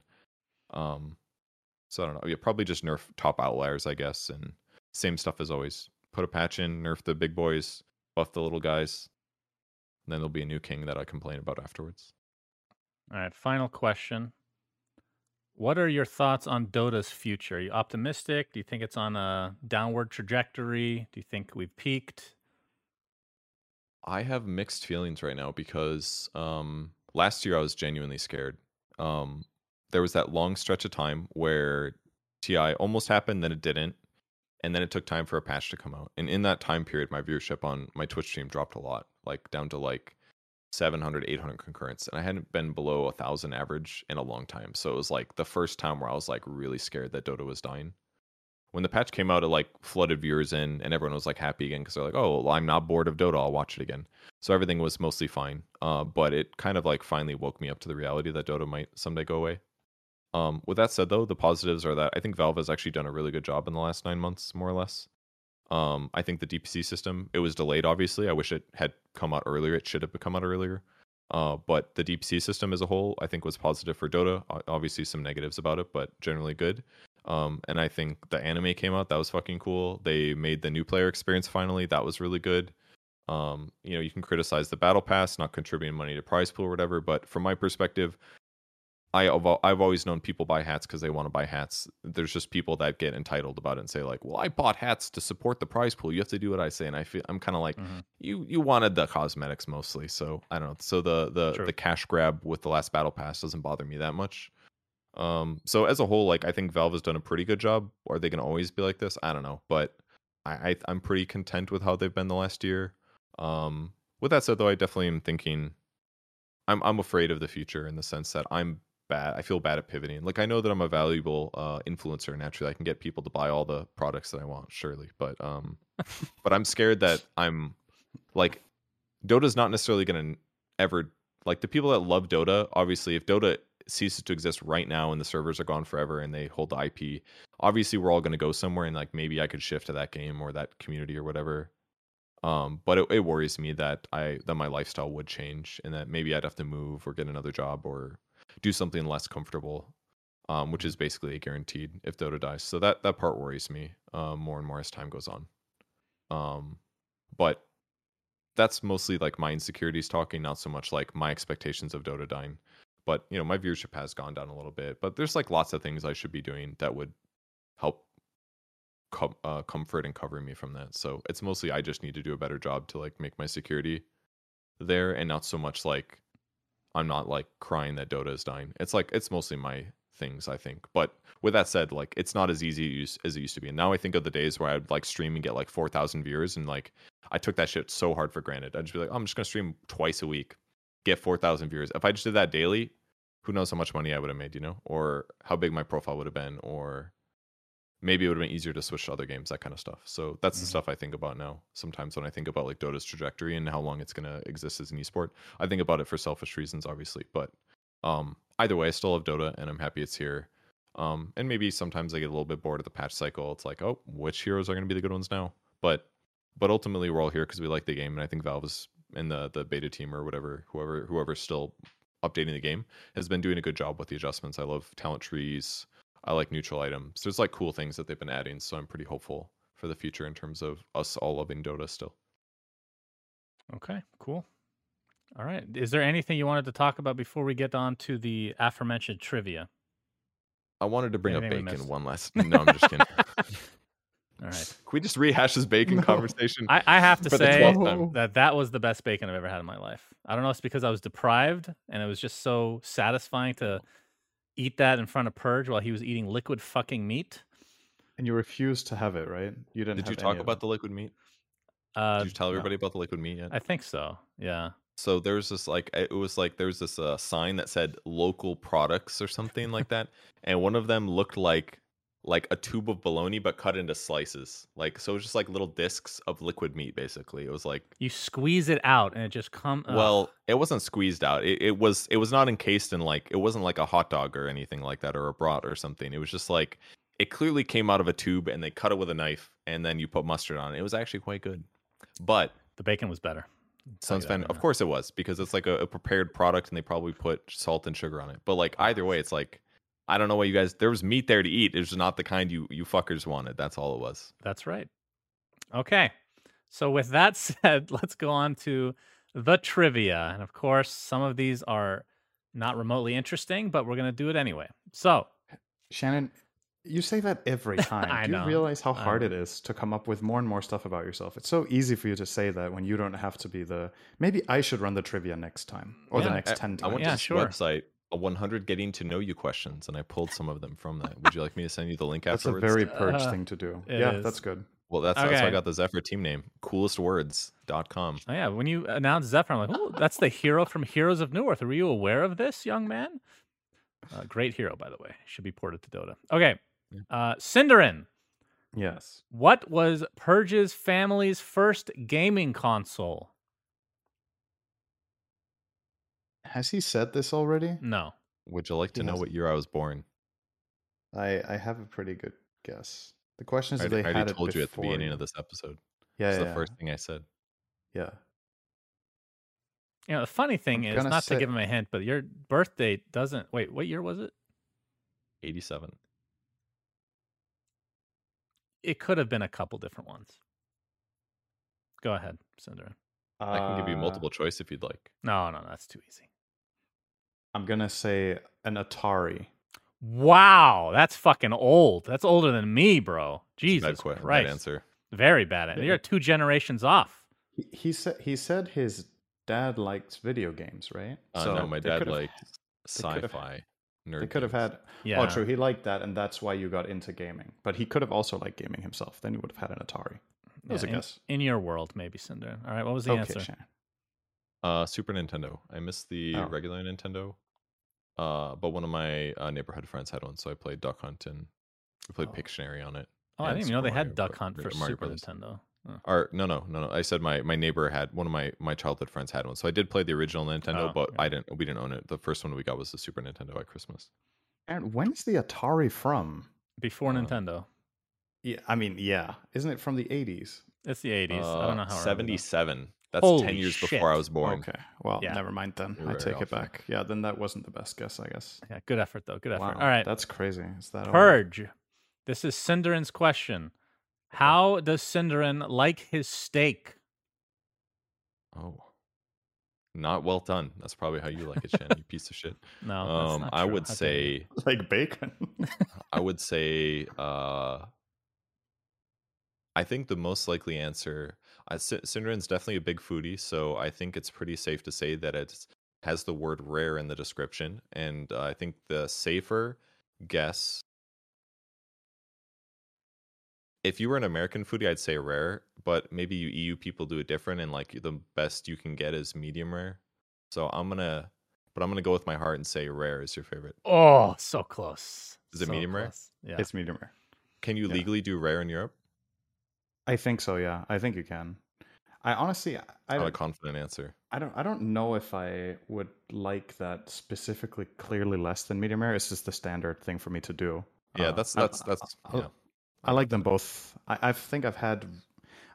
Um, so I don't know. Yeah, probably just nerf top outliers, I guess, and same stuff as always. Put a patch in, nerf the big boys, buff the little guys, and then there'll be a new king that I complain about afterwards. All right, final question. What are your thoughts on Dota's future? Are you optimistic? Do you think it's on a downward trajectory? Do you think we've peaked? I have mixed feelings right now because um, last year I was genuinely scared. Um, there was that long stretch of time where TI almost happened, then it didn't, and then it took time for a patch to come out. And in that time period, my viewership on my Twitch stream dropped a lot, like down to like 700, 800 concurrents, and I hadn't been below a thousand average in a long time. So it was like the first time where I was like really scared that Dota was dying when the patch came out, it like flooded viewers in, and everyone was like happy again because they're like, "Oh, well, I'm not bored of Dota. I'll watch it again." So everything was mostly fine. Uh, but it kind of like finally woke me up to the reality that Dota might someday go away. Um, with that said, though, the positives are that I think Valve has actually done a really good job in the last nine months, more or less. Um, I think the DPC system it was delayed. Obviously, I wish it had come out earlier. It should have come out earlier. Uh, but the DPC system as a whole, I think, was positive for Dota. Obviously, some negatives about it, but generally good. Um, and I think the anime came out. That was fucking cool. They made the new player experience finally. That was really good. Um, you know, you can criticize the battle pass not contributing money to prize pool or whatever, but from my perspective, I have I've always known people buy hats because they want to buy hats. There's just people that get entitled about it and say like, "Well, I bought hats to support the prize pool. You have to do what I say." And I feel I'm kind of like, Mhm. you you wanted the cosmetics mostly, so I don't know. So the the True. the cash grab with the last battle pass doesn't bother me that much. Um, so as a whole, like I think Valve has done a pretty good job. Are they going to always be like this? I don't know, but I, I I'm pretty content with how they've been the last year. Um, with that said, though, I definitely am thinking I'm I'm afraid of the future in the sense that I'm bad. I feel bad at pivoting. Like I know that I'm a valuable uh, influencer. Naturally, I can get people to buy all the products that I want, surely. But um, but I'm scared that I'm like Dota's not necessarily going to ever like the people that love Dota. Obviously, if Dota ceases to exist right now and the servers are gone forever and they hold the IP, obviously we're all going to go somewhere and like maybe I could shift to that game or that community or whatever. Um, but it, it worries me that I that my lifestyle would change and that maybe I'd have to move or get another job or do something less comfortable, um, which is basically guaranteed if Dota dies. So that that part worries me uh, more and more as time goes on. Um, but that's mostly like my insecurities talking, not so much like my expectations of Dota dying. but you know my viewership has gone down a little bit. But there's like lots of things I should be doing that would help com- uh, comfort and cover me from that. So it's mostly I just need to do a better job to like make my security there, and not so much like I'm not like crying that Dota is dying. It's like it's mostly my things I think. But with that said, like it's not as easy as it used to be. And now I think of the days where I'd like stream and get like four thousand viewers, and like I took that shit so hard for granted. I'd just be like, oh, I'm just gonna stream twice a week, get four thousand viewers. If I just did that daily, who knows how much money I would have made, you know, or how big my profile would have been, or maybe it would have been easier to switch to other games, that kind of stuff. So that's mm-hmm. the stuff I think about now. Sometimes when I think about like Dota's trajectory and how long it's gonna exist as an esport, I think about it for selfish reasons, obviously. But um, either way, I still have Dota, and I'm happy it's here. Um, and maybe sometimes I get a little bit bored of the patch cycle. It's like, oh, which heroes are going to be the good ones now? But but ultimately, we're all here because we like the game, and I think Valve is in the the beta team or whatever, whoever whoever's still updating the game has been doing a good job with the adjustments. I love talent trees. I like neutral items. There's like cool things that they've been adding, so I'm pretty hopeful for the future in terms of us all loving Dota still. Okay, cool. All right. Is there anything you wanted to talk about before we get on to the aforementioned trivia? I wanted to bring Anything up bacon one last. No, I'm just kidding. All right. Can we just rehash this bacon no. conversation? I, I have to say that that was the best bacon I've ever had in my life. I don't know. It's because I was deprived, and it was just so satisfying to eat that in front of Purge while he was eating liquid fucking meat. And you refused to have it, right? You didn't. Did you talk about the liquid meat? Uh, Did you tell everybody no. about the liquid meat yet? I think so. Yeah. So there was this like it was like there was this uh, sign that said local products or something like that, and one of them looked like like a tube of bologna but cut into slices. Like so, it was just like little discs of liquid meat. Basically, it was like you squeeze it out and it just come. Well, it wasn't squeezed out. It, it was it was not encased in like it wasn't like a hot dog or anything like that or a brat or something. It was just like it clearly came out of a tube and they cut it with a knife and then you put mustard on it. It was actually quite good, but the bacon was better. Sounds fun. Of course it was because it's like a, a, prepared product and they probably put salt and sugar on it. But like either way, it's like I don't know what you guys. There was meat there to eat. It was not the kind you you fuckers wanted. That's all it was. That's right. Okay. So with that said, let's go on to the trivia. And of course, some of these are not remotely interesting, but we're gonna do it anyway. So, Shannon, you say that every time. I do you know. realize how hard it is to come up with more and more stuff about yourself? It's so easy for you to say that when you don't have to be the. Maybe I should run the trivia next time or yeah. the next I, ten times. I went yeah, to this sure. website, a 100 getting to know you questions, and I pulled some of them from that. Would you like me to send you the link that's afterwards? That's a very purge uh, thing to do. Yeah, is. that's good. Well, that's, okay. that's why I got the Zephyr team name, coolestwords.com. Oh, yeah. When you announced Zephyr, I'm like, oh, that's the hero from Heroes of Newerth. Were you aware of this, young man? Uh, great hero, by the way. Should be ported to Dota. Okay. Uh, Synderen. Yes. What was Purge's family's first gaming console? Has he said this already? No. Would you like to he know hasn't. what year I was born? I I have a pretty good guess. The question is, I, they I already told you at the beginning of this episode. Yeah, It's yeah, the first thing I said. Yeah. You know, the funny thing I'm is, not say... to give him a hint, but your birth date doesn't. Wait, what year was it? 87 it could have been a couple different ones. Go ahead, Cinder. Uh, I can give you multiple choice if you'd like. No, no, that's too easy. I'm gonna say an Atari. Wow, that's fucking old. That's older than me, bro. Jesus bad, Christ. Bad answer. Very bad. You're two generations off. He, he said he said his dad likes video games, right? Uh, so no, my dad likes sci-fi. Nerd they could have had. Yeah. Oh, true. He liked that, and that's why you got into gaming. But he could have also liked gaming himself. Then you would have had an Atari. That was yeah, a guess. In your world, maybe Cinder. All right. What was the okay, answer? Shannon. Uh, Super Nintendo. I missed the oh. regular Nintendo. Uh, but one of my uh, neighborhood friends had one, so I played Duck Hunt and we played oh. Pictionary on it. Oh, I didn't even know they had Duck Hunt for Mario Super Brothers. Nintendo. Oh. Or no, no, no, no. I said my my neighbor had one of my my childhood friends had one, so I did play the original Nintendo, oh, but I didn't. We didn't own it. The first one we got was the Super Nintendo at Christmas. And when's the Atari from? Before uh, Nintendo. Yeah, I mean, yeah. Isn't it from the 80s? It's the 80s. Uh, I don't know how. 77. That's Holy 10 years shit. before I was born. Okay. Well, yeah. never mind then. You're I take it back. Yeah, then that wasn't the best guess, I guess. Yeah, good effort though. Good effort. Wow, All right. That's crazy. Is that Purge. Old? This is Synderen's question. How does Synderen like his steak? Oh. Not well done. That's probably how you like it, Shannon. You piece of shit. No, that's Um, not I would How dare you. say, like bacon. I would say, uh, I think the most likely answer. I, Sy- Synderen's definitely a big foodie, so I think it's pretty safe to say that it has the word rare in the description. And uh, I think the safer guess, if you were an American foodie, I'd say rare, but maybe you EU people do it different, and like the best you can get is medium rare. So I'm gonna, but I'm gonna go with my heart and say rare is your favorite. Oh, so close. Is it So medium rare? Yeah. It's medium rare. Can you Yeah. legally do rare in Europe? I think so. Yeah, I think you can. I honestly, I, I Not a don't, confident answer. I don't, I don't know if I would like that specifically. Clearly less than medium rare. It's just the standard thing for me to do. Yeah, Uh, that's I- that's that's I- yeah. I like them both. I, I think I've had.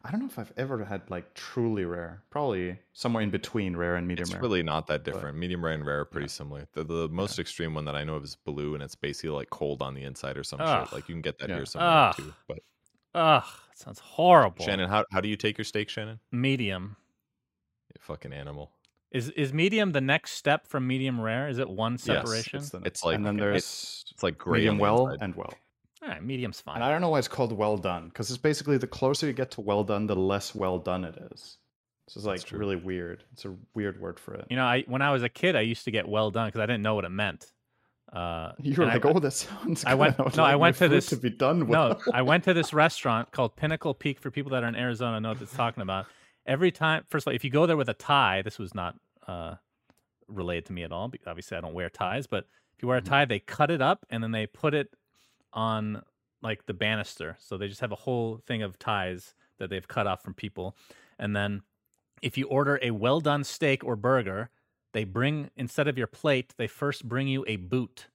I don't know if I've ever had like truly rare. Probably somewhere in between rare and medium It's rare. It's really not that different. Medium rare and rare are pretty similar. The, the most extreme one that I know of is blue, and it's basically like cold on the inside or some Ugh. shit. Like you can get that Yeah. here somewhere Ugh. too. But Ugh, that sounds horrible. Shannon, how how do you take your steak, Shannon? medium. You fucking animal. Is is medium the next step from medium rare? Is it one separation? Yes, separation? It's, the, It's like- and then there's It's like gray medium well inside. and well. All right, medium's fine. And I don't know why it's called well done because it's basically the closer you get to well done, the less well done it is. This is like really weird. It's a weird word for it. You know, I when I was a kid, I used to get well done because I didn't know what it meant. Uh, You were and I- like, oh, that sounds. I went- no, I like my went to this- to be done no. I went to this restaurant called Pinnacle Peak. For people that are in Arizona, know what it's talking about. Every time, first of all, if you go there with a tie, this was not uh, related to me at all. Obviously, I don't wear ties, but if you wear a Mhm. tie, they cut it up and then they put it on like the banister. So they just have a whole thing of ties that they've cut off from people. And then if you order a well done steak or burger, they bring instead of your plate, they first bring you a boot.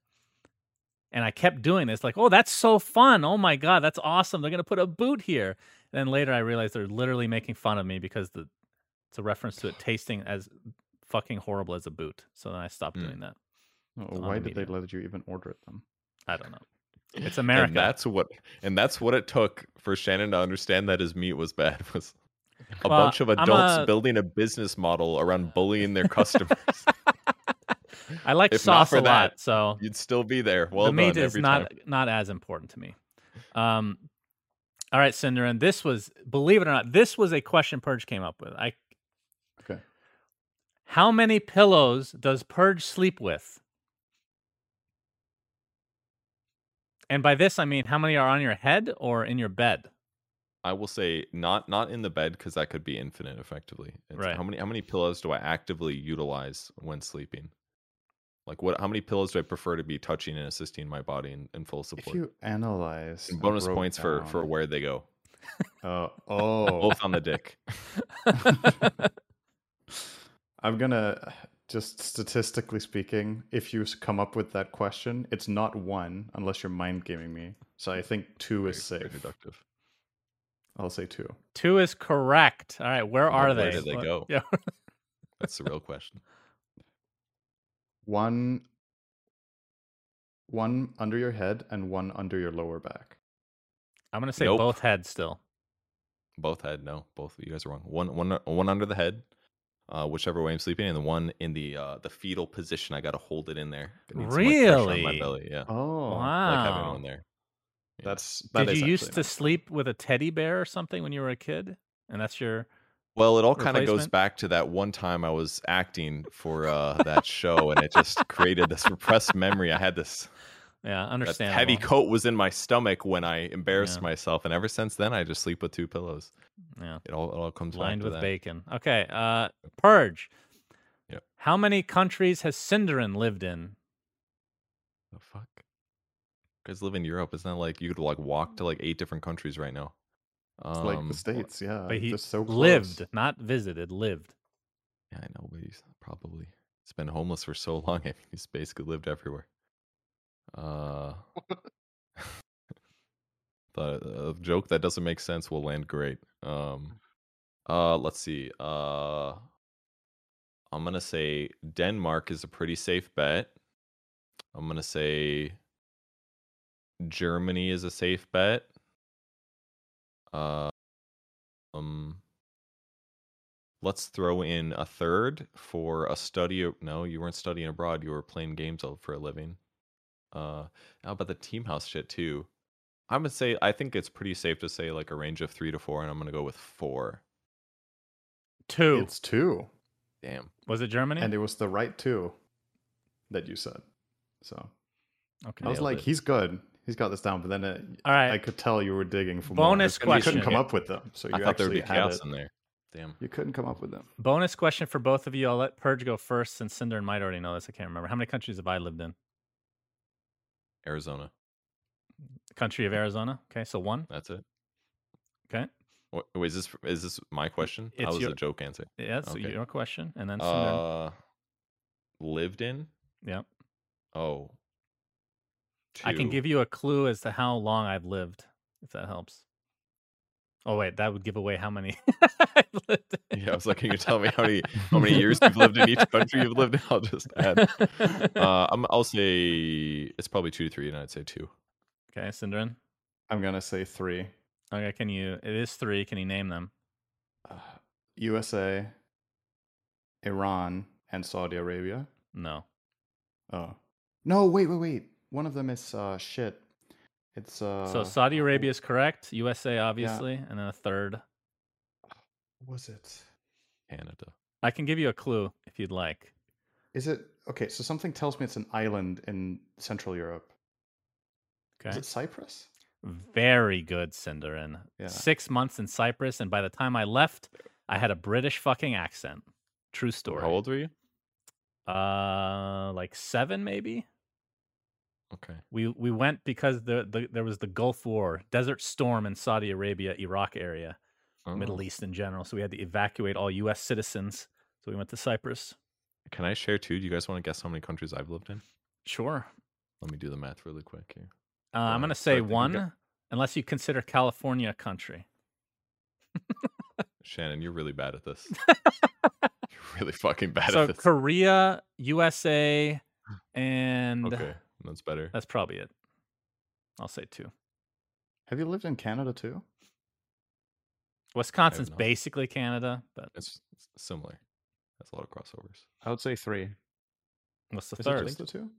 And I kept doing this, like, oh, that's so fun. Oh my God, that's awesome. They're going to put a boot here. And then later I realized they're literally making fun of me because the it's a reference to it tasting as fucking horrible as a boot. So then I stopped Mm. doing that. On why did they let you even order it then? I don't know. It's America. And that's what and that's what it took for Shannon to understand that his meat was bad was a Well, bunch of adults a- building a business model around bullying their customers. I like if not sauce for a lot, that, so You'd still be there. Well the meat done is every not time. not as important to me. Um, all right, Cinder, and this was believe it or not, this was a question Purge came up with. I Okay. how many pillows does Purge sleep with? And by this I mean how many are on your head or in your bed? I will say not not in the bed because that could be infinite effectively. It's Right. How many how many pillows do I actively utilize when sleeping? Like what? How many pillows do I prefer to be touching and assisting my body in, in full If support? you analyze and bonus points for for where they go. Uh, oh, Both on the dick. I'm gonna just statistically speaking, if you come up with that question, it's not one unless you're mind gaming me. So I think two is Very- very safe. deductive. I'll say two. Two is correct. All right, where are where they? did they What- go? Yeah. That's the real question. One, one under your head and one under your lower back. I'm gonna say Nope. both heads still. Both head. No, both of you guys are wrong. One one one under the head, uh, whichever way I'm sleeping, and the one in the uh, the fetal position. I got to hold it in there. It needs so much pressure on my Really? belly. Yeah, Oh, I like having one there. Yeah. that's that Did you used to nice. sleep with a teddy bear or something when you were a kid? And that's your Well, it all kind of goes back to that one time I was acting for uh, that show, and it just created this repressed memory. I had this yeah, understand. heavy coat was in my stomach when I embarrassed Yeah. myself, and ever since then, I just sleep with two pillows. Yeah. It all it all comes lined with that. bacon. Okay, uh Purge. Yep. How many countries has Synderen lived in? The fuck? You guys live in Europe. It's not like you could like walk to like eight different countries right now. It's like Um, the states, yeah. But he so close. lived, not visited, lived. Yeah, I know, but he's probably he's been homeless for so long. I mean, he's basically lived everywhere. Uh, the a joke that doesn't make sense will land great. Um, uh, let's see. Uh, I'm gonna say Denmark is a pretty safe bet. I'm gonna say Germany is a safe bet. Uh, um, let's throw in a third for a study. No, you weren't studying abroad. You were playing games for a living. Uh, how about the team house shit too? I'm gonna say I think it's pretty safe to say like a range of three to four, and I'm gonna go with four. Two. It's two, Damn. was it Germany? and it was the right two that you said. So okay. I was Nailed like, it. he's good. He's got this down. But then it, All right. I could tell you were digging for Bonus more. 'cause You couldn't question. come up with them, so you I thought there would actually be had chaos it. in there. Damn. You couldn't come up with them. Bonus question for both of you. I'll let Purge go first, since Cinder might already know this. I can't remember. How many countries have I lived in? Arizona. Country of Arizona. Okay, so one. That's it. Okay. Wait, is this is this my question? It's How was your- a joke answer? Yeah, so Okay. your question, and then Cinder. Uh, lived in. yeah. Oh. I can give you a clue as to how long I've lived, if that helps. Oh wait, that would give away how many I've lived. in. Yeah, I was like, can you tell me how many how many years you've lived in each country you've lived in? I'll just add. Uh, I'm, I'll say it's probably two to three, and I'd say two. okay, Synderen. I'm gonna say three. Okay, can you? It is three. Can you name them? Uh, USA, Iran, and Saudi Arabia. No. Oh no! Wait, wait, wait. One of them is uh shit. It's uh. So Saudi Arabia is correct. USA, obviously, and then a third. What was it? Canada. I can give you a clue if you'd like. Is it okay? So something tells me it's an island in Central Europe. Okay. Is it Cyprus? Very good, Synderen. Yeah. Six months in Cyprus, and by the time I left, I had a British fucking accent. True story. How old were you? Uh, like seven, maybe. Okay. We we went because the, the there was the Gulf War, Desert Storm in Saudi Arabia, Iraq area, Middle Oh. East in general. So we had to evacuate all U.S. citizens. So we went to Cyprus. Can I share too? Do you guys want to guess how many countries I've lived in? Sure. Let me do the math really quick here. Uh, I'm gonna say one, Go. unless you consider California a country. Shannon, you're really bad at this. you're really fucking bad so at this. Korea, USA, and Okay, that's better. that's probably it. I'll say two. Have you lived in Canada too? Wisconsin's basically Canada, but It's, it's similar. That's a lot of crossovers. I would say three. what's the Is third? it just the two?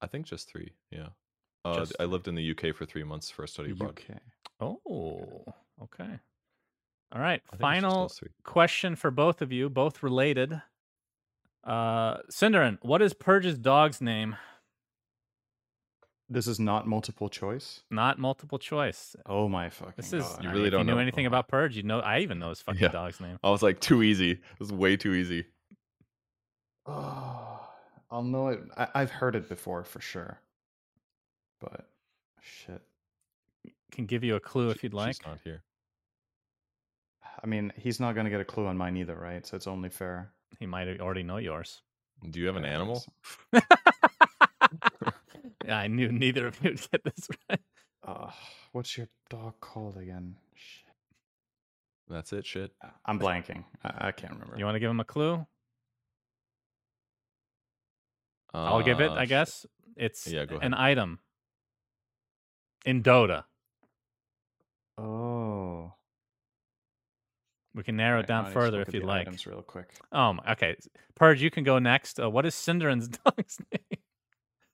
I think just three. Yeah. Uh, Just I lived in the UK for three months for a study abroad. UK. Oh, okay. All right. I think it's just Final question for both of you, both related. Uh, Synderen, what is Purge's dog's name? This is not multiple choice. Not multiple choice. Oh my fucking This is god! You really mean, if don't you knew know. anything about Purge, you know. I even know his fucking Yeah. dog's name. I was like, too easy. It was way too easy. Oh, I'll know it. I, I've heard it before for sure. But shit. Can give you a clue if you'd like. She's not here. I mean, he's not gonna get a clue on mine either, right? So it's only fair. He might already know yours. Do you have an animal? guess. yeah, I knew neither of you would get this right. Uh, what's your dog called again? Shit. That's it. Shit. I'm blanking. I, I can't remember. You want to give him a clue? I'll give it. Uh, I sh- guess it's Yeah, an item in Dota. Oh. We can narrow it down I further if you'd like. Items real quick. Oh, my- okay. Purge, you can go next. Uh, what is Synderen's dog's name?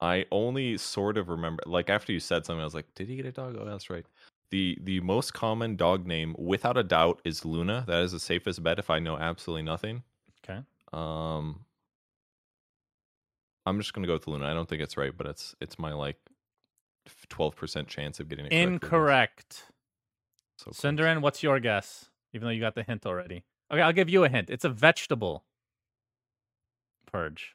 I only sort of remember, like after you said something, I was like, "Did he get a dog?" Oh, that's right. the The most common dog name, without a doubt, is Luna. That is the safest bet if I know absolutely nothing. Okay. Um, I'm just gonna go with Luna. I don't think it's right, but it's it's my like twelve percent chance of getting it. correctly, I guess. Incorrect. So close. Synderen, what's your guess? Even though you got the hint already. Okay, I'll give you a hint. It's a vegetable. Purge.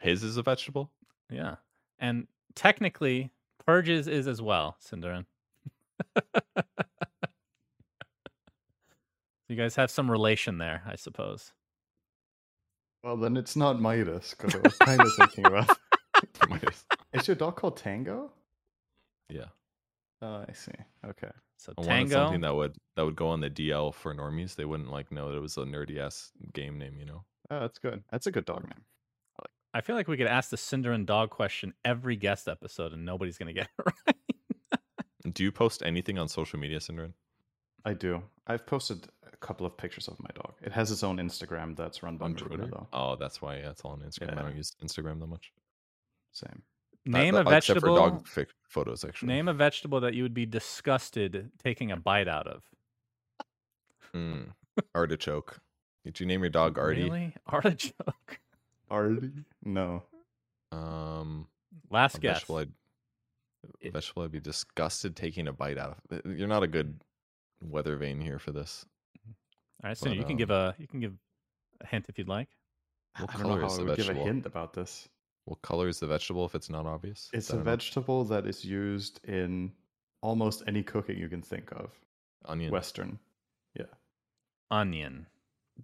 His is a vegetable. Yeah. And technically, Purges is as well, Synderen. you guys have some relation there, I suppose. Well, then it's not Midas, because I was kind of thinking about. Midas. Is your dog called Tango? yeah. Oh, I see. Okay. So I wanted Tango. something that would that would go on the DL for normies. They wouldn't like know that it was a nerdy ass game name, you know. Oh, that's good. That's a good dog name. I feel like we could ask the Cinder and dog question every guest episode and nobody's going to get it right. Do you post anything on social media, Synderen? I do. I've posted a couple of pictures of my dog. It has its own Instagram that's run by On Twitter. though. Oh, that's why yeah, it's all on Instagram. I don't use Instagram that much. Same. Name that- a except for vegetable. dog fic- photos, actually. Name a vegetable that you would be disgusted taking a bite out of. Mm, artichoke. Did you name your dog Artie? Really? Artichoke. Artie? No. Um, Last a guess. vegetable I'd, It- vegetable I'd be disgusted taking a bite out of. Uh, You're not a good weather vane here for this. All right, so but, you can um, give a you can give a hint if you'd like. What I don't know color how is I the would give a hint about this. What color is the vegetable if it's not obvious? It's a don't know. vegetable that is used in almost any cooking you can think of. Onion. Western. Yeah. Onion.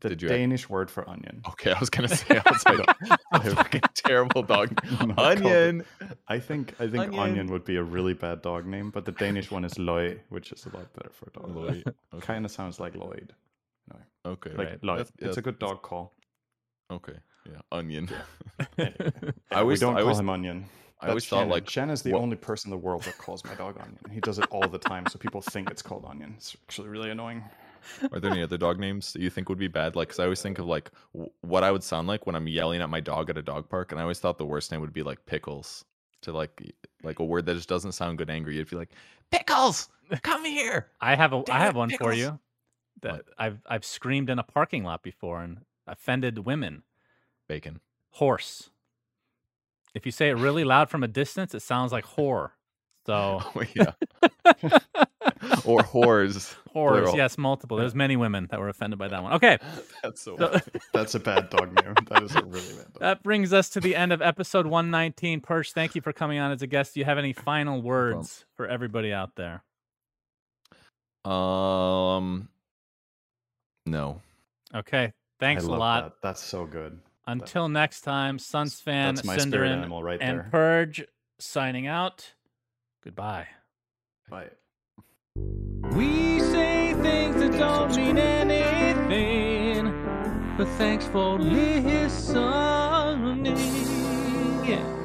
The Did you add- Danish word for onion. Okay, I was gonna say I was like, a fucking terrible dog. I'm not called it. Onion. I think I think onion. Onion. would be a really bad dog name, but the Danish one is Loy, which is a lot better for a dog. Lloyd. Okay. Kind of sounds like Lloyd. okay. Like Right. Lloyd. That's- it's a good dog call. Okay. Yeah. Onion. I always we don't I call always, him Onion. I always That's thought Shannon. like Shan is the what- only person in the world that calls my dog Onion. He does it all the time, so people think it's called Onion. It's actually really annoying. Are there any other dog names that you think would be bad? Like, because I always think of like w- what I would sound like when I'm yelling at my dog at a dog park, and I always thought the worst name would be like pickles. To like, like a word that just doesn't sound good. Angry, you'd be like, pickles, come here. I have a I have one for you. That I've I've screamed in a parking lot before and offended women. Bacon. Horse. If you say it really loud from a distance, it sounds like whore. So Oh yeah. or whores. whores, plural. yes, multiple. There's many women that were offended by that one. Okay. That's so. So- That's a bad dog name. That is a really bad dog. That brings us to the end of episode 119. Purge, thank you for coming on as a guest. Do you have any final words for everybody out there? um. No. Okay. Thanks a lot. That. That's so good. Until next time, SUNSfan, That's my spirit Synderen, animal right and there. Purge signing out. Goodbye. Bye. We say things that don't mean anything, but thanks for listening. Yeah.